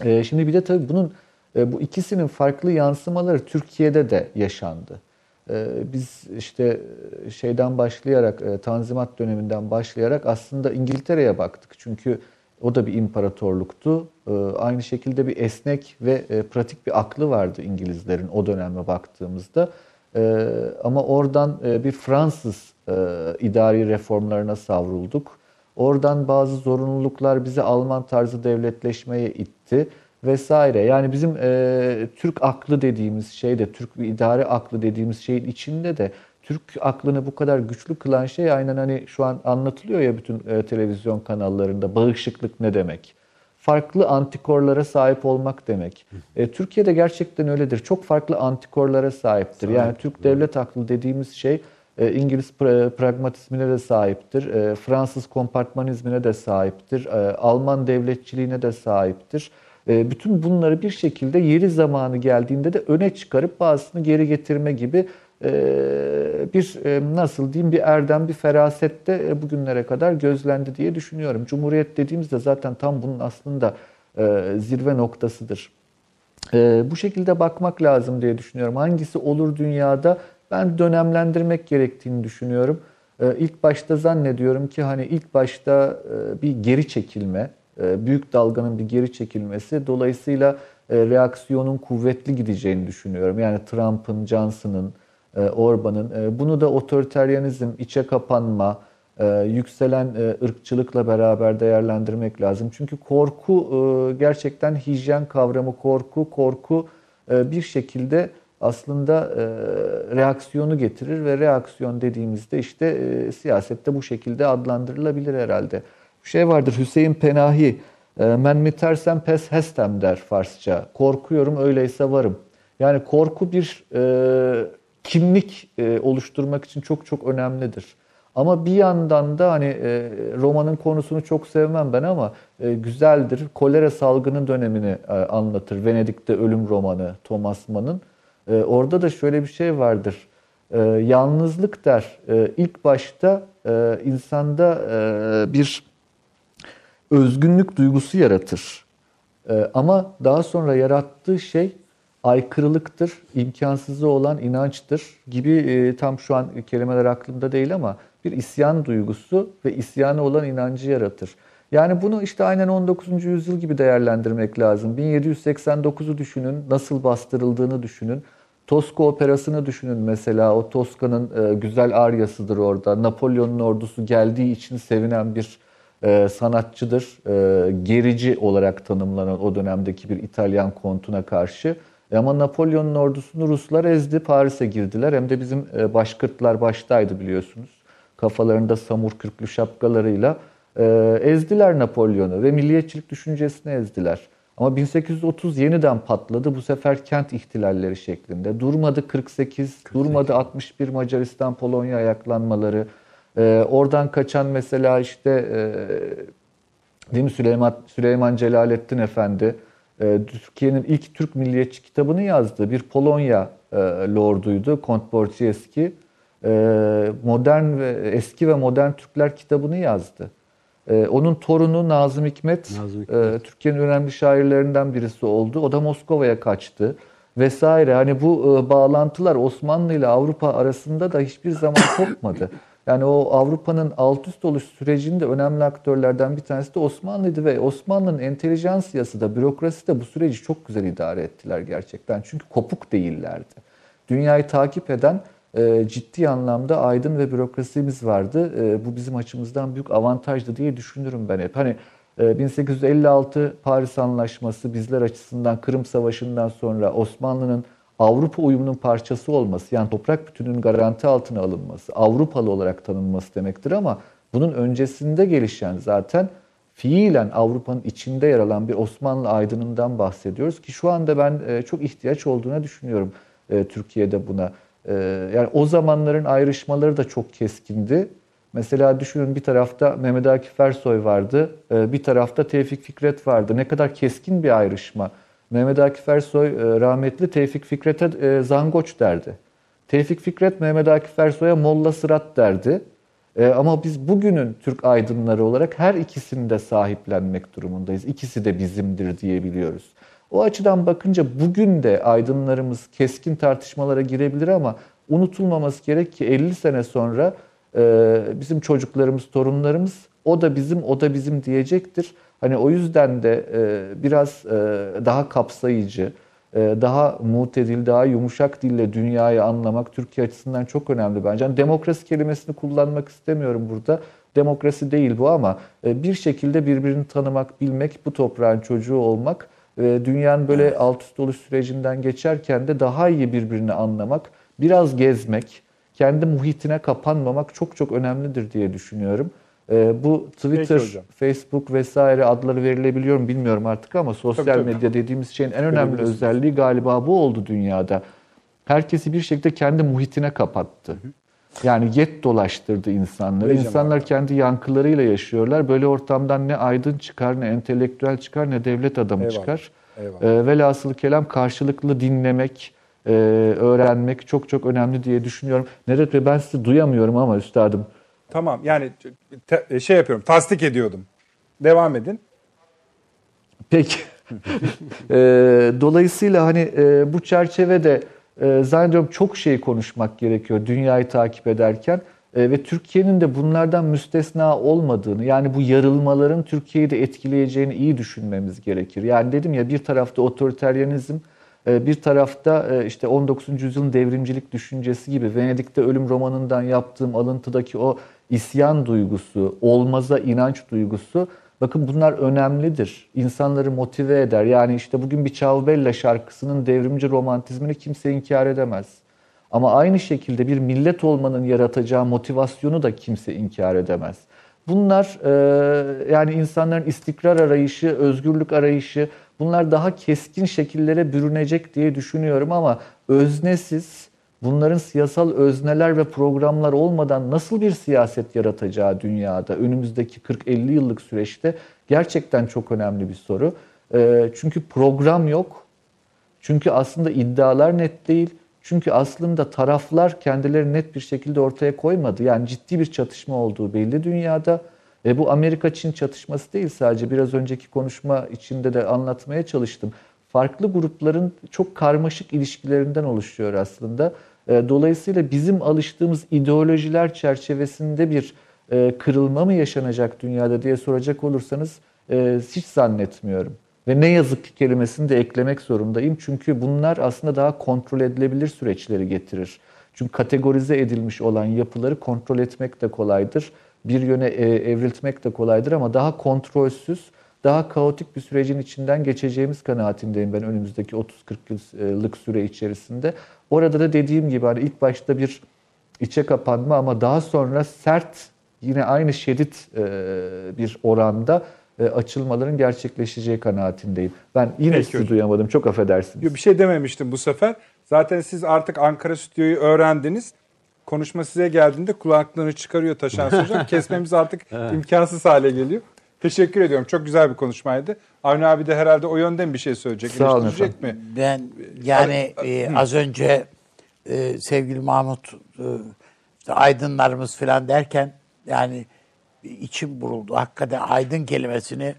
B: E, şimdi bir de tabii bunun e, bu ikisinin farklı yansımaları Türkiye'de de yaşandı. E, biz işte şeyden başlayarak, e, Tanzimat döneminden başlayarak aslında İngiltere'ye baktık. Çünkü o da bir imparatorluktu. E, aynı şekilde bir esnek ve e, pratik bir aklı vardı İngilizlerin o döneme baktığımızda. E, ama oradan e, bir Fransız e, idari reformlarına savrulduk. Oradan bazı zorunluluklar bizi Alman tarzı devletleşmeye itti vesaire. Yani bizim e, Türk aklı dediğimiz şey de, Türk bir idare aklı dediğimiz şeyin içinde de Türk aklını bu kadar güçlü kılan şey aynen hani şu an anlatılıyor ya bütün e, televizyon kanallarında bağışıklık ne demek? Farklı antikorlara sahip olmak demek. E, Türkiye'de gerçekten öyledir. Çok farklı antikorlara sahiptir. Yani Türk devlet aklı dediğimiz şey e, İngiliz pra- pragmatizmine de sahiptir. E, Fransız kompartmanizmine de sahiptir. E, Alman devletçiliğine de sahiptir. Bütün bunları bir şekilde yeri zamanı geldiğinde de öne çıkarıp bazısını geri getirme gibi bir nasıl diyeyim bir erdem, bir feraset de e, bugünlere kadar gözlendi diye düşünüyorum. Cumhuriyet dediğimizde zaten tam bunun aslında zirve noktasıdır. Bu şekilde bakmak lazım diye düşünüyorum. Hangisi olur dünyada? Ben dönemlendirmek gerektiğini düşünüyorum. E, ilk başta zannediyorum ki hani ilk başta e, bir geri çekilme, e, büyük dalganın bir geri çekilmesi. Dolayısıyla e, reaksiyonun kuvvetli gideceğini düşünüyorum. Yani Trump'ın, Johnson'ın, Orban'ın. Bunu da otoriteryanizm, içe kapanma, yükselen ırkçılıkla beraber değerlendirmek lazım. Çünkü korku gerçekten hijyen kavramı korku, korku bir şekilde aslında e, reaksiyonu getirir ve reaksiyon dediğimizde işte e, siyasette bu şekilde adlandırılabilir herhalde. Bir şey vardır Hüseyin Penahi, e, men mitersem pes hestem der Farsça. Korkuyorum öyleyse varım. Yani korku bir e, kimlik e, oluşturmak için çok çok önemlidir. Ama bir yandan da hani e, romanın konusunu çok sevmem ben ama e, güzeldir. Kolera salgını dönemini e, anlatır. Venedik'te Ölüm romanı Thomas Mann'ın. E, orada da şöyle bir şey vardır. E, yalnızlık der. E, ilk başta e, insanda e, bir özgünlük duygusu yaratır. E, ama daha sonra yarattığı şey aykırılıktır, imkansızı olan inançtır gibi e, tam şu an kelimeler aklımda değil ama bir isyan duygusu ve isyana olan inancı yaratır. Yani bunu işte aynen 19. yüzyıl gibi değerlendirmek lazım. 1789'u düşünün, nasıl bastırıldığını düşünün. Toska operasını düşünün mesela. O Toska'nın e, güzel aryasıdır orada. Napolyon'un ordusu geldiği için sevinen bir e, sanatçıdır. E, gerici olarak tanımlanan o dönemdeki bir İtalyan kontuna karşı. E, ama Napolyon'un ordusunu Ruslar ezdi, Paris'e girdiler. Hem de bizim e, başkırtlar baştaydı biliyorsunuz. Kafalarında samur kürklü şapkalarıyla e, ezdiler Napolyon'u ve milliyetçilik düşüncesini ezdiler. Ama 1830 yeniden patladı. Bu sefer kent ihtilalleri şeklinde. Durmadı 48, durmadı 61 Macaristan Polonya ayaklanmaları. Ee, oradan kaçan mesela işte e, değil mi Süleyman Süleyman Celalettin Efendi e, Türkiye'nin ilk Türk milliyetçi kitabını yazdı. Bir Polonya e, lorduydu Kont Borcieski. e, modern ve eski ve modern Türkler kitabını yazdı. E, onun torunu Nazım Hikmet,
D: Nazım Hikmet.
B: e, Türkiye'nin önemli şairlerinden birisi oldu. O da Moskova'ya kaçtı vesaire. Hani bu e, bağlantılar Osmanlı ile Avrupa arasında da hiçbir zaman kopmadı. Yani o Avrupa'nın alt üst oluş sürecinde önemli aktörlerden bir tanesi de Osmanlı'ydı ve Osmanlı'nın entelijansiyası da bürokrasi de bu süreci çok güzel idare ettiler gerçekten. Çünkü kopuk değillerdi. Dünyayı takip eden e, ciddi anlamda aydın ve bürokrasimiz vardı. E, bu bizim açımızdan büyük avantajdı diye düşünürüm ben hep. Hani e, 1856 Paris Anlaşması bizler açısından Kırım Savaşı'ndan sonra Osmanlı'nın Avrupa uyumunun parçası olması, yani toprak bütününün garanti altına alınması, Avrupalı olarak tanınması demektir ama bunun öncesinde gelişen zaten fiilen Avrupa'nın içinde yer alan bir Osmanlı aydınından bahsediyoruz ki şu anda ben e, çok ihtiyaç olduğuna düşünüyorum e, Türkiye'de buna. E, yani o zamanların ayrışmaları da çok keskindi. Mesela düşünün bir tarafta Mehmet Akif Ersoy vardı, e, bir tarafta Tevfik Fikret vardı. Ne kadar keskin bir ayrışma. Mehmet Akif Ersoy e, rahmetli Tevfik Fikret'e e, zangoç derdi. Tevfik Fikret Mehmet Akif Ersoy'a Molla Sırat derdi. Ama biz bugünün Türk aydınları olarak her ikisini de sahiplenmek durumundayız. İkisi de bizimdir diyebiliyoruz. O açıdan bakınca bugün de aydınlarımız keskin tartışmalara girebilir ama unutulmaması gerek ki 50 sene sonra e, bizim çocuklarımız, torunlarımız o da bizim, o da bizim diyecektir. Hani o yüzden de e, biraz e, daha kapsayıcı, daha mutedil, daha yumuşak dille dünyayı anlamak Türkiye açısından çok önemli bence. Yani demokrasi kelimesini kullanmak istemiyorum burada. Demokrasi değil bu ama bir şekilde birbirini tanımak, bilmek, bu toprağın çocuğu olmak dünyanın böyle alt üst oluş sürecinden geçerken de daha iyi birbirini anlamak, biraz gezmek, kendi muhitine kapanmamak çok çok önemlidir diye düşünüyorum. Ee, bu Twitter. Facebook vesaire adları verilebiliyor mu bilmiyorum artık ama sosyal
A: Tabii, tabii.
B: medya dediğimiz şeyin en önemli özelliği galiba bu oldu dünyada. Herkesi bir şekilde kendi muhitine kapattı. Yani yet dolaştırdı insanları.
A: Vereceğim
B: İnsanlar
A: abi.
B: kendi yankılarıyla yaşıyorlar. Böyle ortamdan ne aydın çıkar, ne entelektüel çıkar, ne devlet adamı
A: Eyvallah.
B: çıkar.
A: Eyvallah.
B: E, velhasılı kelam karşılıklı dinlemek, e, öğrenmek çok çok önemli diye düşünüyorum. Nedet Bey ben sizi duyamıyorum ama üstadım.
A: Tamam yani te- şey yapıyorum tasdik ediyordum. Devam edin.
B: Peki. E, dolayısıyla hani e, bu çerçevede e, zannediyorum çok şey konuşmak gerekiyor dünyayı takip ederken. E, ve Türkiye'nin de bunlardan müstesna olmadığını yani bu yarılmaların Türkiye'yi de etkileyeceğini iyi düşünmemiz gerekir. Yani dedim ya bir tarafta otoriteryenizm, e, bir tarafta e, işte 19. yüzyılın devrimcilik düşüncesi gibi Venedik'te Ölüm romanından yaptığım alıntıdaki o isyan duygusu, olmaza inanç duygusu bakın bunlar önemlidir. İnsanları motive eder. Yani işte bugün bir Ciao Bella şarkısının devrimci romantizmini kimse inkar edemez. Ama aynı şekilde bir millet olmanın yaratacağı motivasyonu da kimse inkar edemez. Bunlar e, yani insanların istikrar arayışı, özgürlük arayışı bunlar daha keskin şekillere bürünecek diye düşünüyorum ama öznesiz bunların siyasal özneler ve programlar olmadan nasıl bir siyaset yaratacağı dünyada önümüzdeki 40-50 yıllık süreçte gerçekten çok önemli bir soru. E, çünkü program yok. Çünkü aslında iddialar net değil. Çünkü aslında taraflar kendilerini net bir şekilde ortaya koymadı. Yani ciddi bir çatışma olduğu belli dünyada. E bu Amerika-Çin çatışması değil sadece. Biraz önceki konuşma içinde de anlatmaya çalıştım. Farklı grupların çok karmaşık ilişkilerinden oluşuyor aslında. E, dolayısıyla bizim alıştığımız ideolojiler çerçevesinde bir e, kırılma mı yaşanacak dünyada diye soracak olursanız e, hiç zannetmiyorum. Ve ne yazık ki kelimesini de eklemek zorundayım. Çünkü bunlar aslında daha kontrol edilebilir süreçleri getirir. Çünkü kategorize edilmiş olan yapıları kontrol etmek de kolaydır. Bir yöne evriltmek de kolaydır ama daha kontrolsüz, daha kaotik bir sürecin içinden geçeceğimiz kanaatindeyim ben önümüzdeki 30-40 yıllık süre içerisinde. Orada da dediğim gibi hani ilk başta bir içe kapanma ama daha sonra sert yine aynı şiddet e, bir oranda e, açılmaların gerçekleşeceği kanaatindeyim. Ben yine
A: Peki
B: sizi
A: hocam.
B: duyamadım. Çok affedersiniz.
A: Yo, Bir şey dememiştim bu sefer. Zaten siz artık Ankara stüdyoyu öğrendiniz. Konuşma size geldiğinde kulaklığını çıkarıyor Taşan Hocam. Kesmemiz artık imkansız hale geliyor. Teşekkür ediyorum. Çok güzel bir konuşmaydı. Avni abi de herhalde o yönden bir şey söyleyecek.
B: Sağ olun
A: mi?
C: Ben yani e, az önce e, sevgili Mahmut e, işte aydınlarımız falan derken yani içim buruldu. Hakikaten aydın kelimesini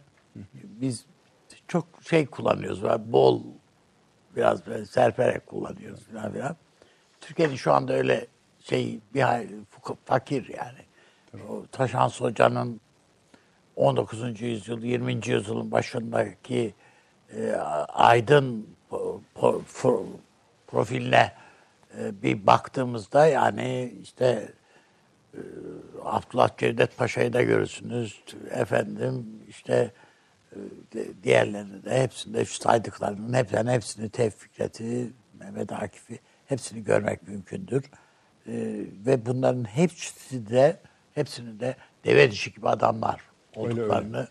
C: biz çok şey kullanıyoruz. Bol biraz böyle serperek kullanıyoruz falan filan. Türkiye'nin şu anda öyle şey bir hayli fakir yani. O Taşans Hoca'nın 19. yüzyıl, 20. yüzyılın başındaki e, aydın po- pro- profiline e, bir baktığımızda yani işte e, Abdullah Cevdet Paşa'yı da görürsünüz. Efendim işte e, diğerlerini de hepsinde şu saydıklarının hepsini, hepsini Tevfik Fikret'i, Mehmet Akif'i hepsini görmek mümkündür. E, ve bunların hepsi de hepsinin de deve dişi gibi adamlar
A: Öyle, öyle.
C: olduklarını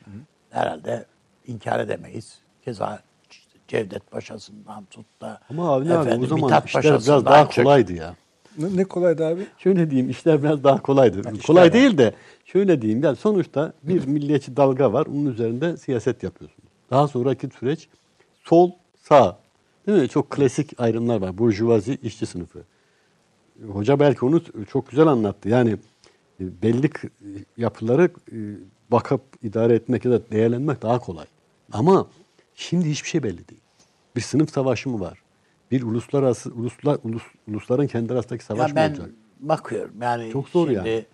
C: herhalde inkar edemeyiz. Keza işte Cevdet Paşa'sından tut da
D: Ama abi ne abi o
C: efendim,
D: zaman
C: Mithat
D: işler biraz daha kolaydı ya.
A: Ne, ne kolaydı abi?
D: Şöyle diyeyim işler biraz daha kolaydı.
A: işler
D: Kolay
A: var.
D: değil de şöyle diyeyim yani sonuçta bir milliyetçi dalga var. Onun üzerinde siyaset yapıyorsunuz. Daha sonraki süreç sol sağ. Değil mi? Çok klasik ayrımlar var. Burjuvazi işçi sınıfı. Hoca belki onu çok güzel anlattı. Yani e, belli yapıları e, bakıp idare etmek ya da değerlenmek daha kolay. Ama şimdi hiçbir şey belli değil. Bir sınıf savaşı mı var? Bir uluslararası uluslar ulus, ulusların kendi arasındaki savaş
C: Ya
D: mı
C: ben
D: olacak?
C: bakıyorum yani
D: Çok zor
C: şimdi,
D: yani.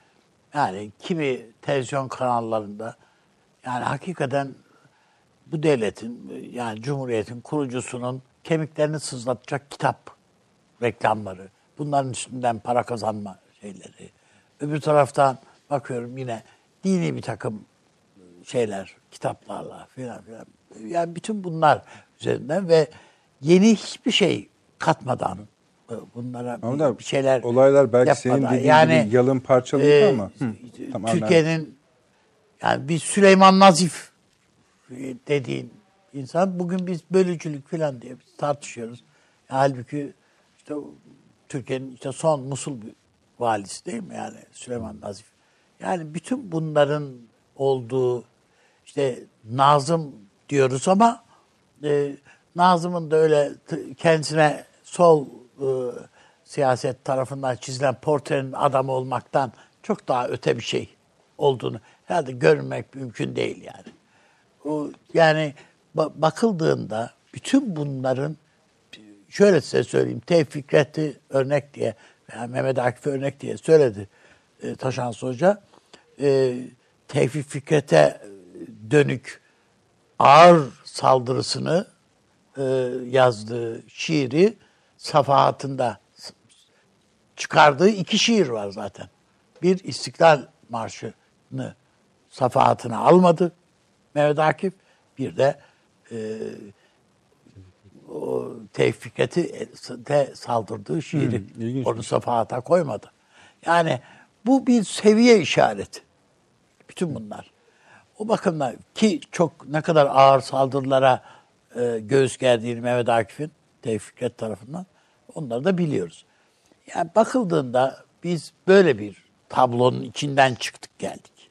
C: yani kimi televizyon kanallarında yani hakikaten bu devletin yani cumhuriyetin kurucusunun kemiklerini sızlatacak kitap reklamları. Bunların üstünden para kazanma şeyleri. Öbür taraftan bakıyorum yine dini bir takım şeyler, kitaplarla filan filan. Yani bütün bunlar üzerinden ve yeni hiçbir şey katmadan bunlara
A: Ama
C: bir- şeyler
A: olaylar belki senin
C: yapmadan.
A: dediğin gibi yalın parçalıydı
C: e,
A: ama. Hı, tamamen.
C: Türkiye'nin yani bir Süleyman Nazif dediğin insan bugün biz bölücülük falan diye tartışıyoruz. Halbuki işte Türkiye'nin işte son Musul valisi değil mi yani Süleyman Nazif. Yani bütün bunların olduğu işte Nazım diyoruz ama e, Nazım'ın da öyle kendisine sol e, siyaset tarafından çizilen portrenin adamı olmaktan çok daha öte bir şey olduğunu herhalde görmek mümkün değil yani. O, yani ba- bakıldığında bütün bunların şöyle size söyleyeyim. Tevfik Fikret'i örnek diye veya Mehmet Akif örnek diye söyledi e, Taşans Hoca. E, Tevfik Fikret'e dönük ağır saldırısını e, yazdığı şiiri safahatında çıkardığı iki şiir var zaten. Bir İstiklal Marşı'nı safahatına almadı Mehmet Akif. Bir de e, o Tevfik Fikret'i de saldırdığı şiiri
D: ilginç
C: onu safahata koymadı. Yani bu bir seviye işareti. Bütün bunlar. O bakımdan ki çok ne kadar ağır saldırılara e, göğüs gerdiğini Mehmet Akif'in Tevfik Fikret tarafından onları da biliyoruz. Yani bakıldığında biz böyle bir tablonun içinden çıktık geldik.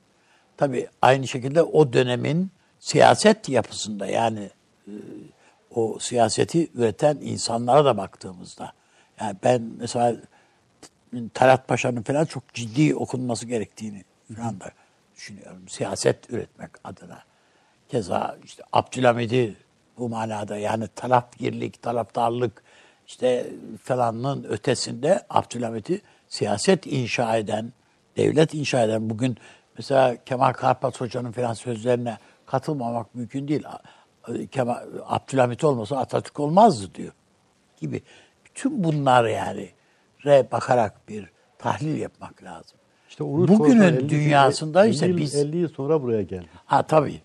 C: Tabii aynı şekilde o dönemin siyaset yapısında yani e, o siyaseti üreten insanlara da baktığımızda yani ben mesela Talat Paşa'nın falan çok ciddi okunması gerektiğini falan da düşünüyorum. Siyaset üretmek adına. Keza işte Abdülhamid'i bu manada yani tarafgirlik, taraftarlık işte falanın ötesinde Abdülhamid'i siyaset inşa eden, devlet inşa eden bugün mesela Kemal Karpat Hoca'nın falan sözlerine katılmamak mümkün değil. Kemal, Abdülhamit olmasa Atatürk olmazdı diyor gibi. Bütün bunlar yani bakarak bir tahlil yapmak lazım.
D: İşte onu
C: Bugünün
D: sonra 50
C: dünyasında
D: 50
C: ise
D: yıl-
C: biz
D: 50 yıl sonra buraya geldik.
C: ha tabii.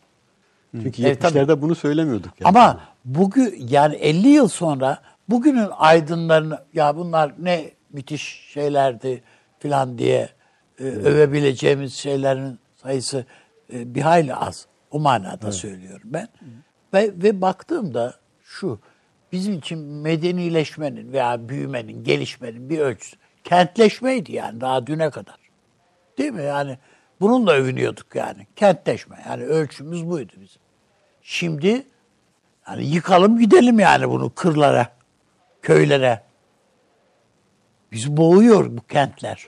D: Çünkü
C: Evet, tabii.
D: 70'lerde bunu söylemiyorduk. Yani.
C: Ama bugün yani 50 yıl sonra bugünün aydınlarını ya bunlar ne müthiş şeylerdi filan diye e, övebileceğimiz şeylerin sayısı e, bir hayli az. O manada söylüyorum ben. Ve, ve baktığımda şu bizim için medenileşmenin veya büyümenin, gelişmenin bir ölçüsü kentleşmeydi yani daha düne kadar. Değil mi? Yani bununla övünüyorduk yani. Kentleşme. Yani ölçümüz buydu bizim. Şimdi yani yıkalım gidelim yani bunu kırlara, köylere. Bizi boğuyor bu kentler.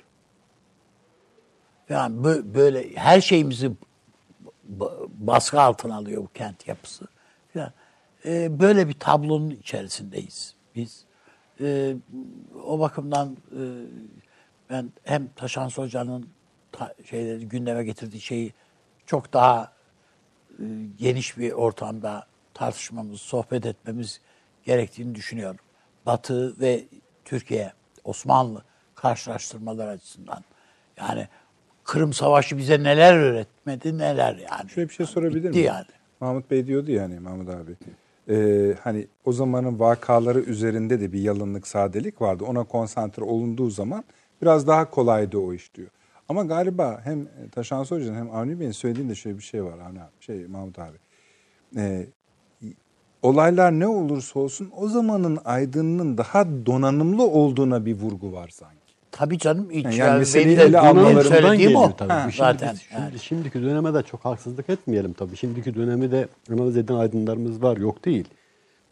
C: Yani bö- böyle her şeyimizi ba- baskı altına alıyor bu kent yapısı. Ee, böyle bir tablonun içerisindeyiz biz. Ee, o bakımdan e, ben hem Taşan Hoca'nın ta- şeyleri gündeme getirdiği şeyi çok daha e, geniş bir ortamda tartışmamız, sohbet etmemiz gerektiğini düşünüyorum. Batı ve Türkiye, Osmanlı karşılaştırmalar açısından. Yani Kırım Savaşı bize neler öğretmedi, neler yani.
A: Şöyle bir şey sorabilir
C: Bitti
A: miyim?
C: yani.
A: Mahmut Bey diyordu yani Mahmut abi. Ee, hani o zamanın vakaları üzerinde de bir yalınlık, sadelik vardı. Ona konsantre olunduğu zaman biraz daha kolaydı o iş diyor. Ama galiba hem Taşan Hoca'nın hem Avni Bey'in söylediğinde şöyle bir şey var Avni abi, şey Mahmut abi. Ee, olaylar ne olursa olsun o zamanın aydınının daha donanımlı olduğuna bir vurgu var sanki.
C: Tabii canım. Hiç
A: Yani
C: yani
A: meseleyi ele almalarından
D: geliyor tabii.
C: Ha, zaten.
D: şimdi,
C: yani.
D: şimdiki döneme de çok haksızlık etmeyelim tabii. Şimdiki dönemi de analiz eden aydınlarımız var, yok değil.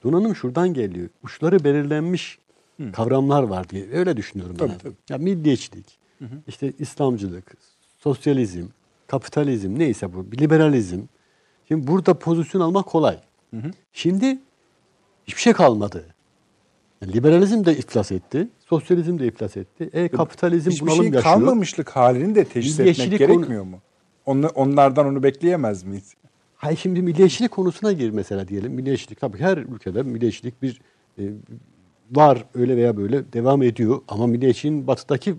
D: Donanım şuradan geliyor. Uçları belirlenmiş kavramlar var diye. Öyle düşünüyorum ben.
A: Tabii, tabii.
D: Ya milliyetçilik, işte İslamcılık, sosyalizm, kapitalizm neyse bu, liberalizm. Şimdi burada pozisyon almak kolay. Şimdi hiçbir şey kalmadı. Liberalizm de iflas etti, sosyalizm de iflas etti. E kapitalizm
A: Hiçbir
D: bunalım
A: şey
D: yaşıyor.
A: kalmamışlık halini de teşhis etmek
D: Milliyetçilik
A: gerekmiyor mu? Onla- Onlardan onu bekleyemez miyiz?
D: Hayır şimdi milliyetçilik konusuna gir mesela diyelim. Milliyetçilik tabii her ülkede milliyetçilik bir e, var öyle veya böyle devam ediyor. Ama milliyetçiliğin batıdaki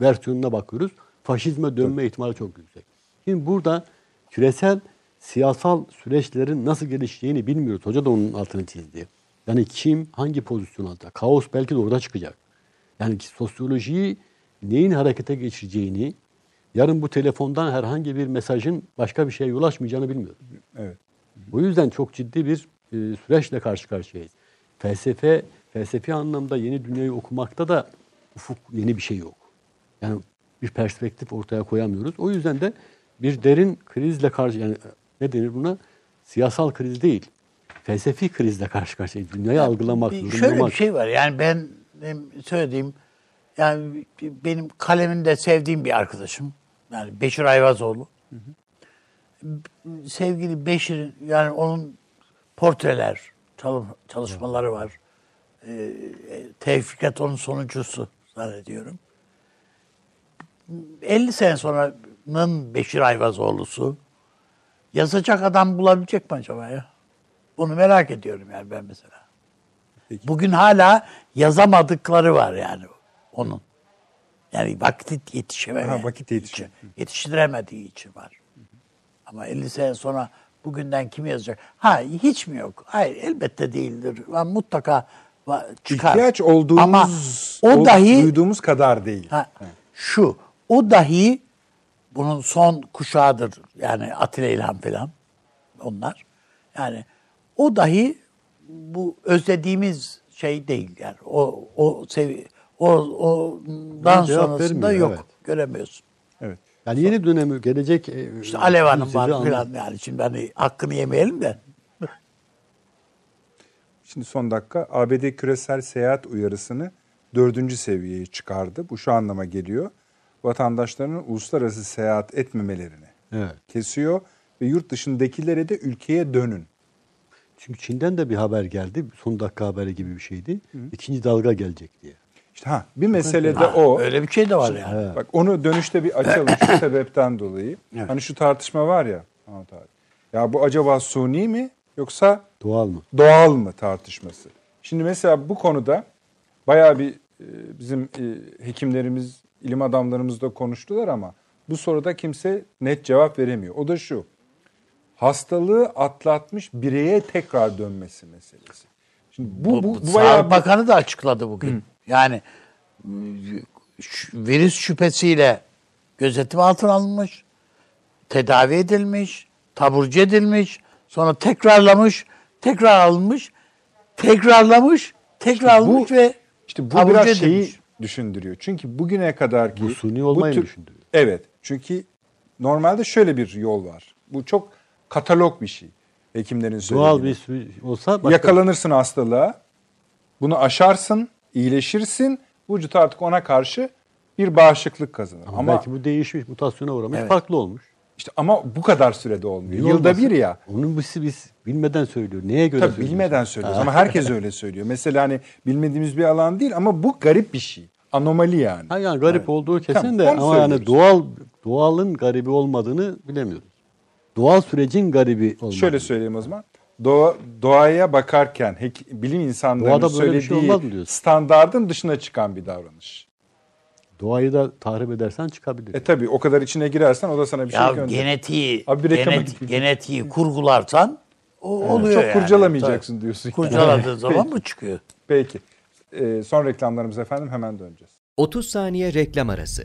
D: versiyonuna bakıyoruz. Faşizme dönme ihtimali çok yüksek. Şimdi burada küresel siyasal süreçlerin nasıl gelişeceğini bilmiyoruz. Hoca da onun altını çizdi. Yani kim hangi pozisyon alacak? Kaos belki de orada çıkacak. Yani sosyolojiyi neyin harekete geçireceğini, yarın bu telefondan herhangi bir mesajın başka bir şeye yol açmayacağını bilmiyoruz.
A: Evet.
D: Bu yüzden çok ciddi bir e, süreçle karşı karşıyayız. Felsefe, felsefi anlamda yeni dünyayı okumakta da ufuk yeni bir şey yok. Yani bir perspektif ortaya koyamıyoruz. O yüzden de bir derin krizle karşı yani ne denir buna? Siyasal kriz değil. Felsefi krizle karşı karşıyayız. Dünyayı algılamak,
C: Bir-. Şöyle bir şey var. Yani ben söylediğim yani benim kaleminde sevdiğim bir arkadaşım. Yani Beşir Ayvazoğlu. Sevgili Beşir yani onun portreler çalı- çalışmaları var. Ee, Tevfikat onun sonuncusu zannediyorum. 50 sene sonranın Beşir Ayvazoğlu'su yazacak adam bulabilecek mi acaba ya? Bunu merak ediyorum yani ben mesela. Bugün hala yazamadıkları var yani onun. Yani vakit yetişemedi.
A: Ha, vakit yetişemiyor.
C: Yetiştiremediği için var. Ama 50 sene sonra bugünden kim yazacak? Ha hiç mi yok? Hayır elbette değildir. Ben mutlaka çıkar.
A: İhtiyaç olduğumuz,
C: Ama o dahi
A: duyduğumuz kadar değil.
C: Ha, şu, o dahi bunun son kuşağıdır. Yani Atilla İlhan falan onlar. Yani o dahi bu özlediğimiz şey değil. Yani o o sevi o ondan sonrasında yok.
D: evet.
C: Göremiyorsun.
A: Evet.
D: Yani yeni dönemi gelecek. e,
C: İşte Alev Hanım var
D: anla-
C: falan yani. Şimdi hani hakkını yemeyelim de.
A: Şimdi son dakika ABD küresel seyahat uyarısını dördüncü seviyeye çıkardı. Bu şu anlama geliyor. Vatandaşlarının uluslararası seyahat etmemelerini
D: Evet.
A: kesiyor ve yurt dışındakilere de ülkeye dönün.
D: Çünkü Çin'den de bir haber geldi. Son dakika haberi gibi bir şeydi. İkinci dalga gelecek diye.
A: İşte ha bir mesele de
C: Ha,
A: o.
C: Öyle bir şey de var yani.
A: Bak onu dönüşte bir açalım şu sebepten dolayı. Hani şu tartışma var ya abi. Ya bu acaba suni mi yoksa
D: Doğal mı?
A: doğal mı tartışması. Şimdi mesela bu konuda bayağı bir e, bizim e, hekimlerimiz, ilim adamlarımız da konuştular ama bu soruda kimse net cevap veremiyor. O da şu. Hastalığı atlatmış bireye tekrar dönmesi meselesi. Şimdi bu bu, bu
C: Sağlık
A: bir-
C: Bakanı da açıkladı bugün. Yani ş- virüs şüphesiyle gözetim altına alınmış, tedavi edilmiş, taburcu edilmiş, sonra tekrarlamış, tekrar alınmış, tekrarlamış, tekrar
A: bu-
C: alınmış ve
A: İşte bu
C: taburcu
A: biraz
C: edilmiş.
A: şeyi düşündürüyor. Çünkü bugüne kadar ki
D: Bu suni olmayı
A: tür-
D: düşündürüyor.
A: Evet. Çünkü normalde şöyle bir yol var. Bu çok katalog bir şey. Hekimlerin söylediği.
D: Doğal bir olsa başka
A: Yakalanırsın hastalığa. Bunu aşarsın, iyileşirsin. Vücut artık ona karşı bir bağışıklık kazanır.
D: Ama,
A: Ama,
D: belki bu değişmiş, mutasyona uğramış,
C: Evet.
D: farklı olmuş.
A: işte ama bu kadar sürede olmuyor.
D: Niye
A: Yılda
D: olmasın?
A: bir ya.
D: Onun biz, biz bilmeden söylüyor. Neye göre
A: Tabii bilmeden söylüyoruz ama herkes öyle söylüyor. Mesela hani bilmediğimiz bir alan değil ama bu garip bir şey. Anomali yani.
D: Ha yani garip olduğu kesin
A: Tamam,
D: de
A: onu
D: ama yani
A: söylüyoruz.
D: doğal doğalın garibi olmadığını bilemiyoruz. Doğal sürecin garibi olmadığını.
A: Şöyle söyleyeyim o zaman. Doğa, doğaya bakarken hek- bilim insanlarının
D: şey
A: söylediği
D: diyorsun?
A: standardın dışına çıkan bir davranış.
D: Doğayı da tahrip edersen çıkabilir.
A: E tabii o kadar içine girersen o da sana bir şey
C: Ya
A: gönderir.
C: genetiği,
A: Abi
C: genet- genetiği kurgularsan o oluyor
A: Çok
C: yani.
A: kurcalamayacaksın
C: Tabii.
A: diyorsun.
C: Kurcaladığın zaman bu çıkıyor.
A: Peki. Ee, son reklamlarımız efendim hemen döneceğiz.
F: 30 saniye reklam arası.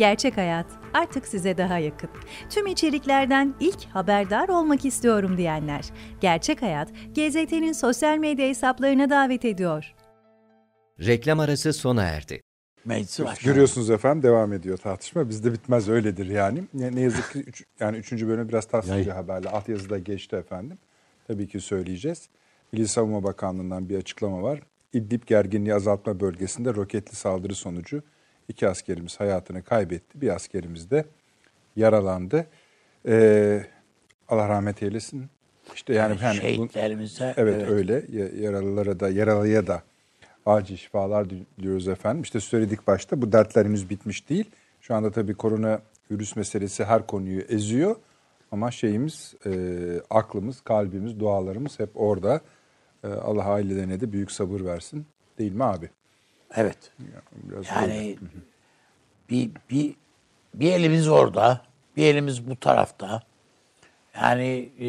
E: Gerçek Hayat artık size daha yakın. Tüm içeriklerden ilk haberdar olmak istiyorum diyenler. Gerçek Hayat, GZT'nin sosyal medya hesaplarına davet ediyor.
F: Reklam arası sona erdi.
A: Görüyorsunuz efendim devam ediyor tartışma. Bizde bitmez öyledir yani. Ne, ne yazık ki üç, yani üçüncü bölüm biraz bir haberle. Alt yazıda geçti efendim. Tabii ki söyleyeceğiz. Milli Savunma Bakanlığı'ndan bir açıklama var. İdlib gerginliği azaltma bölgesinde roketli saldırı sonucu iki askerimiz hayatını kaybetti. Bir askerimiz de yaralandı. Ee, Allah rahmet eylesin. İşte yani, yani bu-
C: Şehitlerimize
A: Evet, öyle. Ya- Yaralılara da yaralıya da acil şifalar diliyoruz efendim. İşte söyledik başta bu dertler henüz bitmiş değil. Şu anda tabii korona virüs meselesi her konuyu eziyor. Ama şeyimiz, e, aklımız, kalbimiz, dualarımız hep orada. E, Allah ailelerine de büyük sabır versin. Değil mi abi?
C: Evet.
A: Biraz öyle.
C: Yani bir, bir, bir elimiz orada, bir elimiz bu tarafta. Yani e,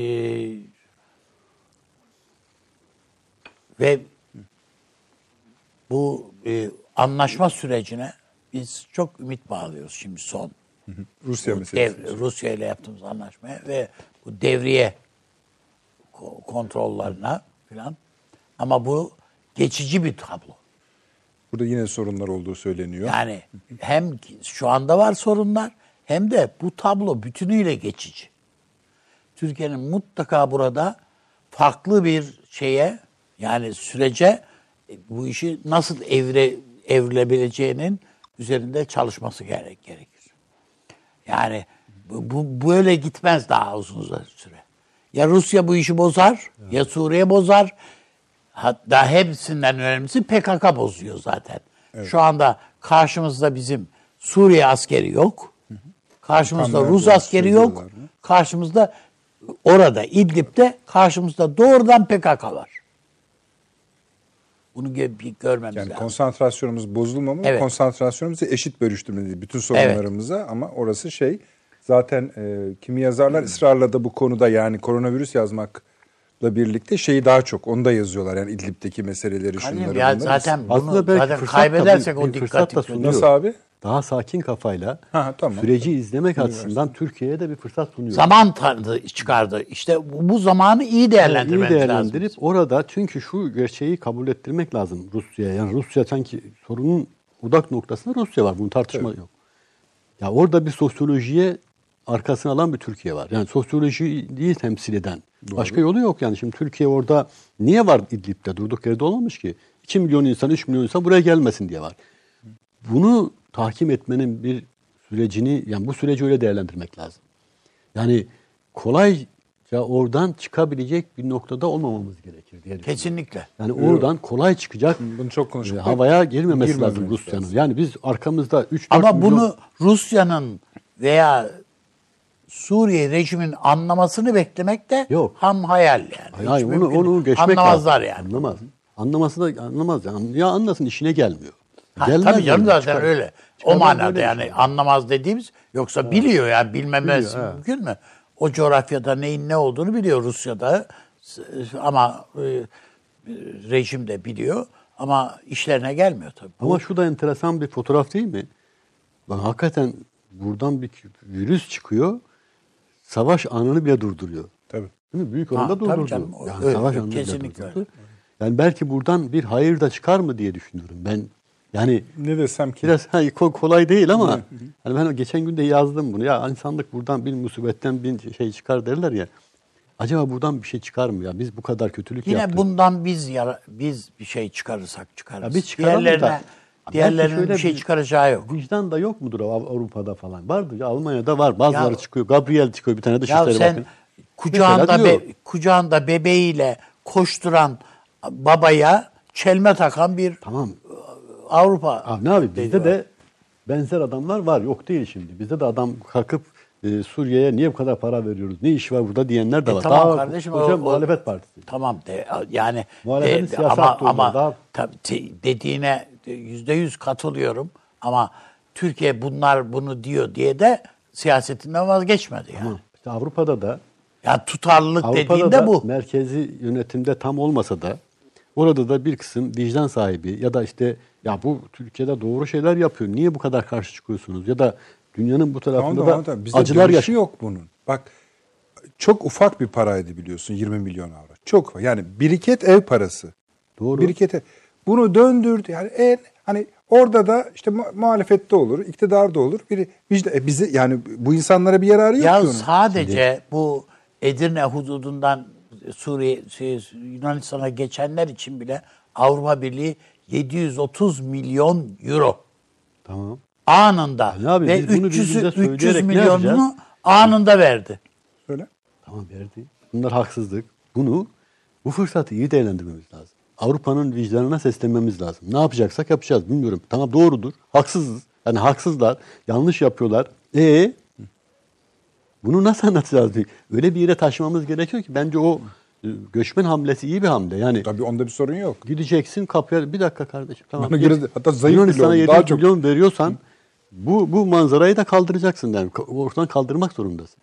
C: ve bu e, anlaşma sürecine biz çok ümit bağlıyoruz şimdi son.
A: Rusya meselesi.
C: Rusya ile yaptığımız anlaşmaya ve bu devriye ko- kontrollerine falan. Ama bu geçici bir tablo.
A: Burada yine sorunlar olduğu söyleniyor.
C: Yani hem şu anda var sorunlar hem de bu tablo bütünüyle geçici. Türkiye'nin mutlaka burada farklı bir şeye yani sürece e, bu işi nasıl evre evrilebileceğinin üzerinde çalışması gerek gerekir. Yani bu, bu böyle gitmez daha uzun süre. Ya Rusya bu işi bozar, ya Suriye bozar. Hatta hepsinden önemlisi PKK bozuyor zaten. Şu anda karşımızda bizim Suriye askeri yok. Karşımızda
A: Bakanlar
C: Rus askeri yok. Karşımızda orada İdlib'de karşımızda doğrudan PKK var. Bunu bir görmemiz
A: Yani
C: lazım.
A: konsantrasyonumuz bozulmamalı,
C: Evet.
A: konsantrasyonumuzu eşit bölüştürmeliyiz bütün sorunlarımıza ama orası şey zaten e, kimi yazarlar ısrarla da bu konuda yani koronavirüs yazmakla birlikte şeyi daha çok onu da yazıyorlar yani İdlib'deki meseleleri
C: Kardeşim
A: şunları
C: ya
A: bunları.
C: zaten bunu
D: Aslında belki
C: zaten
D: fırsat da
C: kaybedersek
D: bir-
C: o dikkati
D: da sunuyor.
A: Nasıl abi?
D: Daha sakin kafayla
A: Ha, tamam.
D: süreci izlemek açısından Türkiye'ye de bir fırsat sunuyor.
C: zaman tanıdı, çıkardı. İşte bu, bu zamanı iyi
D: iyi
C: değerlendirmemiz
D: değerlendirip
C: lazım.
D: orada çünkü şu gerçeği kabul ettirmek lazım Rusya'ya. Yani Rusya sanki sorunun odak noktasında Rusya var. Bunun tartışma yok. Ya orada bir sosyolojiye arkasını alan bir Türkiye var. Yani sosyolojiyi temsil eden. Başka yolu yok yani. Şimdi Türkiye orada niye var İdlib'de? Durduk yerde olmamış ki. 2 milyon insan, 3 milyon insan buraya gelmesin diye var. Bunu tahkim etmenin bir sürecini, yani bu süreci öyle değerlendirmek lazım. Yani kolayca oradan çıkabilecek bir noktada olmamamız gerekir diye.
C: Kesinlikle.
D: Yani oradan kolay çıkacak
A: Bunu çok konuştuk.
D: e, havaya girmemesi lazım Rusya'nın. Yani biz arkamızda 3-4
C: Ama
D: milyon...
C: bunu Rusya'nın veya Suriye rejimin anlamasını beklemek de
D: Yok.
C: ham hayal yani.
D: Hayır, onu, onu geçmek
C: Anlamazlar
D: lazım.
C: yani.
D: Anlamaz. Anlaması da anlamaz. Yani. Ya anlasın işine gelmiyor.
C: Ha,
D: Gelmez
C: tabii canım zaten
D: Çıkar-
C: öyle. O
D: çıkardan
C: manada
D: böyle bir
C: yani
D: şey.
C: anlamaz dediğimiz yoksa biliyor yani bilmemez
D: Biliyor, evet.
C: mümkün mü? O coğrafyada neyin ne olduğunu biliyor Rusya'da ama e, rejim de biliyor ama işlerine gelmiyor tabii. Bu-
D: Ama şu da enteresan bir fotoğraf değil mi? Bak hakikaten buradan bir virüs çıkıyor. Savaş anını bile durduruyor.
A: Tabii.
D: Değil mi? Büyük oranda
C: tabii
D: durdurdu.
C: canım, o-
D: yani
C: öyle,
D: savaş anında
C: kesinlikle
D: durdurdu.
C: öyle.
D: Yani belki buradan bir hayır da çıkar mı diye düşünüyorum. Ben yani
A: Ne desem ki?
D: biraz ha, ko- kolay değil ama hani ben geçen gün de yazdım bunu. Ya insanlık buradan bir musibetten bir şey çıkar derler ya. Acaba buradan bir şey çıkar mı ya? Biz bu kadar kötülük
C: Yine
D: yaptık.
C: bundan biz yara, biz bir şey çıkarırsak çıkarız.
D: Ya biz çıkaralım da-
C: Diğerlerine,
D: Belki
C: diğerlerinin
D: şöyle
C: bir şey çıkaracağı yok.
D: Vicdan da yok mudur Av- Avrupa'da falan? Vardır ya Almanya'da var. Bazıları
C: Ya-
D: çıkıyor. Gabriel çıkıyor bir tane
C: Ya
D: Dışişleri
C: sen
D: Bakanı.
C: kucağında
D: Mesela diyor.
C: be- kucağında bebeğiyle koşturan babaya çelme takan bir
D: Tamam.
C: Avrupa.
D: Abi ne abi bizde
C: var.
D: de benzer adamlar var. Yok değil şimdi. Bizde de adam kalkıp e, Suriye'ye niye bu kadar para veriyoruz? Ne iş var burada diyenler de
C: E
D: var.
C: tamam
D: Daha
C: kardeşim,
D: koca
C: o- o-
D: muhalefet partisi.
C: Tamam de yani de- ama ama
D: daha-
C: tabii te- dediğine yüzde yüz katılıyorum ama Türkiye bunlar bunu diyor diye de siyasetinden vazgeçmedi yani.
D: Ama işte Avrupa'da da
C: Ya tutarlılık
D: Avrupa'da
C: dediğinde
D: da
C: bu.
D: merkezi yönetimde tam olmasa da orada da bir kısım vicdan sahibi ya da işte ya bu Türkiye'de doğru şeyler yapıyor. Niye bu kadar karşı çıkıyorsunuz? Ya da dünyanın bu
A: Tamam
D: tarafında
A: da,
D: da
A: tamam da bizde
D: acılar yaşıyor.
A: yok bunun. Bak çok ufak bir paraydı biliyorsun 20 milyon avro. Çok yani biriket ev parası.
D: Doğru.
A: Biriket ev. Bunu döndürdü yani en hani orada da işte mu- muhalefette olur, iktidarda olur. Biri vicdan e bizi yani bu insanlara bir yararı yok
C: Ya
A: ki onun.
C: sadece bu Edirne hududundan Suriye şey, Yunanistan'a geçenler için bile Avrupa Birliği 730 milyon euro
D: Tamam.
C: anında
D: Ne abi,
C: ve
D: biz bunu
C: 300,
D: birbirimize
C: 300
D: söyleyerek ne
C: milyonunu anında verdi.
A: Öyle.
D: Tamam verdi. Bunlar haksızlık. Bunu bu fırsatı iyi değerlendirmemiz lazım. Avrupa'nın vicdanına seslenmemiz lazım. Ne yapacaksak yapacağız bilmiyorum. Tamam doğrudur. Haksızız. Yani haksızlar. Yanlış yapıyorlar. E bunu nasıl anlatacağız? Öyle bir yere taşımamız gerekiyor ki bence o e, göçmen hamlesi iyi bir hamle. Yani
A: Tabii onda bir sorun yok.
D: gideceksin kapıya bir dakika kardeşim tamam.
A: Bana göre de- hatta zayıf
D: Yunanistan'a
A: bile oldu,
D: 700
A: daha çok.
D: milyon veriyorsan bu bu manzarayı da kaldıracaksın yani. Ortadan kaldırmak zorundasın.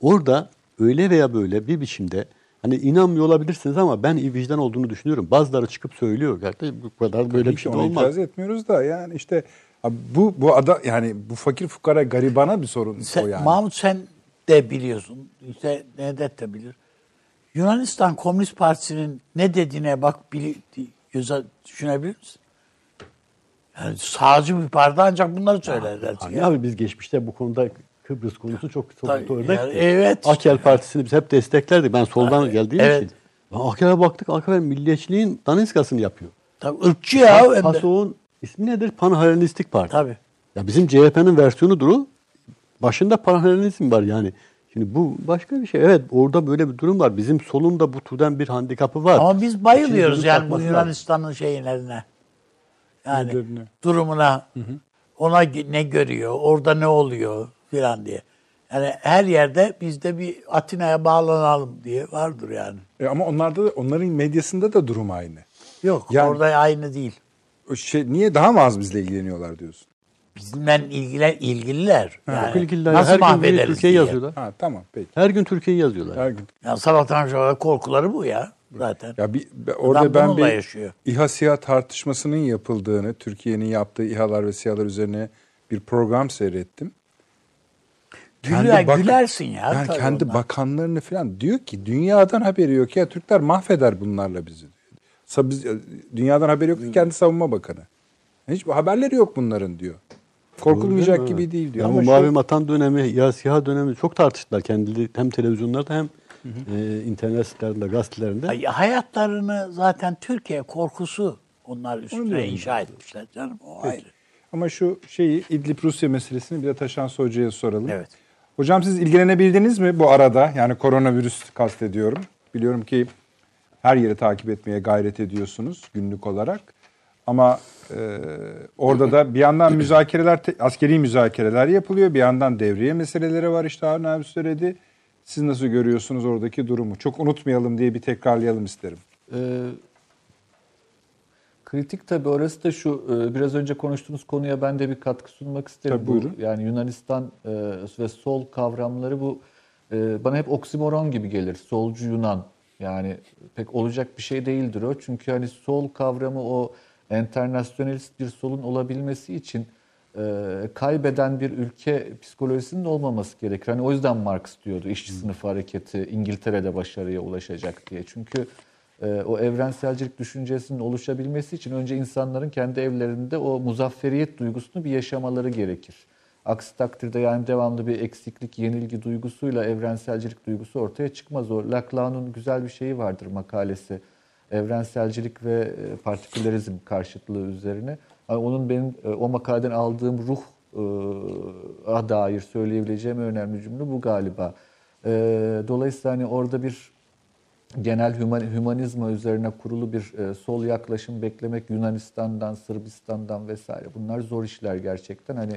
D: Orada öyle veya böyle bir biçimde hani inanmıyor olabilirsiniz ama ben vicdan olduğunu düşünüyorum. Bazıları çıkıp söylüyor. Gerçekten bu kadar böyle
A: Tabii
D: bir
A: ki
D: şey olmaz.
A: itiraz etmiyoruz da yani işte bu bu ada yani bu fakir fukara garibana bir sorun
C: Sen,
A: o yani.
C: Mahmut sen de biliyorsun. İşte Nedet de bilir. Yunanistan Komünist Partisi'nin ne dediğine bak bili, göze düşünebilir misin? Yani sağcı bir parti ancak bunları söylerler.
D: Hani abi biz geçmişte bu konuda Kıbrıs konusu çok
C: Tabii,
D: örnekti.
C: yani evet.
D: Akel Partisi'ni biz hep desteklerdik. Ben soldan geldiğim
C: evet.
D: için. Akel'e baktık. Akel milliyetçiliğin daniskasını yapıyor.
C: Tabii ırkçı ya.
D: PASOK'un ismi nedir? Panhelenistik Parti.
C: Tabii.
D: Ya bizim CHP'nin versiyonudur o. Başında panhelenizm var yani. Şimdi bu başka bir şey. Evet orada böyle bir durum var. Bizim solun da bu türden bir handikapı var.
C: Ama biz bayılıyoruz yani bu. Yunanistan'ın şeylerine. Yani
A: Nelerine?
C: durumuna. Ona ge- ne görüyor, orada ne oluyor filan diye. Yani her yerde bizde bir Atina'ya bağlanalım diye vardır yani.
A: E ama onlarda da, onların medyasında da durum aynı.
C: Yok
A: Yani-
C: orada aynı değil.
A: Şey niye daha mı az bizle ilgileniyorlar diyorsun?
C: Bizimle ilgiler, ilgililer. Yani
D: Çok ilgililer.
C: nasıl
D: Her gün Türkiye'yi yazıyorlar.
A: Ha tamam peki.
D: Her gün Türkiye'yi yazıyorlar.
A: Her gün.
C: Ya sabahtan akşama korkuları bu ya zaten.
A: Ya bir, be- orada ben
C: bununla
A: bir
C: yaşıyor.
A: İHA SİHA tartışmasının yapıldığını, Türkiye'nin yaptığı İHA'lar ve SİHA'lar üzerine bir program seyrettim.
C: Güler,
A: bak-
C: gülersin ya.
A: Yani kendi
C: ondan.
A: bakanlarını falan diyor ki dünyadan haberi yok ya Türkler mahveder bunlarla bizi. Sa- Biz, dünyadan haberi yok ki kendi savunma bakanı. Hiç haberleri yok bunların diyor. Korkulmayacak
D: Doğru
A: gibi değil diyor.
D: Ama
A: Ama
D: bu
A: şu-
D: Mavi Vatan dönemi, ya siyah dönemi çok tartıştılar kendileri hem televizyonlarda hem e, internet sitelerinde, gazetelerinde.
C: Ay, hayatlarını zaten Türkiye korkusu onlar üstüne inşa etmişler canım. O ayrı.
A: Ama şu şeyi İdlib Rusya meselesini bir de Taşan Hoca'ya soralım.
C: Evet.
A: Hocam siz ilgilenebildiniz mi bu arada? Yani koronavirüs kastediyorum. Biliyorum ki her yeri takip etmeye gayret ediyorsunuz günlük olarak. Ama e, orada da bir yandan müzakereler, askeri müzakereler yapılıyor. Bir yandan devriye meseleleri var işte Harun abi söyledi. Siz nasıl görüyorsunuz oradaki durumu? Çok unutmayalım diye bir tekrarlayalım isterim.
B: Ee, kritik tabii orası da şu e, biraz önce konuştuğumuz konuya ben de bir katkı sunmak isterim.
A: Tabii,
B: Bu,
A: buyurun.
B: Yani Yunanistan e, ve sol kavramları bu e, bana hep oksimoron gibi gelir. Solcu Yunan yani pek olacak bir şey değildir o. Çünkü hani sol kavramı o enternasyonalist bir solun olabilmesi için kaybeden bir ülke psikolojisinin olmaması gerekir. Hani o yüzden Marx diyordu işçi sınıfı hareketi İngiltere'de başarıya ulaşacak diye. Çünkü o evrenselcilik düşüncesinin oluşabilmesi için önce insanların kendi evlerinde o muzafferiyet duygusunu bir yaşamaları gerekir. Aksi takdirde yani devamlı bir eksiklik, yenilgi duygusuyla evrenselcilik duygusu ortaya çıkmaz. O Laclau'nun güzel bir şeyi vardır makalesi. Evrenselcilik ve e, partikülerizm karşıtlığı üzerine. Onun benim e, o makaleden aldığım ruh a dair söyleyebileceğim önemli cümle bu galiba. E, dolayısıyla hani orada bir genel hümanizma üzerine kurulu bir sol yaklaşım beklemek Yunanistan'dan, Sırbistan'dan vesaire bunlar zor işler gerçekten. Hani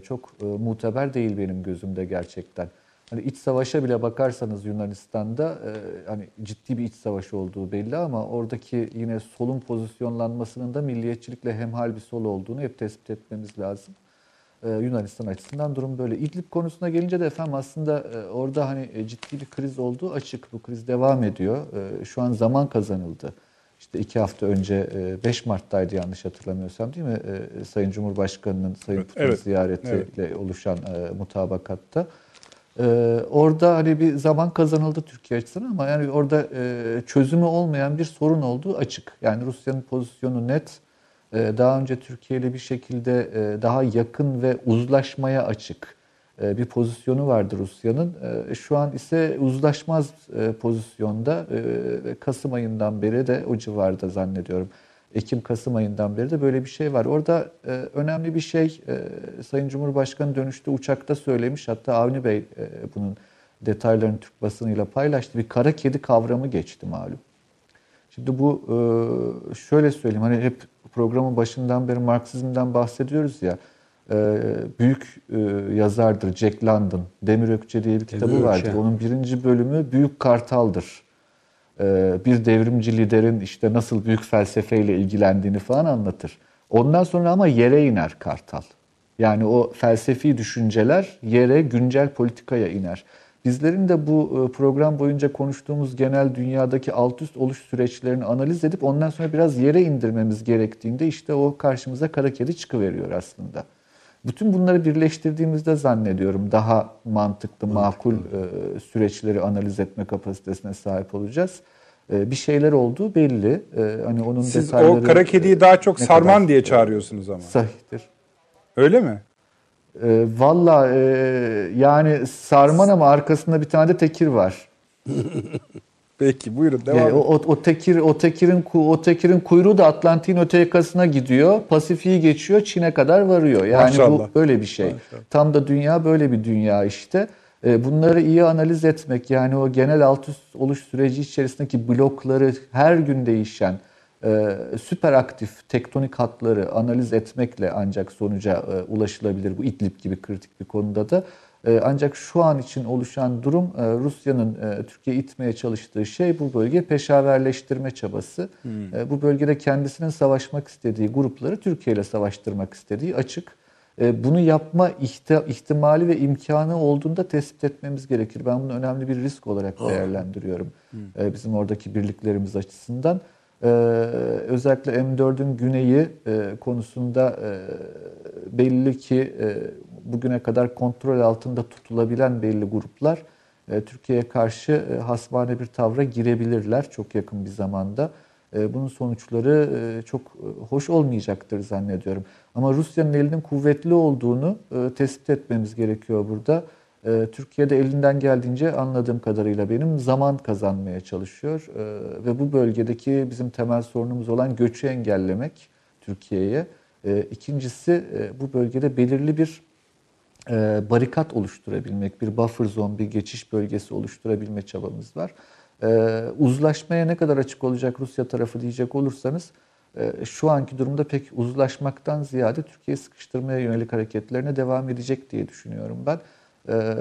B: çok muteber değil benim gözümde gerçekten. Hani iç savaşa bile bakarsanız Yunanistan'da e, hani ciddi bir iç savaş olduğu belli ama oradaki yine solun pozisyonlanmasının da milliyetçilikle hemhal bir sol olduğunu hep tespit etmemiz lazım. E, Yunanistan açısından durum böyle. İdlib konusuna gelince de efendim aslında e, orada hani e, ciddi bir kriz olduğu açık. Bu kriz devam ediyor. E, şu an zaman kazanıldı. İşte iki hafta önce 5 e, Mart'taydı yanlış hatırlamıyorsam değil mi? E, Sayın Cumhurbaşkanı'nın Sayın evet, evet, ziyaretiyle evet. oluşan e, mutabakatta. Ee, orada hani bir zaman kazanıldı Türkiye açısından ama yani orada e, çözümü olmayan bir sorun olduğu açık. Yani Rusya'nın pozisyonu net. E, daha önce Türkiye ile bir şekilde e, daha yakın ve uzlaşmaya açık e, bir pozisyonu vardı Rusya'nın. E, şu an ise uzlaşmaz pozisyonda. Kasım ayından beri de o civarda zannediyorum. Ekim-Kasım ayından beri de böyle bir şey var. Orada önemli bir şey Sayın Cumhurbaşkanı dönüşte uçakta söylemiş. Hatta Avni Bey bunun detaylarını Türk basınıyla paylaştı. Bir kara kedi kavramı geçti malum. Şimdi bu e, şöyle söyleyeyim hani hep programın başından beri Marksizmden bahsediyoruz ya. E, büyük e, yazardır Jack London. Demir Ökçe diye bir kitabı Demir vardır. Ökçe. Onun birinci bölümü Büyük Kartal'dır. Bir devrimci liderin işte nasıl büyük felsefeyle ilgilendiğini falan anlatır. Ondan sonra ama yere iner Kartal. Yani o felsefi düşünceler yere, güncel politikaya iner. Bizlerin de bu e, program boyunca konuştuğumuz genel dünyadaki alt üst oluş süreçlerini analiz edip ondan sonra biraz yere indirmemiz gerektiğinde işte o karşımıza kara kedi çıkıveriyor aslında. Bütün bunları birleştirdiğimizde zannediyorum daha mantıklı, makul e, süreçleri analiz etme kapasitesine sahip olacağız. E, bir şeyler olduğu belli. Hani onun
A: Siz detayları, o kara kediyi daha çok sarman kadar, diye çağırıyorsunuz ama.
B: Sahihtir.
A: Öyle mi?
B: E, Valla e, yani sarman ama arkasında bir tane de tekir var.
A: Peki buyurun devam yani
B: o, o, o tekir o tekirin o tekirin kuyruğu da Atlantik'in öte yakasına gidiyor. Pasifik'i geçiyor, Çin'e kadar varıyor. Yani Maşallah. bu böyle bir şey. Maşallah. Tam da dünya böyle bir dünya işte. E, bunları iyi analiz etmek yani o genel alt üst oluş süreci içerisindeki blokları her gün değişen e, süper aktif tektonik hatları analiz etmekle ancak sonuca e, ulaşılabilir bu İdlib gibi kritik bir konuda da. Ee, ancak şu an için oluşan durum e, Rusya'nın e, Türkiye itmeye çalıştığı şey bu bölge peşaverleştirme çabası. Hmm. E, bu bölgede kendisinin savaşmak istediği grupları Türkiye ile savaştırmak istediği açık. Bunu yapma ihtimali ve imkanı olduğunda tespit etmemiz gerekir. Ben bunu önemli bir risk olarak değerlendiriyorum. Hmm. Bizim oradaki birliklerimiz açısından. Özellikle M4'ün güneyi konusunda belli ki bugüne kadar kontrol altında tutulabilen belli gruplar e, Türkiye'ye karşı e, hasbane bir tavra girebilirler çok yakın bir zamanda. E, bunun sonuçları çok hoş olmayacaktır zannediyorum. Ama Rusya'nın elinin kuvvetli olduğunu tespit etmemiz gerekiyor burada. Türkiye'de elinden geldiğince anladığım kadarıyla benim zaman kazanmaya çalışıyor. Ve bu bölgedeki bizim temel sorunumuz olan göçü engellemek Türkiye'ye. İkincisi bu bölgede belirli bir e, barikat oluşturabilmek, bir buffer zone, bir geçiş bölgesi oluşturabilme çabamız var. E, uzlaşmaya ne kadar açık olacak Rusya tarafı diyecek olursanız e, şu anki durumda pek uzlaşmaktan ziyade Türkiye sıkıştırmaya yönelik hareketlerine devam edecek diye düşünüyorum ben. E,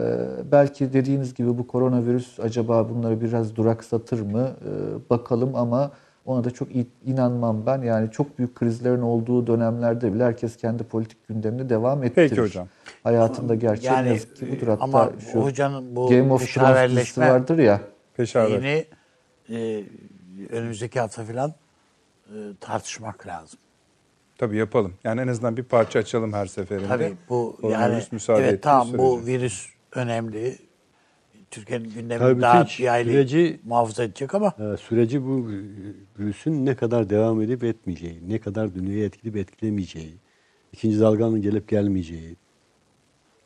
B: belki dediğiniz gibi bu koronavirüs acaba bunları biraz duraksatır mı e, bakalım ama ona da çok inanmam ben. Yani çok büyük krizlerin olduğu dönemlerde bile herkes kendi politik gündemine devam ettirir.
A: Peki hocam.
B: Hayatında gerçek yani, yazık ki budur. Hatta
C: ama şu hocanın bu
B: Game of Thrones vardır ya.
C: Peşaver. e, önümüzdeki hafta falan e, tartışmak lazım.
A: Tabii yapalım. Yani en azından bir parça açalım her seferinde.
C: Tabii bu
A: Koronavirüs
C: yani
A: müsaade
C: evet tamam bu virüs önemli. Türkiye'nin gündemini
D: Tabii
C: daha aylık
D: süreci-
C: muhafaza edecek ama
D: Ee, süreci bu virüsün ne kadar devam edip etmeyeceği, ne kadar dünyayı etkileyip etkilemeyeceği, ikinci dalganın gelip gelmeyeceği.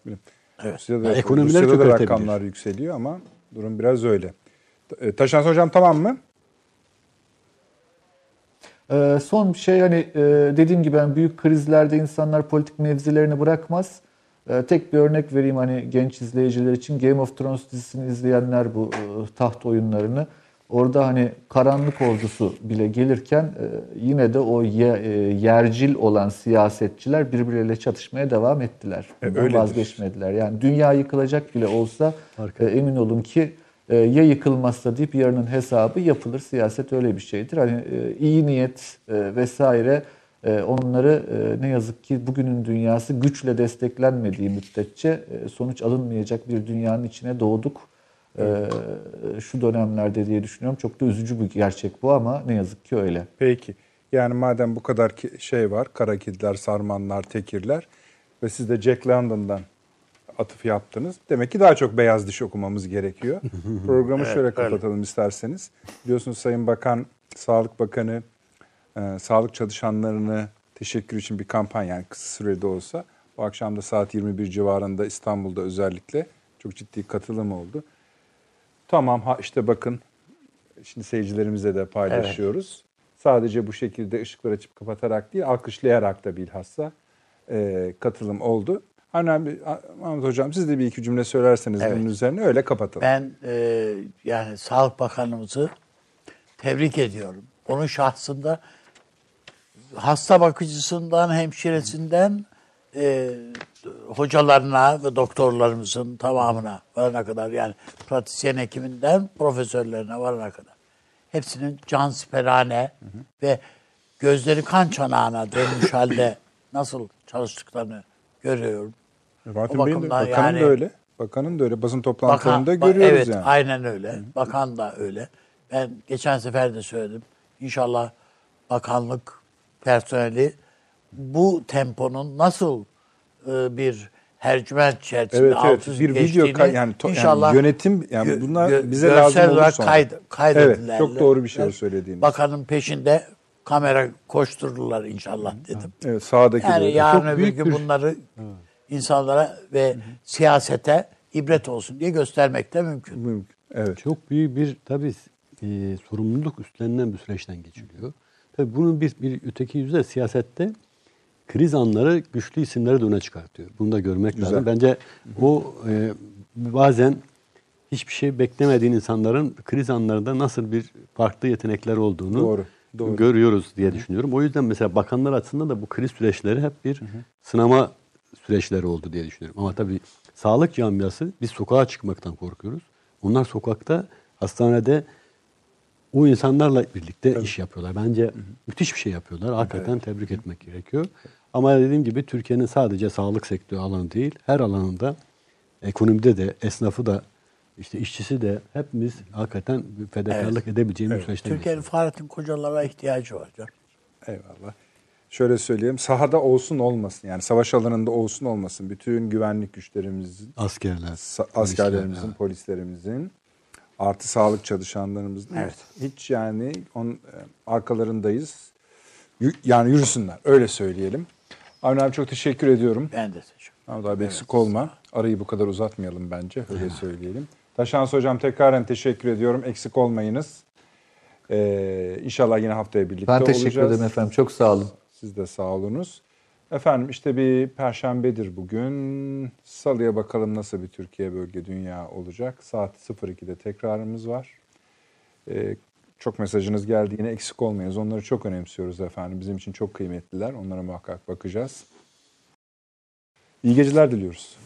C: Evet.
A: Rusya'da,
D: Ya ekonomiler
A: Rusya'da da
D: çökertebilir.
A: rakamlar yükseliyor ama durum biraz öyle. E, Taşans Hocam tamam mı?
B: Ee, son bir şey hani e, dediğim gibi ben büyük krizlerde insanlar politik mevzilerini bırakmaz. Ee, tek bir örnek vereyim hani genç izleyiciler için Game of Thrones dizisini izleyenler bu e, taht oyunlarını orada hani karanlık ordusu bile gelirken e, yine de o ye- e, yercil olan siyasetçiler birbirleriyle çatışmaya devam ettiler.
A: E,
B: Bundan vazgeçmediler. Yani dünya yıkılacak bile olsa e, emin olun ki e, ya yıkılmazsa deyip yarının hesabı yapılır. Siyaset öyle bir şeydir. Hani e, iyi niyet e, vesaire e, onları e, ne yazık ki bugünün dünyası güçle desteklenmediği müddetçe e, sonuç alınmayacak bir dünyanın içine doğduk. E, şu dönemlerde diye düşünüyorum. Çok da üzücü bir gerçek bu ama ne yazık ki öyle.
A: Peki. Yani madem bu kadar şey var, kara kediler, sarmanlar, tekirler ve siz de Jack London'dan atıf yaptınız. Demek ki daha çok beyaz diş okumamız gerekiyor. Programı şöyle kapatalım isterseniz. Biliyorsunuz Sayın Bakan, Sağlık Bakanı, e, sağlık çalışanlarını teşekkür için bir kampanya yani kısa sürede olsa bu akşam da saat 21 civarında İstanbul'da özellikle çok ciddi katılım oldu. Tamam ha işte bakın şimdi seyircilerimizle de paylaşıyoruz. Sadece bu şekilde ışıkları açıp kapatarak değil alkışlayarak da bilhassa e, katılım oldu. Önemli Mahmut Hocam siz de bir iki cümle söylerseniz
C: Evet.
A: bunun üzerine öyle kapatalım.
C: ben e, yani Sağlık Bakanımızı tebrik ediyorum. Onun şahsında hasta bakıcısından, hemşiresinden e, hocalarına ve doktorlarımızın tamamına varana kadar yani pratisyen hekiminden profesörlerine varana kadar hepsinin cansiperane ve gözleri kan çanağına dönmüş halde nasıl çalıştıklarını görüyorum.
A: Fatih Bey'in de, bakanın
C: yani-
A: da öyle. Bakanın da öyle. Basın toplantılarında
C: Bakan-
A: görüyoruz
C: evet,
A: yani.
C: aynen öyle. Bakan da öyle. Ben geçen sefer de söyledim. İnşallah bakanlık personeli bu temponun nasıl e, bir hercüment çerçevesinde
A: Evet evet bir video kay- yani, to- yani
C: inşallah
A: yönetim yani bunlar
C: gö-
A: bize lazım olur sonra.
C: kaydedilerler.
A: Evet çok doğru bir şey söylediğiniz.
C: Bakanın peşinde kamera koştururlar inşallah dedim.
A: Evet sağdaki
C: Yani yarın öbür gün bunları insanlara ve siyasete ibret olsun diye göstermek de mümkün.
A: Mümkün. Evet.
D: Çok büyük bir tabii e, sorumluluk üstlenilen bir süreçten geçiliyor. Tabii bunun bir, bir öteki yüzü de siyasette kriz anları güçlü isimleri de öne çıkartıyor. Bunu da görmek
A: Güzel.
D: lazım. Bence o e, bazen hiçbir şey beklemediğin insanların kriz anlarında nasıl bir farklı yetenekler olduğunu
A: Doğru, doğru.
D: görüyoruz diye düşünüyorum. O yüzden mesela bakanlar açısından da bu kriz süreçleri hep bir sınama süreçleri oldu diye düşünüyorum. Ama tabii sağlık camiası biz sokağa çıkmaktan korkuyoruz. Onlar sokakta, hastanede o insanlarla birlikte iş yapıyorlar. Bence müthiş bir şey yapıyorlar. Hakikaten tebrik etmek gerekiyor. Ama dediğim gibi Türkiye'nin sadece sağlık sektörü alanı değil, her alanında ekonomide de, esnafı da, işte işçisi de hepimiz hakikaten fedakarlık edebileceğimiz bir süreçten
C: Türkiye'nin. Fahrettin Kocalar'a ihtiyacı var canım.
A: Eyvallah. Şöyle söyleyeyim. Sahada olsun olmasın. Yani savaş alanında olsun olmasın. Bütün güvenlik güçlerimizin,
D: Askerler,
A: sa- askerlerimizin, polislerimizin, artı sağlık çalışanlarımızın
C: Evet.
A: hiç yani on, e, arkalarındayız. Yani yürüsünler. Öyle söyleyelim. Avni abi çok teşekkür ediyorum.
C: Ben de teşekkür
A: Ahmet abi eksik olma. Arayı bu kadar uzatmayalım bence. Öyle söyleyelim. Taşans hocam tekraren teşekkür ediyorum. Eksik olmayınız. Ee, inşallah yine haftaya birlikte
B: Ben teşekkür
A: olacağız.
B: ederim efendim. Çok sağ olun.
A: Siz de sağ olunuz. Efendim işte bir perşembedir bugün. Salıya bakalım nasıl bir Türkiye bölge dünya olacak. Saat 02'de tekrarımız var. Ee, çok mesajınız geldi yine eksik olmayınız. Onları çok önemsiyoruz efendim. Bizim için çok kıymetliler. Onlara muhakkak bakacağız. İyi geceler diliyoruz.